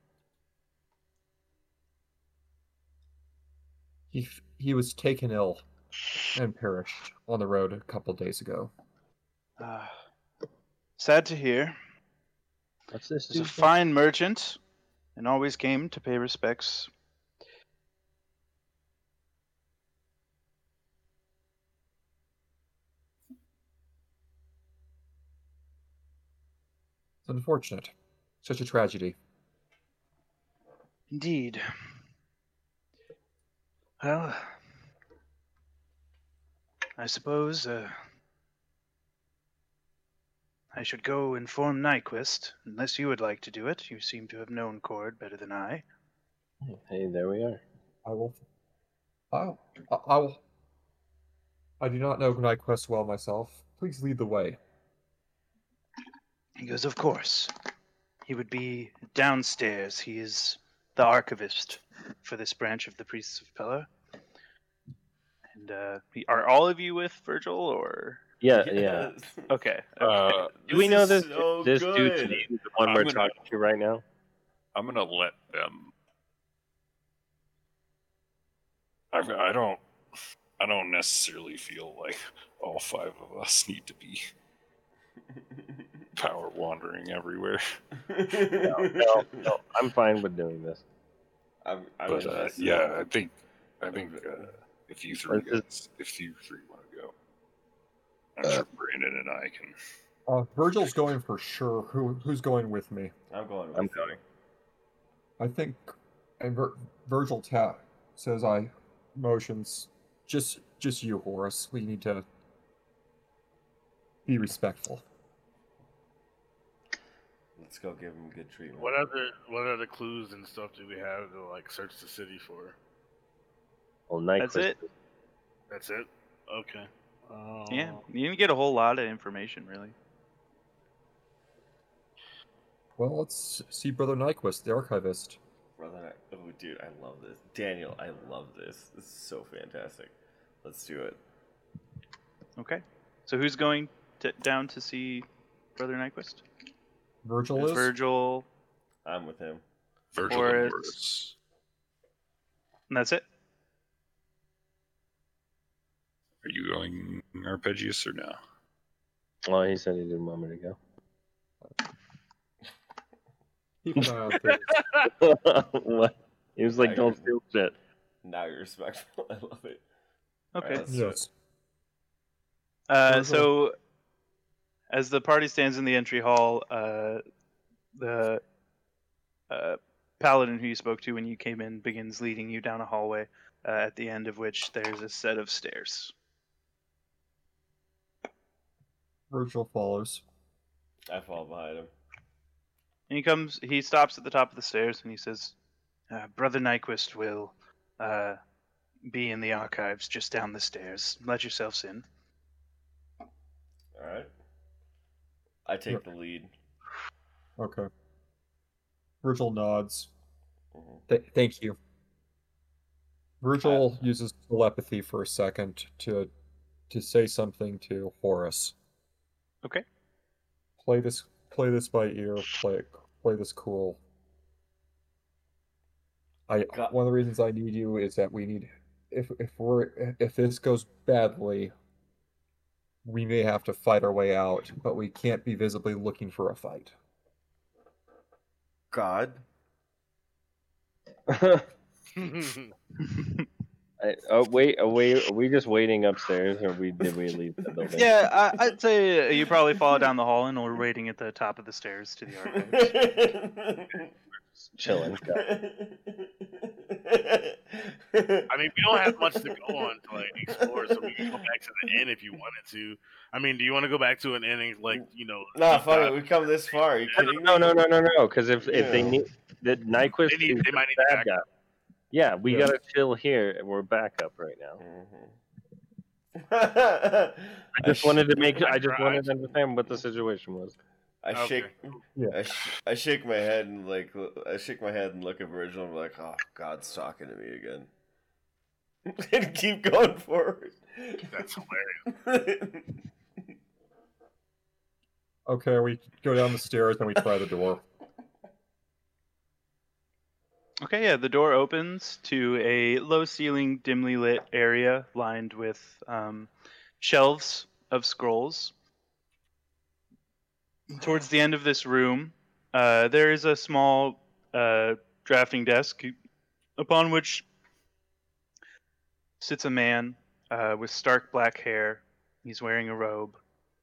He, he was taken ill and perished on the road a couple days ago. Ah, sad to hear. What's this? He's a fine merchant and always came to pay respects. Unfortunate. Such a tragedy. Indeed. Well, I suppose uh, I should go inform Nyquist, unless you would like to do it. You seem to have known Cord better than I. Hey, there we are. I will. I'll, I I will. I do not know Nyquist well myself. Please lead the way. He goes, Of course. He would be downstairs. He is the archivist for this branch of the Priests of Pelor. And uh, are all of you with Virgil, or Yeah, yeah. Okay? <laughs> okay. Uh, Do we know this so this good. dude's name, the one I'm we're gonna- talking to right now? I'm gonna let them. I, I don't. I don't necessarily feel like all five of us need to be <laughs> power wandering everywhere. <laughs> No, no, no. I'm fine with doing this. I'm, I'm But uh, yeah, I think I think uh, if you three guys, if you three want to go, I'm sure Brandon and I can. Uh, Virgil's going for sure. Who who's going with me? I'm going. With I'm you. going. I think, and Vir- Virgil ta- says I motions. Just just you, Horace. We need to be respectful. Let's go give him good treatment. What other what other clues and stuff do we have to like search the city for? Well, That's Nyquist it. That's it. Okay. Um, Yeah, you didn't get a whole lot of information, really. Well, let's see Brother Nyquist, the archivist. Brother, I- oh dude, I love this. Daniel, I love this. This is so fantastic. Let's do it. Okay. So who's going to, down to see Brother Nyquist? Virgil There's is. Virgil, I'm with him. Virgil Horace. and Horace. and that's it. Are you going Arpeggius or no? Well, he said he didn't want me to go. Keep an eye on things. what? He was like, I "Don't agree. steal shit." Now you're respectful. <laughs> I love it. Okay. Alright, let's do it. Yes. Uh, so, as the party stands in the entry hall, uh, the uh, paladin who you spoke to when you came in begins leading you down a hallway, uh, at the end of which there's a set of stairs. Virgil follows. I fall behind him. And he comes, he stops at the top of the stairs and he says, uh, "Brother Nyquist will uh, be in the archives just down the stairs. Let yourselves in." All right. I take the lead. Okay. Virgil nods. Mhm. Th- thank you. Virgil uses telepathy for a second to to say something to Horace. Okay. Play this play this by ear, play play this cool. I Got- one of the reasons I need you is that we need if if we're if this goes badly, we may have to fight our way out, but we can't be visibly looking for a fight. God. <laughs> I, oh wait, oh wait, are we just waiting upstairs, or we did we leave the building? Yeah, I, I'd say uh, you probably follow down the hall and we're waiting at the top of the stairs to the archives. chilling. <laughs> <laughs> I mean, we don't have much to go on to like explore, so we can go back to the end if you wanted to. I mean, do you want to go back to an inn and like you know? nah, deep fuck dive? it. We come this far. Are you kidding? No, no, no, no, no. Because if if they need the Nyquist They need- they might need bad backup. guy. Yeah, we Yeah. gotta chill here, and we're back up right now. Mhm. <laughs> I just wanted to make. I just wanted to understand what the situation was. I Okay. shake. Yeah. I, sh- I shake my head and like I shake my head and look at Virgil and I'm like, oh, God's talking to me again. <laughs> and keep going forward. That's hilarious. Okay, we go down the stairs and we try the door. Okay, yeah, the door opens to a low ceiling, dimly lit area lined with um, shelves of scrolls. Towards the end of this room, uh, there is a small uh, drafting desk upon which sits a man uh, with stark black hair. He's wearing a robe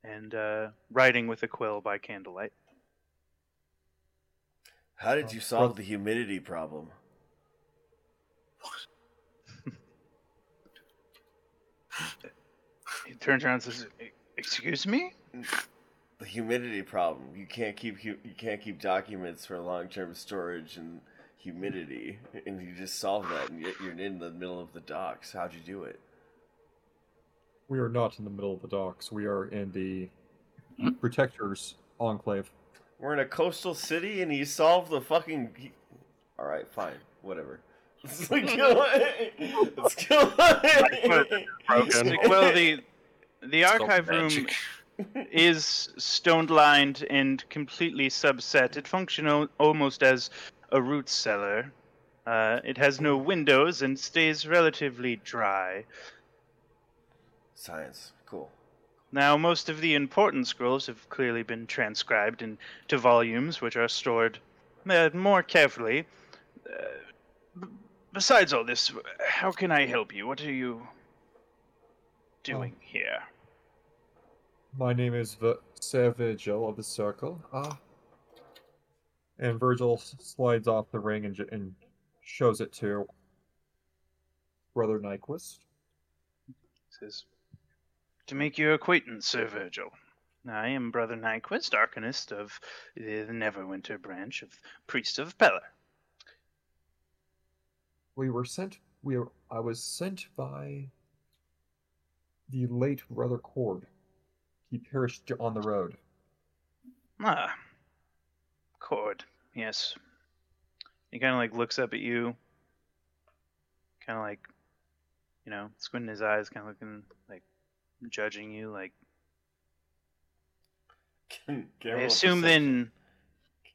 and uh, writing with a quill by candlelight. How did you solve the humidity problem? He turns around and says, "E- "Excuse me." The humidity problem. You can't keep you can't keep documents for long-term storage and humidity, and you just solve that, and yet you're in the middle of the docks. How'd you do it? We are not in the middle of the docks. We are in the <clears throat> Protectors Enclave. We're in a coastal city, and you solved the fucking. All right, fine, whatever. Let's go. Let's go. Broken. <laughs> Well, the the archive room magic. Is stone lined and completely subset. It functions almost as a root cellar. Uh, it has no windows and stays relatively dry. Science, cool. Now, most of the important scrolls have clearly been transcribed into volumes, which are stored uh, more carefully. Uh, b- besides all this, how can I help you? What are you doing here? My name is v- Sir Virgil of the Circle. Ah. And Virgil slides off the ring and, j- and shows it to Brother Nyquist. says, To make your acquaintance, Sir Virgil. I am Brother Nyquist, Arcanist of the Neverwinter branch of Priest of Pelor. We were sent. We were, I was sent by the late Brother Cord. He perished on the road. Ah, Cord, yes. He kind of like looks up at you, kind of like, you know, squinting his eyes, kind of looking like judging you. Like, Can, can I assume perception- then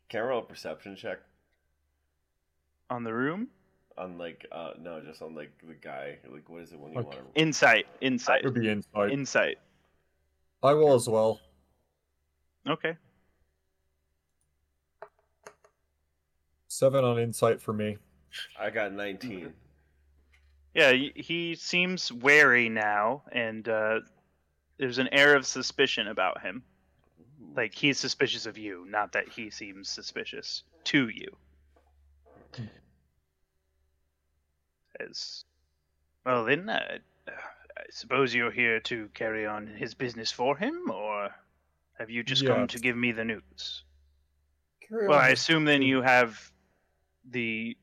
Can I perception check on the room, on like uh no, just on like the guy. Like what is it when you Okay. want to? insight, insight, It would be insight. insight. I will as well. Okay. Seven on insight for me. I got nineteen. Yeah, he seems wary now, and uh, there's an air of suspicion about him. Like he's suspicious of you, not that he seems suspicious to you. As well, then uh, I suppose you're here to carry on his business for him, or have you just come to give me the news? Carry Well, on. I assume then you have the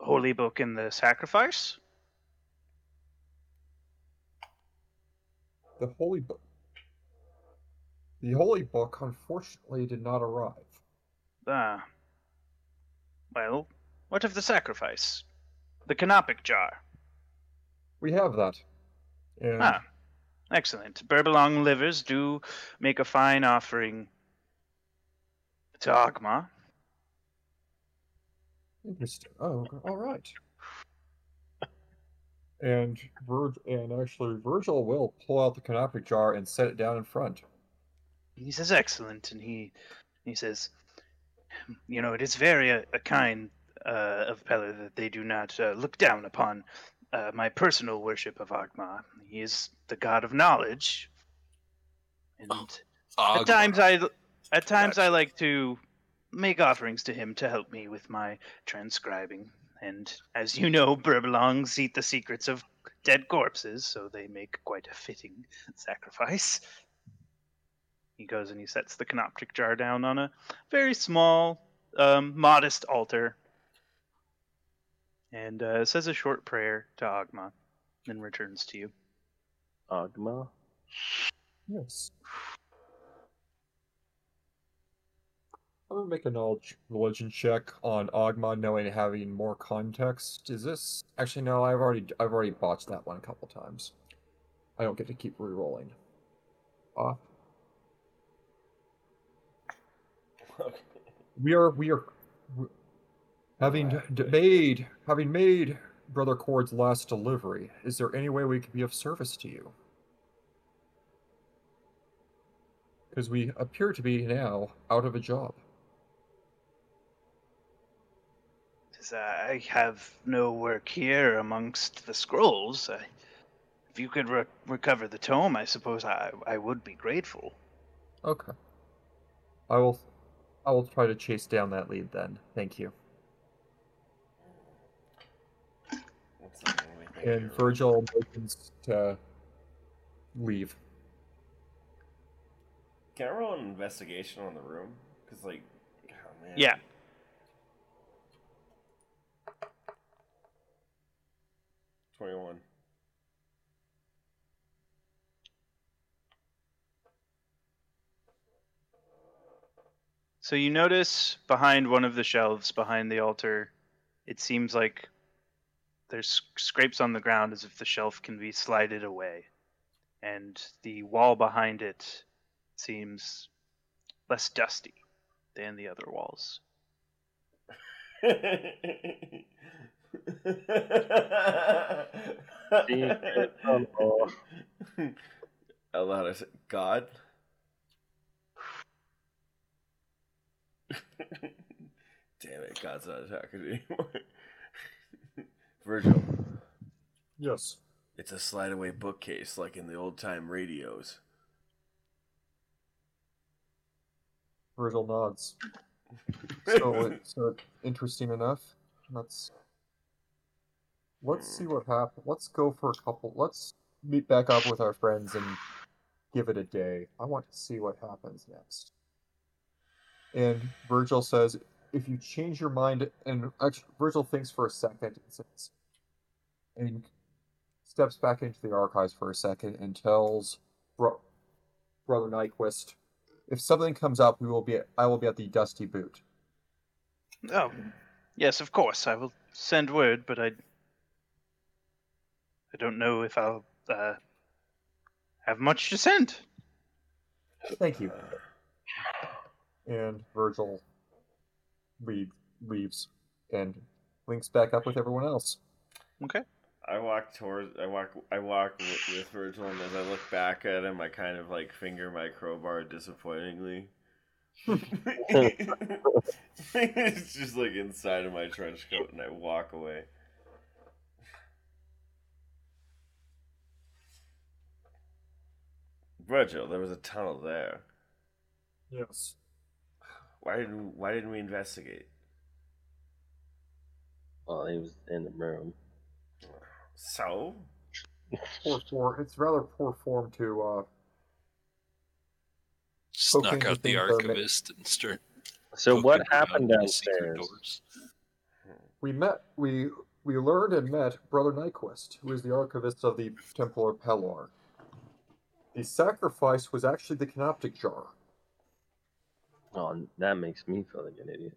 holy book and the sacrifice. The holy book. The holy book, unfortunately, did not arrive. Ah. Well, what of the sacrifice? The canopic jar. We have that. And Ah. Excellent. Burbelong livers do make a fine offering to Oghma. Interesting. Oh, all right. And Virg and actually Virgil will pull out the canopic jar and set it down in front. He says excellent, and he he says, you know, it is very uh, a kind uh, of Pelor that they do not uh, look down upon uh, my personal worship of Oghma. He is the god of knowledge, and at times I at times I like to make offerings to him to help me with my transcribing. And as you know, Burbelongs eat the secrets of dead corpses, so they make quite a fitting <laughs> sacrifice. He goes and he sets the canoptic jar down on a very small, um, modest altar, and uh, says a short prayer to Oghma, then returns to you. Oghma? Yes. I'm gonna make a knowledge religion check on Oghma, knowing having more context. Is this actually no? I've already I've already botched that one a couple times. I don't get to keep re-rolling. Uh, <laughs> we are we are we- having d- made having made Brother Cord's last delivery. Is there any way we could be of service to you? Because we appear to be now out of a job. Says, I have no work here amongst the scrolls. I, if you could re- recover the tome, I suppose I, I would be grateful. Okay. I will. I will try to chase down that lead then. Thank you. What's the only thing And? Virgil motions to leave. Can I roll an investigation on the room? Because, like, oh man. Yeah. Twenty-one. So you notice behind one of the shelves behind the altar, it seems like there's scrapes on the ground as if the shelf can be slided away. And the wall behind it seems less dusty than the other walls. <laughs> Loud, I said, God. <laughs> Damn it, God's not attacking me anymore. Virgil, Yes. it's a slide away bookcase like in the old time radios. Virgil nods. <laughs> So it's uh, interesting enough. Let's let's see what happens. Let's go for a couple. Let's meet back up with our friends and give it a day. I want to see what happens next. And Virgil says, if you change your mind, and actually, Virgil thinks for a second and says, and steps back into the archives for a second and tells Bro- Brother Nyquist, if something comes up, we will be. I will be at the Dusty Boot. Oh, yes, of course. I will send word, but I. I don't know if I'll uh, have much to send. Thank you. And Virgil leave, leaves and links back up with everyone else. Okay. I walk towards. I walk. I walk with, with Virgil, and as I look back at him, I kind of like finger my crowbar disappointingly. <laughs> it's just like inside of my trench coat, and I walk away. Virgil, there was a tunnel there. Yes. Why didn't Why didn't we investigate? Well, he was in the room. So Poor form. It's rather poor form to. uh Snuck out the the things are ma- archivist and start. So what happened in the secret downstairs? We met. We we learned and met Brother Nyquist, who is the archivist of the Temple of Pelor. The sacrifice was actually the canoptic jar. Oh, that makes me feel like an idiot.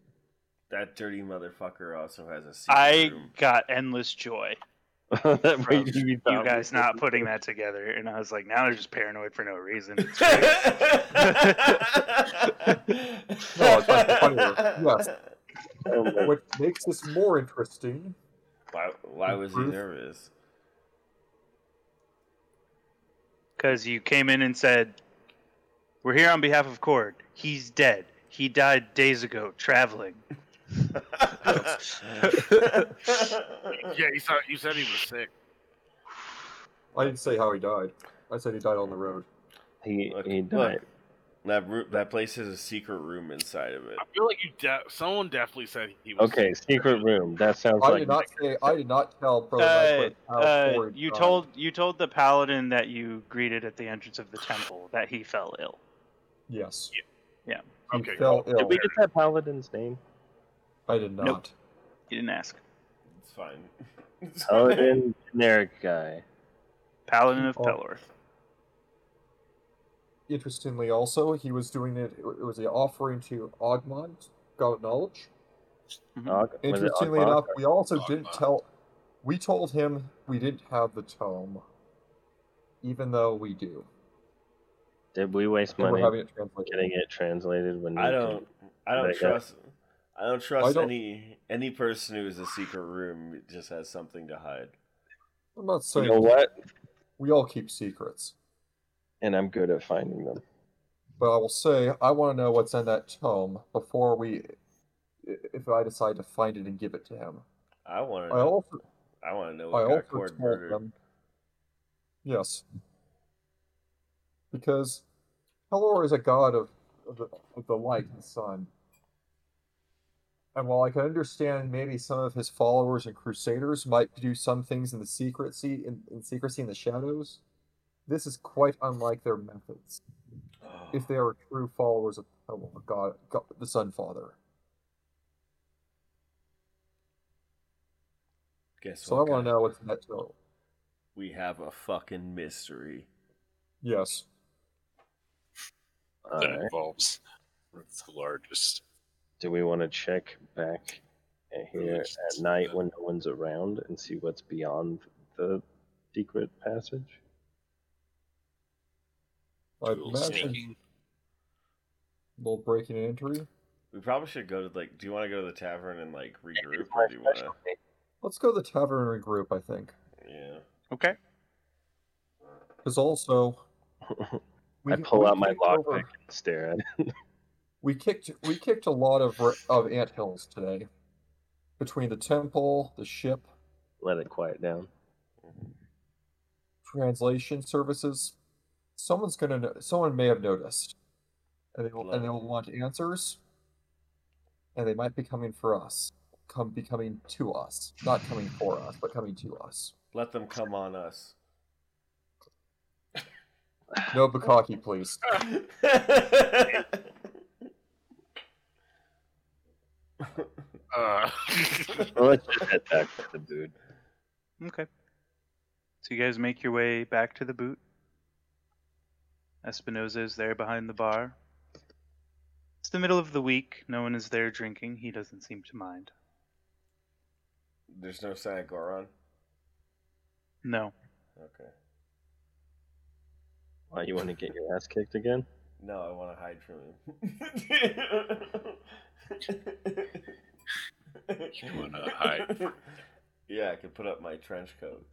that dirty motherfucker also has a secret I room. got endless joy <laughs> that from made me you thought- guys not putting that together, and I was like, now they're just paranoid for no reason. <laughs> No, it's like funnier. Yes. What makes this more interesting Why, why was he mm-hmm. nervous? Because you came in and said, "We're here on behalf of Cord. He's dead. He died days ago traveling." Yeah, you said you said he was sick. I didn't say how he died. I said he died on the road. He Look, he look, died. that roo- that place has a secret room inside of it. I feel like you. De- someone definitely said he was. Okay, sick. secret room. That sounds I like did not say. I did not tell Brother Uh, uh, you died. told you told the paladin that you greeted at the entrance of the temple that he fell ill. Yes. Yeah. He Okay, fell Did ill. we get that paladin's name? I did not. Nope. You didn't ask. It's fine. <laughs> It's Paladin generic guy. Paladin of Oh. Pelor. Interestingly, also, he was doing it. It was an offering to Ogmont, God of Knowledge. Mhm. Og- Interestingly Ogmok? enough, we also didn't tell. We told him we didn't have the tome, even though we do. Did we waste And we're money having it getting it translated when I don't. I don't trust. that. Trust. I don't trust don't- any any person who is a secret room just has something to hide. I'm not You saying know what? we all keep secrets, And I'm good at finding them. but I will say I want to know what's in that tome before we, if I decide to find it and give it to him. I want to. I also I want to know I what got also Cord murdered. them. Yes. Because Pelor is a god of, of, the, of the light and sun. And while I can understand maybe some of his followers and crusaders might do some things in the secrecy in, in secrecy in the shadows, this is quite unlike their methods. If they ah. are true followers of oh, God, God, the Sun Father. Guess So I want to know what's in that total. We have a fucking mystery. Yes. that Alright. involves the largest. Do we want to check back at here at night when no one's around and see what's beyond the secret passage? I Tool imagine sneaking. a little breaking and entry. We probably should go to like. Do you want to go to the tavern and like regroup, or do you want to? Let's go to the tavern and regroup, I think. Yeah. Okay. Because also, <laughs> we, I pull we out my kicked over- lockpick and stare at it. <laughs> We kicked we kicked a lot of of ant hills today, between the temple, the ship, Let it quiet down. translation services. Someone's gonna know, someone may have noticed, and they will and they will want answers, and they might be coming for us, come be coming to us, not coming for us, but coming to us. Let them come on us. No Bukaki, please. <laughs> Uh, <laughs> Well, let's just head back to the boot. Okay. So you guys make your way back to the boot. Espinoza is there behind the bar. It's the middle of the week. No one is there drinking. He doesn't seem to mind. There's no sign of Goron. No. Okay. Why you want to get your ass kicked again? No, I want to hide from him. <laughs> You wanna <laughs> hide? Yeah, I can put up my trench coat.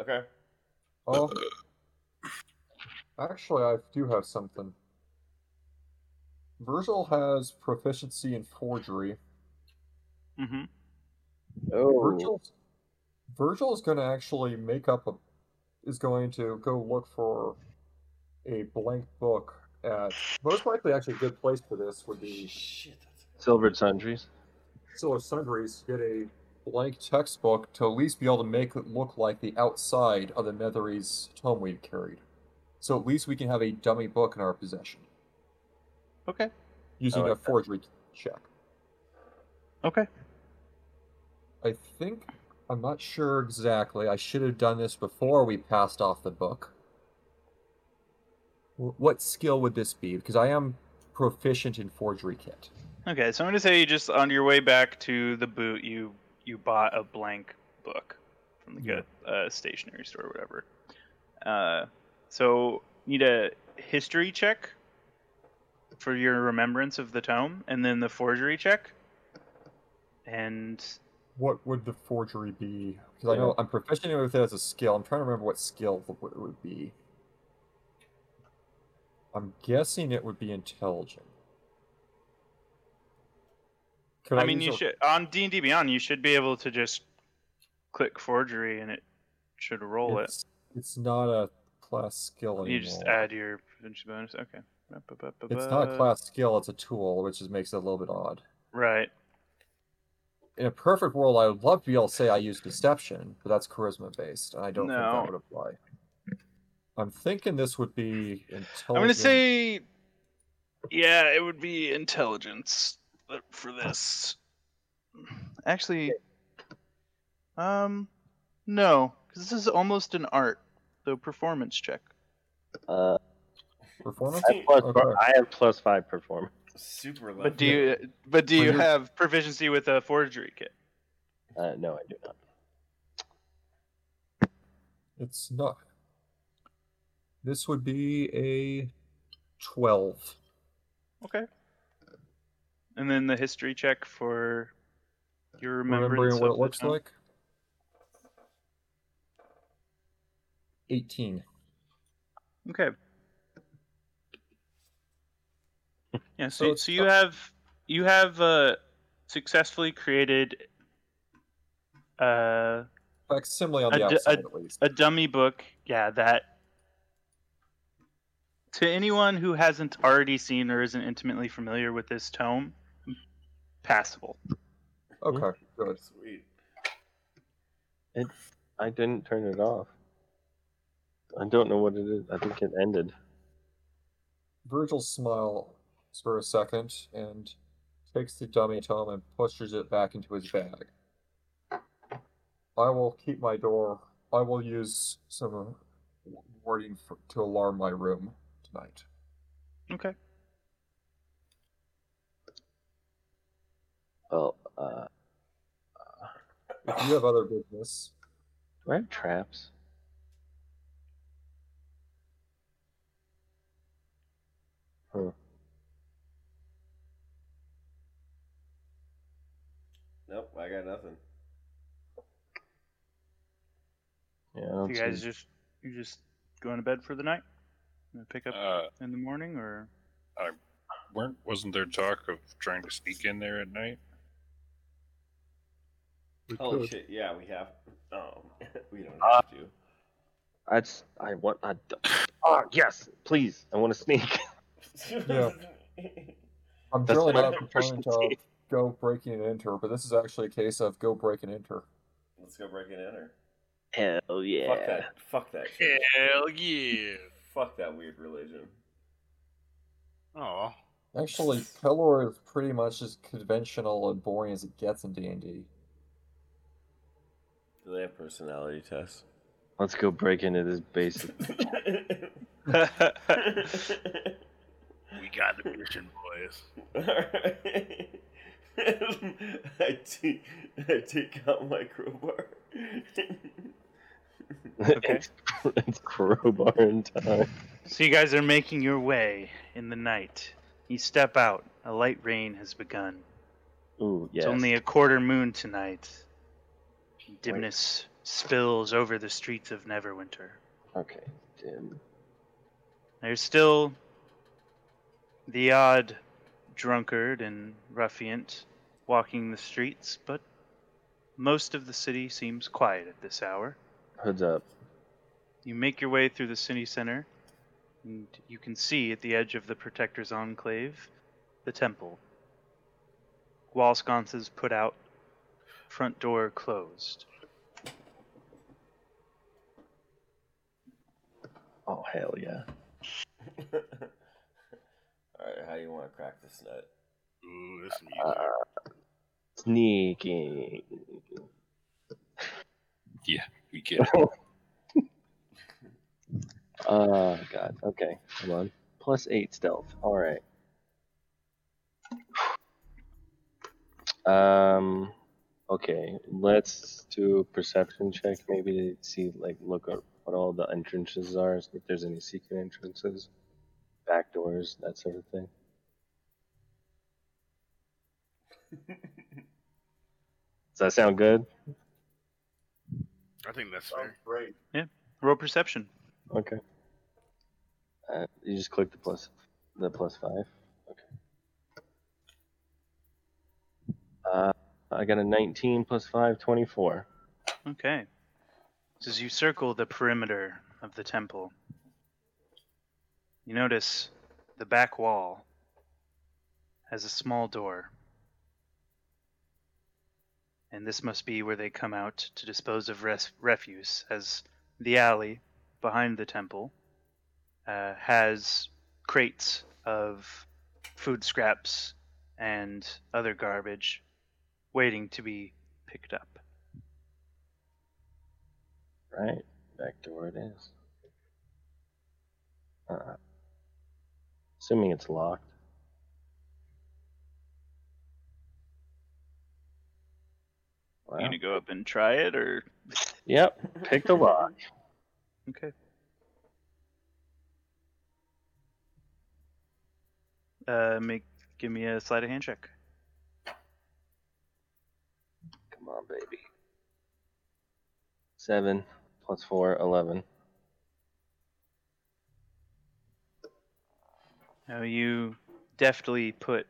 Okay. Oh, actually, I do have something. Virgil has proficiency in forgery. Mm-hmm. Oh, Virgil's Virgil is going to actually make up a is going to go look for a blank book at most likely actually a good place for this would be Shit. That's... silvered sundries. Silver Sundries get a blank textbook to at least be able to make it look like the outside of the Netherese tome we've carried. So at least we can have a dummy book in our possession Okay. using like a that. forgery check. Okay. I think I'm not sure exactly. I should have done this before we passed off the book. Wh- What skill would this be? Because I am proficient in forgery kit. Okay. So I'm gonna say you just on your way back to the boot, you you bought a blank book from the good uh, stationery store or whatever. Uh, so need a history check for your remembrance of the tome, and then the forgery check. And What would the forgery be? Because I know I'm proficient with it as a skill. I'm trying to remember what skill it would be. I'm guessing it would be intelligent. Could I mean, you a- should on D and D Beyond, you should be able to just click forgery, and it should roll it. It's, it's not a class skill anymore. You just add your proficiency bonus. Okay. It's not a class skill. It's a tool, which just makes it a little bit odd. Right. in a perfect world, I would love to be able to say I use deception, but that's charisma based, and I don't think that would apply. I'm thinking this would be intelligent. I'm gonna say, yeah, it would be intelligence for this. Actually, um, no, because this is almost an art, so performance check. Uh, performance. I have plus Okay. I have plus five performance. Super low. But do you, but do Well, you you're- have proficiency with a forgery kit? Uh, no, I do not. It's not. This would be a twelve. Okay. And then the history check for your remembrance Remembering what it looks town. like. Eighteen. Okay. Yeah, So so, so you have you have uh, successfully created uh, Facsimile on the a- outside, at least. a dummy book. Yeah, that to anyone who hasn't already seen or isn't intimately familiar with this tome, passable. Okay, mm-hmm. good. Sweet. I didn't turn it off. I don't know what it is. I think it ended. Virgil smiles for a second and takes the dummy tome and pushes it back into his bag. I will keep my door. I will use some wording for, to alarm my room tonight. Okay. Well, uh, If you have other business, do I have traps? Huh. Nope, I got nothing. Yeah, I don't You see- guys just you just going to bed for the night? Gonna pick up Uh, in the morning, or I weren't wasn't there talk of trying to sneak in there at night? we Holy could. shit! Yeah, we have. Um, <laughs> we don't Uh, have to. That's I want. I, oh <laughs> yes, please. I want to sneak. <laughs> Yeah. I'm That's generally my not a proponent of go breaking and enter, but this is actually a case of go break and enter. Let's go break and enter. Hell yeah. Fuck that. Fuck that. shit. Hell yeah. Fuck that weird religion. Oh. Actually, Pelor is pretty much as conventional and boring as it gets in D&D. Do they have personality tests? Let's go break into this base. <laughs> We got the mission, boys. Alright. <laughs> I take, I take out my crowbar. <laughs> it's, it's crowbar in time. so you guys are making your way in the night. You step out. A light rain has begun. Ooh, yes. It's only a quarter moon tonight. Dimness spills over the streets of Neverwinter. Okay, dim. There's still the odd drunkard and ruffian walking the streets, but most of the city seems quiet at this hour. Hoods up. You make your way through the city center, and you can see at the edge of the Protector's Enclave the temple. Wall sconces put out, front door closed. Oh hell yeah. <laughs> Alright, how do you want to crack this nut? Ooh, this music. Uh, sneaking. We get <laughs> it. Oh god. Okay, hold on. Plus eight stealth. All right. Um. Okay, let's do a perception check. Maybe to see, like, look at what all the entrances are. See if there's any secret entrances, back doors, that sort of thing. <laughs> Does that sound good? I think that's fair. great. Roll perception. Okay. Uh, you just click the plus, the plus five. Okay. Uh, I got a 19 plus 5, 24. Okay. As you circle the perimeter of the temple, you notice the back wall has a small door. And this must be where they come out to dispose of res- refuse, as the alley behind the temple uh, has crates of food scraps and other garbage waiting to be picked up. Right, back to where it is. Uh, assuming it's locked. Wow. You gonna go up and try it, or Yep, pick the lock. <laughs> okay? Uh, make give me a sleight of hand check. Come on, baby. Seven plus four, eleven. Now you deftly put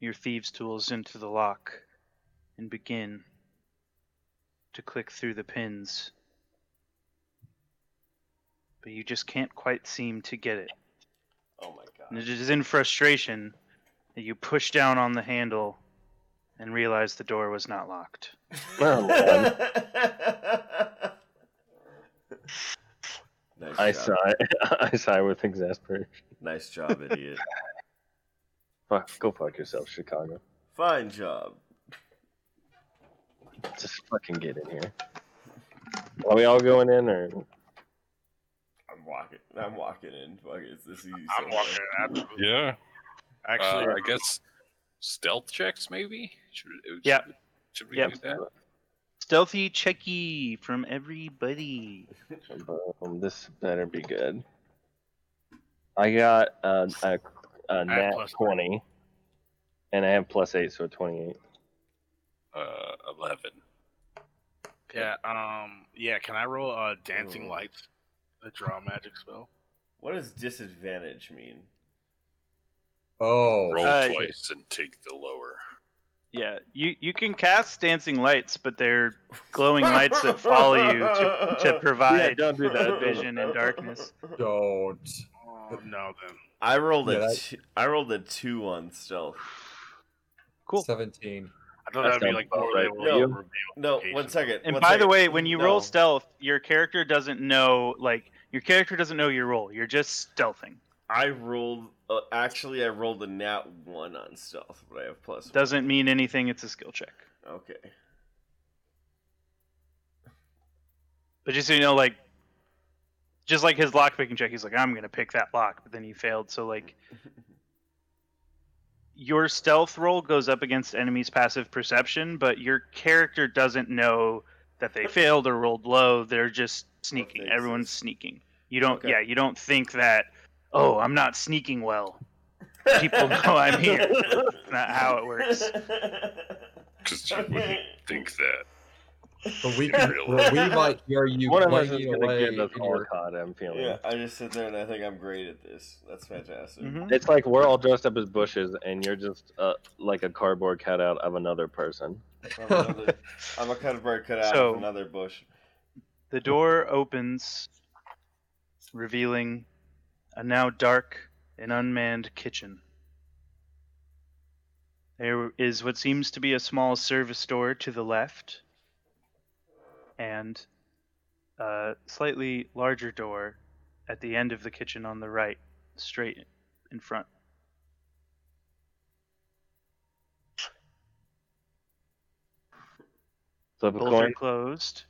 your thieves' tools into the lock and begin to click through the pins. But you just can't quite seem to get it Oh my god. And it is in frustration that you push down on the handle and realize the door was not locked. Man. <laughs> nice I job. sigh. <laughs> I sigh with exasperation. Nice job, idiot. <laughs> Fuck, go fuck yourself, Chicago. Fine job. Just fucking get in here. Are we all going in, or I'm walking. I'm walking in. Fuck it. It's this easy. I'm walking in. Absolutely. Yeah. Actually, Uh, I guess stealth checks maybe. Should, should, Yeah. Should we Yep. do that? Stealthy checky from everybody. Boom, this better be good. I got uh, a, a nat plus twenty, and I have plus eight, so twenty-eight. Uh, eleven. yeah. Um. Yeah. Can I roll uh dancing Oh. lights? The draw magic spell. What does disadvantage mean? Oh, Roll Uh, twice and take the lower. Yeah, you, you can cast dancing lights, but they're glowing lights that follow you to, to <laughs> provide don't do that. vision in darkness. don't. Oh, no, then. I rolled a Yeah, that- two, I rolled a two on stealth. Cool. 17. I thought That that'd be like more right. they No. No, Occasion. one second. And one by the way, when you No. roll stealth, your character doesn't know like your character doesn't know your roll. You're just stealthing. I rolled. Uh, actually, I rolled a nat one on stealth, but I have plus. one. Doesn't mean anything. It's a skill check. Okay. But just so you know, like, just like his lock picking check, he's like, I'm gonna pick that lock, but then he failed. So like, <laughs> your stealth roll goes up against enemies' passive perception, but your character doesn't know that they failed or rolled low. They're just sneaking. thanks. Everyone's sneaking. You don't. Okay. Yeah, you don't think that. Oh, I'm not sneaking well. People <laughs> know I'm here. That's not how it works. Because you wouldn't think that. But we can, <laughs> well, we might hear you One of us is gonna away get us all caught. I'm feeling. Yeah, I just sit there and I think I'm great at this. That's fantastic. Mhm. It's like we're all dressed up as bushes, and you're just uh, like a cardboard cutout of another person. I'm, another, <laughs> I'm a cardboard cut out So- of another bush. The door opens, revealing a now dark and unmanned kitchen. There is what seems to be a small service door to the left, and a slightly larger door at the end of the kitchen on the right, straight in front. Flip a Both are coin. closed.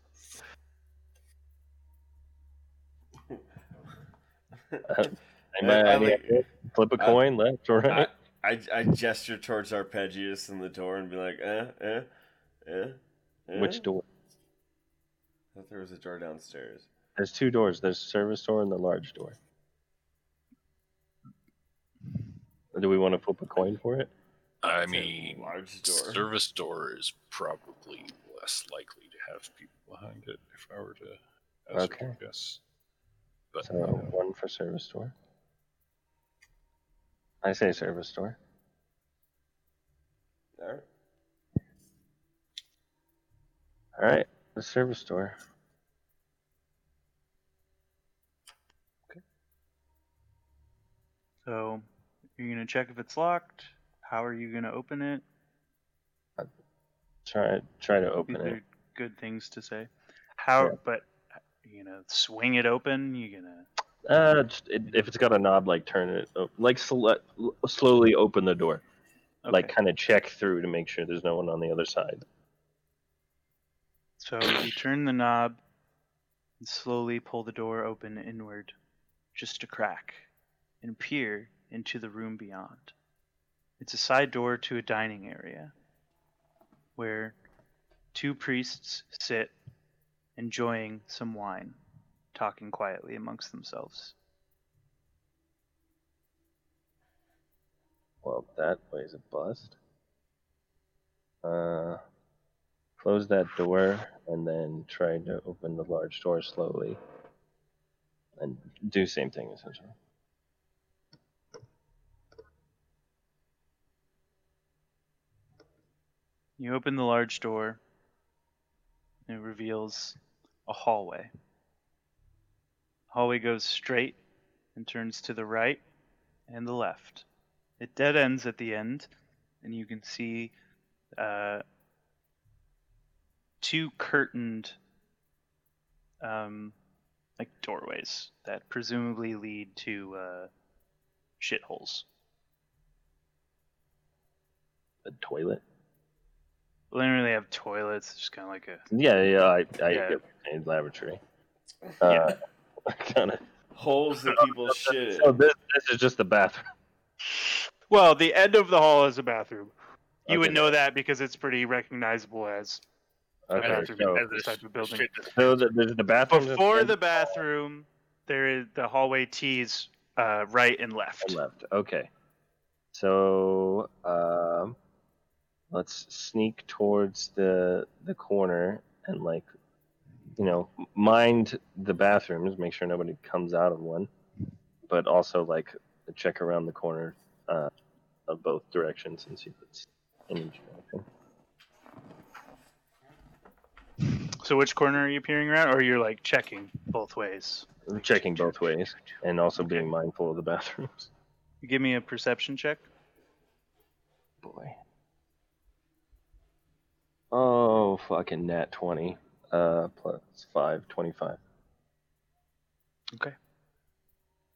Anybody I any like- idea? Flip a I- coin, left or I, right? I, I gesture towards Arpeggius in the door and be like, eh, eh, eh, eh. Which door? I thought there was a door downstairs. There's two doors. There's service door and the large door. Do we want to flip a coin for it? I It's mean, large door. service door is probably less likely to have people behind it. If I were to hazard Okay. a guess. But So one for service door. I say service door. All right. All right, the service door. So you're gonna check if it's locked. How are you gonna open it? Try try to These open are it. good things to say. How, Yeah. but you gonna swing it open? You gonna? Uh, just, it, if it's got a knob, like turn it, like sl- slowly open the door, like kind of check through to make sure there's no one on the other side. So you turn the knob and slowly pull the door open inward, just a crack, and peer into the room beyond. It's a side door to a dining area where two priests sit enjoying some wine, talking quietly amongst themselves. Well, that way's a bust. Uh, close that door and then try to open the large door slowly. And do same thing essentially. You open the large door, and it reveals a hallway. Hallway goes straight and turns to the right and the left. It dead ends at the end, and you can see uh, two curtained um, like doorways that presumably lead to uh, shitholes. A toilet. Well, they don't really have toilets. It's just kind of like a Yeah, yeah. I, I Yeah. get a laboratory. Uh, <laughs> kind of. Holes that people <laughs> shit So this, this is just the bathroom. Well, the end of the hall is a bathroom. You would Okay. know that because it's pretty recognizable as a Okay, bathroom so, in this type of building. Shit, this- so the, there's the bathroom. Before the bathroom, there is the hallway T's uh, right and left. and left. Okay. So um, let's sneak towards the the corner and like, you know, mind the bathrooms, make sure nobody comes out of one, but also like check around the corner uh, of both directions and see if it's any. So which corner are you peering around, or you're like checking both ways? Checking both ways and also being mindful of the bathrooms. Give me a perception check. Boy. Oh, fucking nat 20. Uh, plus 5, 25. Okay.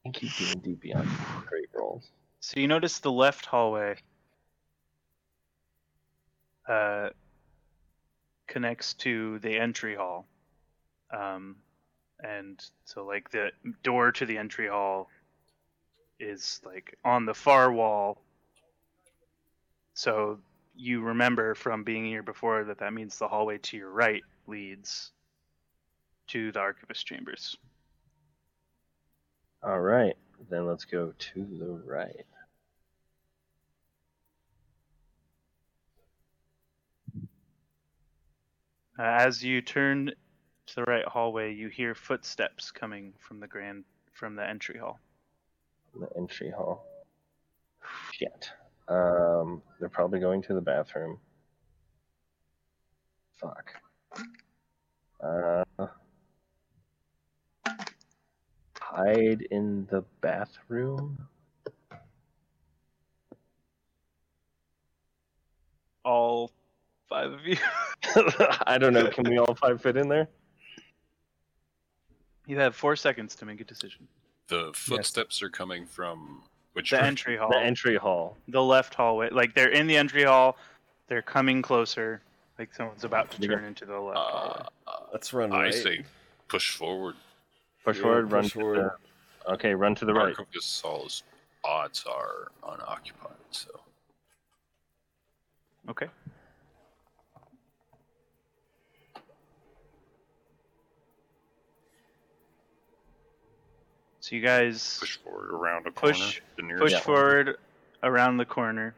Thank you, D&D Beyond. Great rolls. So you notice the left hallway uh, connects to the entry hall. Um, and so, like, the door to the entry hall is, like, on the far wall. So you remember from being here before that that means the hallway to your right leads to the archivist chambers. All right, then let's go to the right. Uh, as you turn to the right hallway, you hear footsteps coming from the grand from the entry hall. The entry hall. Shit. Um, they're probably going to the bathroom. Fuck. Uh, hide in the bathroom. All five of you. <laughs> <laughs> I don't know. Can we all five fit in there? you have four seconds to make a decision. The footsteps are coming from which The entry hall, The entry hall. the left hallway. Like they're in the entry hall. They're coming closer. Like someone's about to turn into the left hallway. Uh, Let's run I right. say push forward. Push Yeah, forward. Run push to forward. the. Okay, run to the right. Archivist Hall's odds are unoccupied, so Okay. So you guys push forward around a Push- corner. The push Yeah. forward around the corner.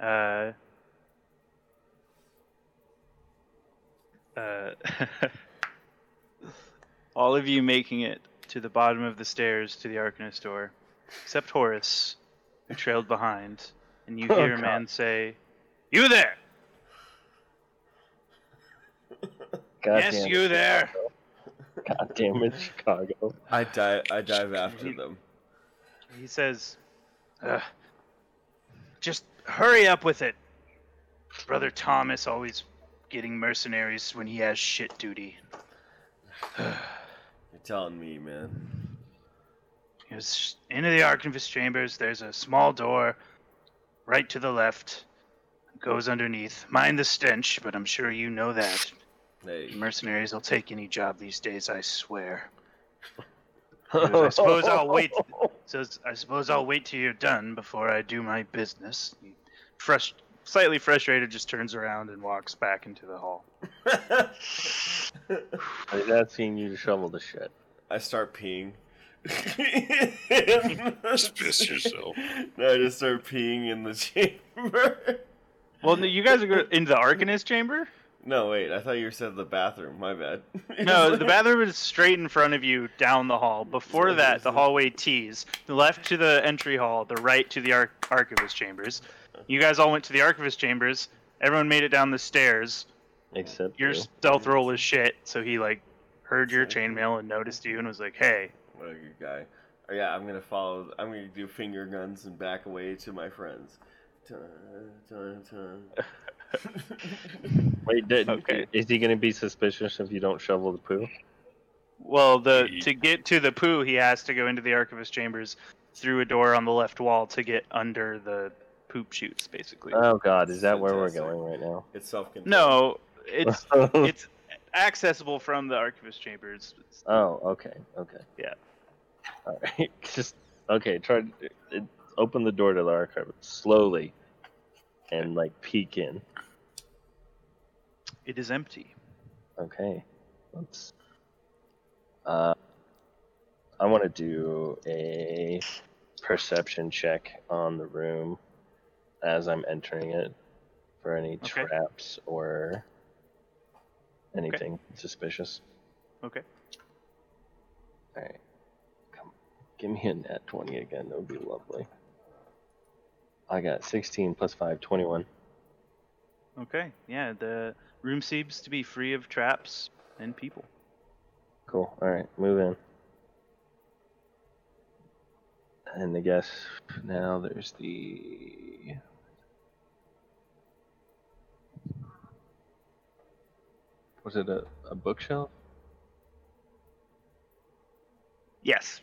Uh, uh, <laughs> all of you making it to the bottom of the stairs to the Arcanist door, except Horace, who trailed behind, and you Oh, hear a man say, "You there? God yes, you it, there." God damn it, Chicago. I dive. I dive after them. He says, "Ugh, "Just hurry up with it, brother Thomas. Always getting mercenaries when he has shit duty." <sighs> You're telling me, man. He goes into the archivist chambers. There's a small door, right to the left. Goes underneath. Mind the stench, but I'm sure you know that. Hey, Mercenaries will take any job these days. I swear. <laughs> I suppose I'll wait. <laughs> Says, I suppose I'll wait till you're done before I do my business. He frust- slightly frustrated, just turns around and walks back into the hall. <laughs> I've not seen you shovel the shit. I start peeing. Just piss yourself. No, I just start peeing in the chamber. Well, you guys are going into the Arcanist chamber? No, wait. I thought you said the bathroom. My bad. <laughs> No, the bathroom is straight in front of you down the hall. Before oh, that, the hallway tees. The left to the entry hall, the right to the ar- archivist chambers. You guys all went to the archivist chambers. Everyone made it down the stairs. Except Your you. stealth roll was shit, so he like heard your chainmail and noticed you and was like, "Hey, What a good guy. Oh, yeah, I'm gonna follow. I'm gonna do finger guns and back away to my friends. Dun, dun, dun. Wait, did, Okay. is he gonna be suspicious if you don't shovel the poo? Well, the Ye- to get to the poo, he has to go into the archivist chambers through a door on the left wall to get under the poop chutes, basically. Oh God, is that where we're going right now? It's self-contained. no, it's <laughs> it's accessible from the archivist chambers. Oh, okay, okay. Yeah. All right, <laughs> just okay. Try to open the door to the archive slowly, and like peek in. It is empty. Okay, let's. Uh, I want to do a perception check on the room as I'm entering it for any Okay. traps or anything suspicious. Okay. All right, come, give me a nat twenty again. That would be lovely. I got 16 plus 5, 21. Okay. Yeah, the room seems to be free of traps and people. Cool. All right, move in. And I guess now there's the. Was it a, a bookshelf? Yes.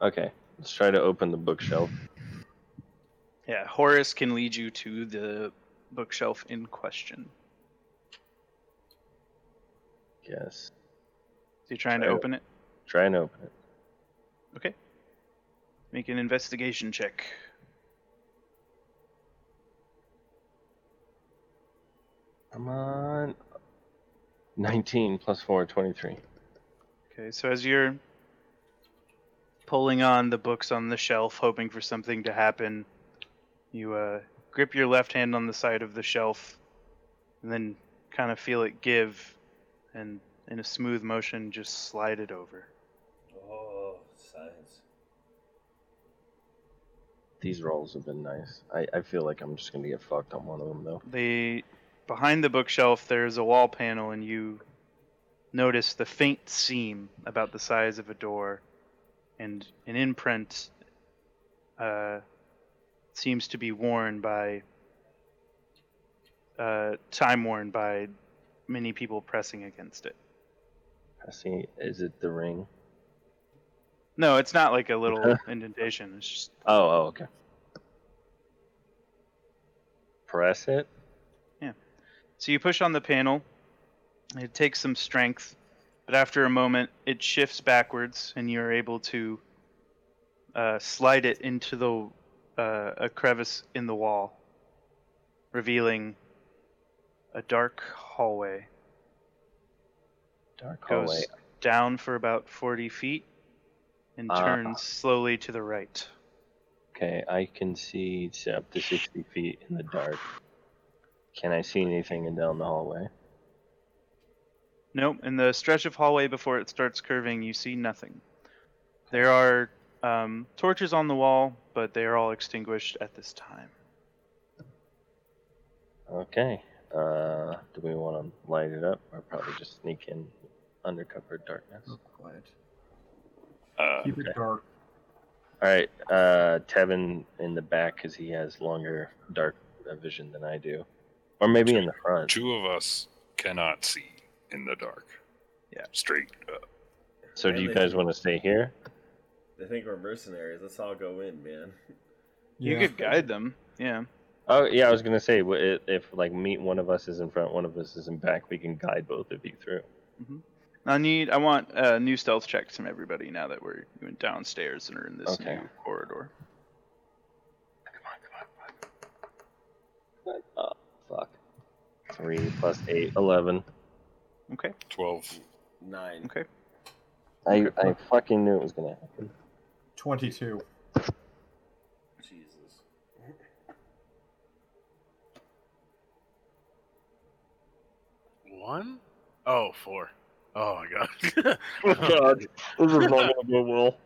Okay, let's try to open the bookshelf. Yeah, Horace can lead you to the bookshelf in question. Yes. So you're trying to Try to- open it? Try and open it. Okay. Make an investigation check. Come on. 19 plus 4, 23. Okay, so as you're pulling on the books on the shelf, hoping for something to happen, you uh, grip your left hand on the side of the shelf and then kind of feel it give, and in a smooth motion, just slide it over. Oh, science. These rolls have been nice. I, I feel like I'm just going to get fucked on one of them, though. The behind the bookshelf, there's a wall panel, and you notice the faint seam about the size of a door, and an imprint uh, seems to be worn by uh, time worn by many people pressing against it. I see. Is it the ring? No, it's not like a little <laughs> indentation. It's just Oh, oh, okay. Press it. Yeah. So you push on the panel. It takes some strength, but after a moment, it shifts backwards, and you're able to uh, slide it into the uh, a crevice in the wall, revealing a dark hallway. Dark hallway. Goes down for about 40 feet and Ah. turns slowly to the right. Okay, I can see up to 60 feet in the dark. Can I see anything in down the hallway? Nope. In the stretch of hallway before it starts curving, you see nothing. There are um, torches on the wall, but they are all extinguished at this time. Okay. Uh, do we want to light it up or probably just sneak in under cover of darkness? Oh, quiet. Uh, Keep okay. it dark. All right, uh, Tevin in the back because he has longer dark uh, vision than I do, or maybe in the front. two of us cannot see in the dark. Yeah. Straight up. So do you guys want to stay here? They think we're mercenaries. Let's all go in, man. You Yeah. could guide them. Yeah. Oh yeah, I was gonna say if like meet one of us is in front, one of us is in back, we can guide both of you through. Mm-hmm. I need. I want a new stealth checks from everybody now that we're going downstairs and are in this Okay. new corridor. Oh fuck. Three plus eight, eleven. Okay. 12. Nine. Okay. I I fucking knew it was gonna happen. 22. Jesus. One? Oh, four. Oh my god. <laughs> Oh god, this is not gonna go well.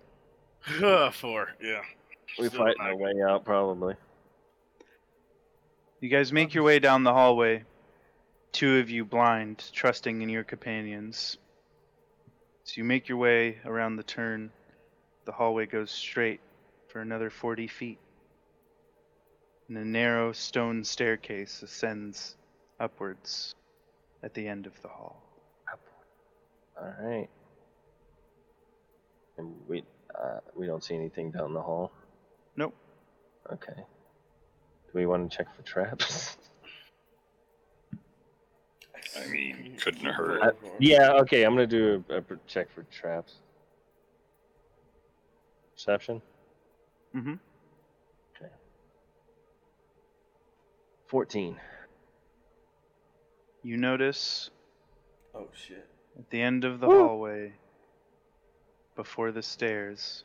<laughs> Uh, four. Yeah. We Still fighting our way out probably. You guys make your way down the hallway. Two of you blind, trusting in your companions. So you make your way around the turn, the hallway goes straight for another 40 feet. And a narrow stone staircase ascends upwards at the end of the hall. All right. And we uh, we don't see anything down the hall. Nope. Okay. Do we want to check for traps? I mean, couldn't hurt. Uh, yeah. Okay. I'm gonna do a, a check for traps. Perception. Mm hmm. Okay. Fourteen. You notice Oh shit. at the end of the hallway, before the stairs,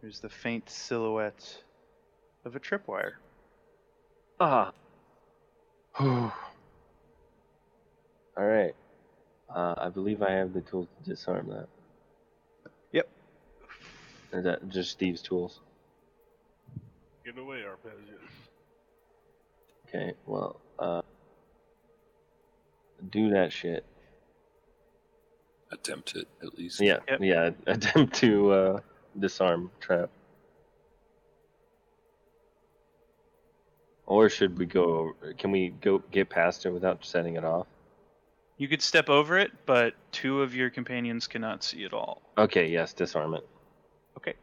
there's the faint silhouette of a tripwire. Ah. <sighs> All right. Uh, I believe I have the tools to disarm that. Yep. Is that just thieves' tools? Get away, Arpeggius. Okay, well, uh, do that shit. Attempt it at least. Yeah, Yep. yeah. <laughs> Attempt to uh, disarm trap. Or should we go? Can we go get past it without setting it off? You could step over it, but two of your companions cannot see at all. Okay, yes, disarm it. Okay.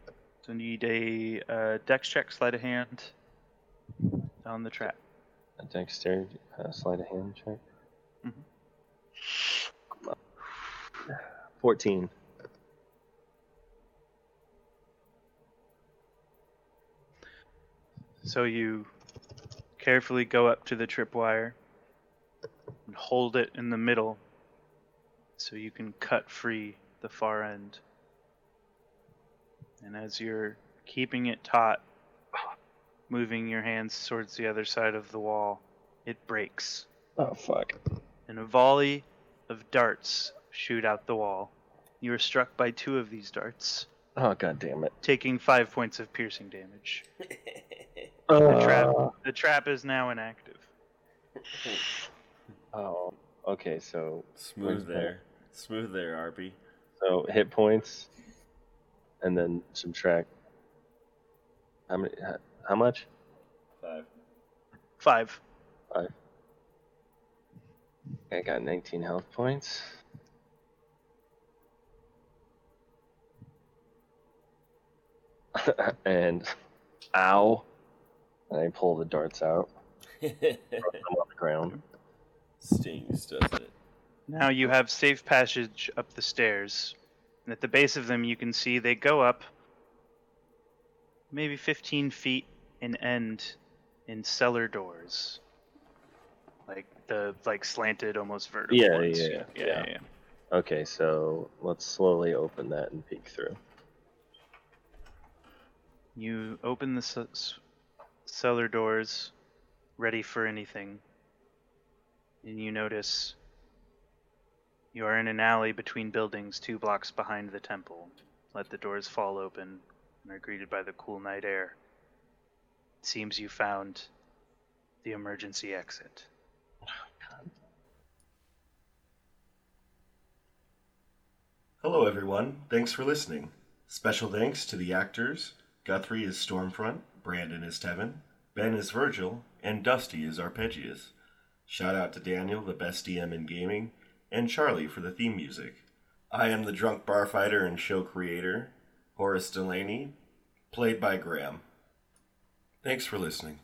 So need a uh, dex check, sleight of hand on the trap. A dexterity, uh, sleight of hand check. Mhm. Fourteen. So you carefully go up to the tripwire and hold it in the middle so you can cut free the far end. And as you're keeping it taut, moving your hands towards the other side of the wall, it breaks. Oh fuck. And a volley of darts shoot out the wall. You are struck by two of these darts, Oh god damn it. taking five points of piercing damage. <laughs> Uh, the trap. The trap is now inactive. <sighs> Oh. Okay, so Smooth Where's that? there. Smooth there, Arby. so hit points, and then subtract. How many? How, how much? Five. Five. I got 19 health points. <laughs> and ow. And I pull the darts out. <laughs> throw them on the ground. Stings, doesn't it? Now you have safe passage up the stairs. And at the base of them, you can see they go up maybe 15 feet and end in cellar doors. Like the like slanted, almost vertical. Yeah, ones. yeah, yeah, yeah. yeah, yeah. Okay, so let's slowly open that and peek through. You open the c- cellar doors, ready for anything, and you notice you are in an alley between buildings two blocks behind the temple. Let the doors fall open and are greeted by the cool night air. It seems you found the emergency exit. Hello, everyone. Thanks for listening. Special thanks to the actors Guthrie is Stormfront, Brandon is Tevin, Ben is Virgil, and Dusty is Arpeggius. Shout out to Daniel, the best DM in gaming, and Charlie for the theme music. I am the drunk bar fighter and show creator, Horace Delaney, played by Graham. Thanks for listening.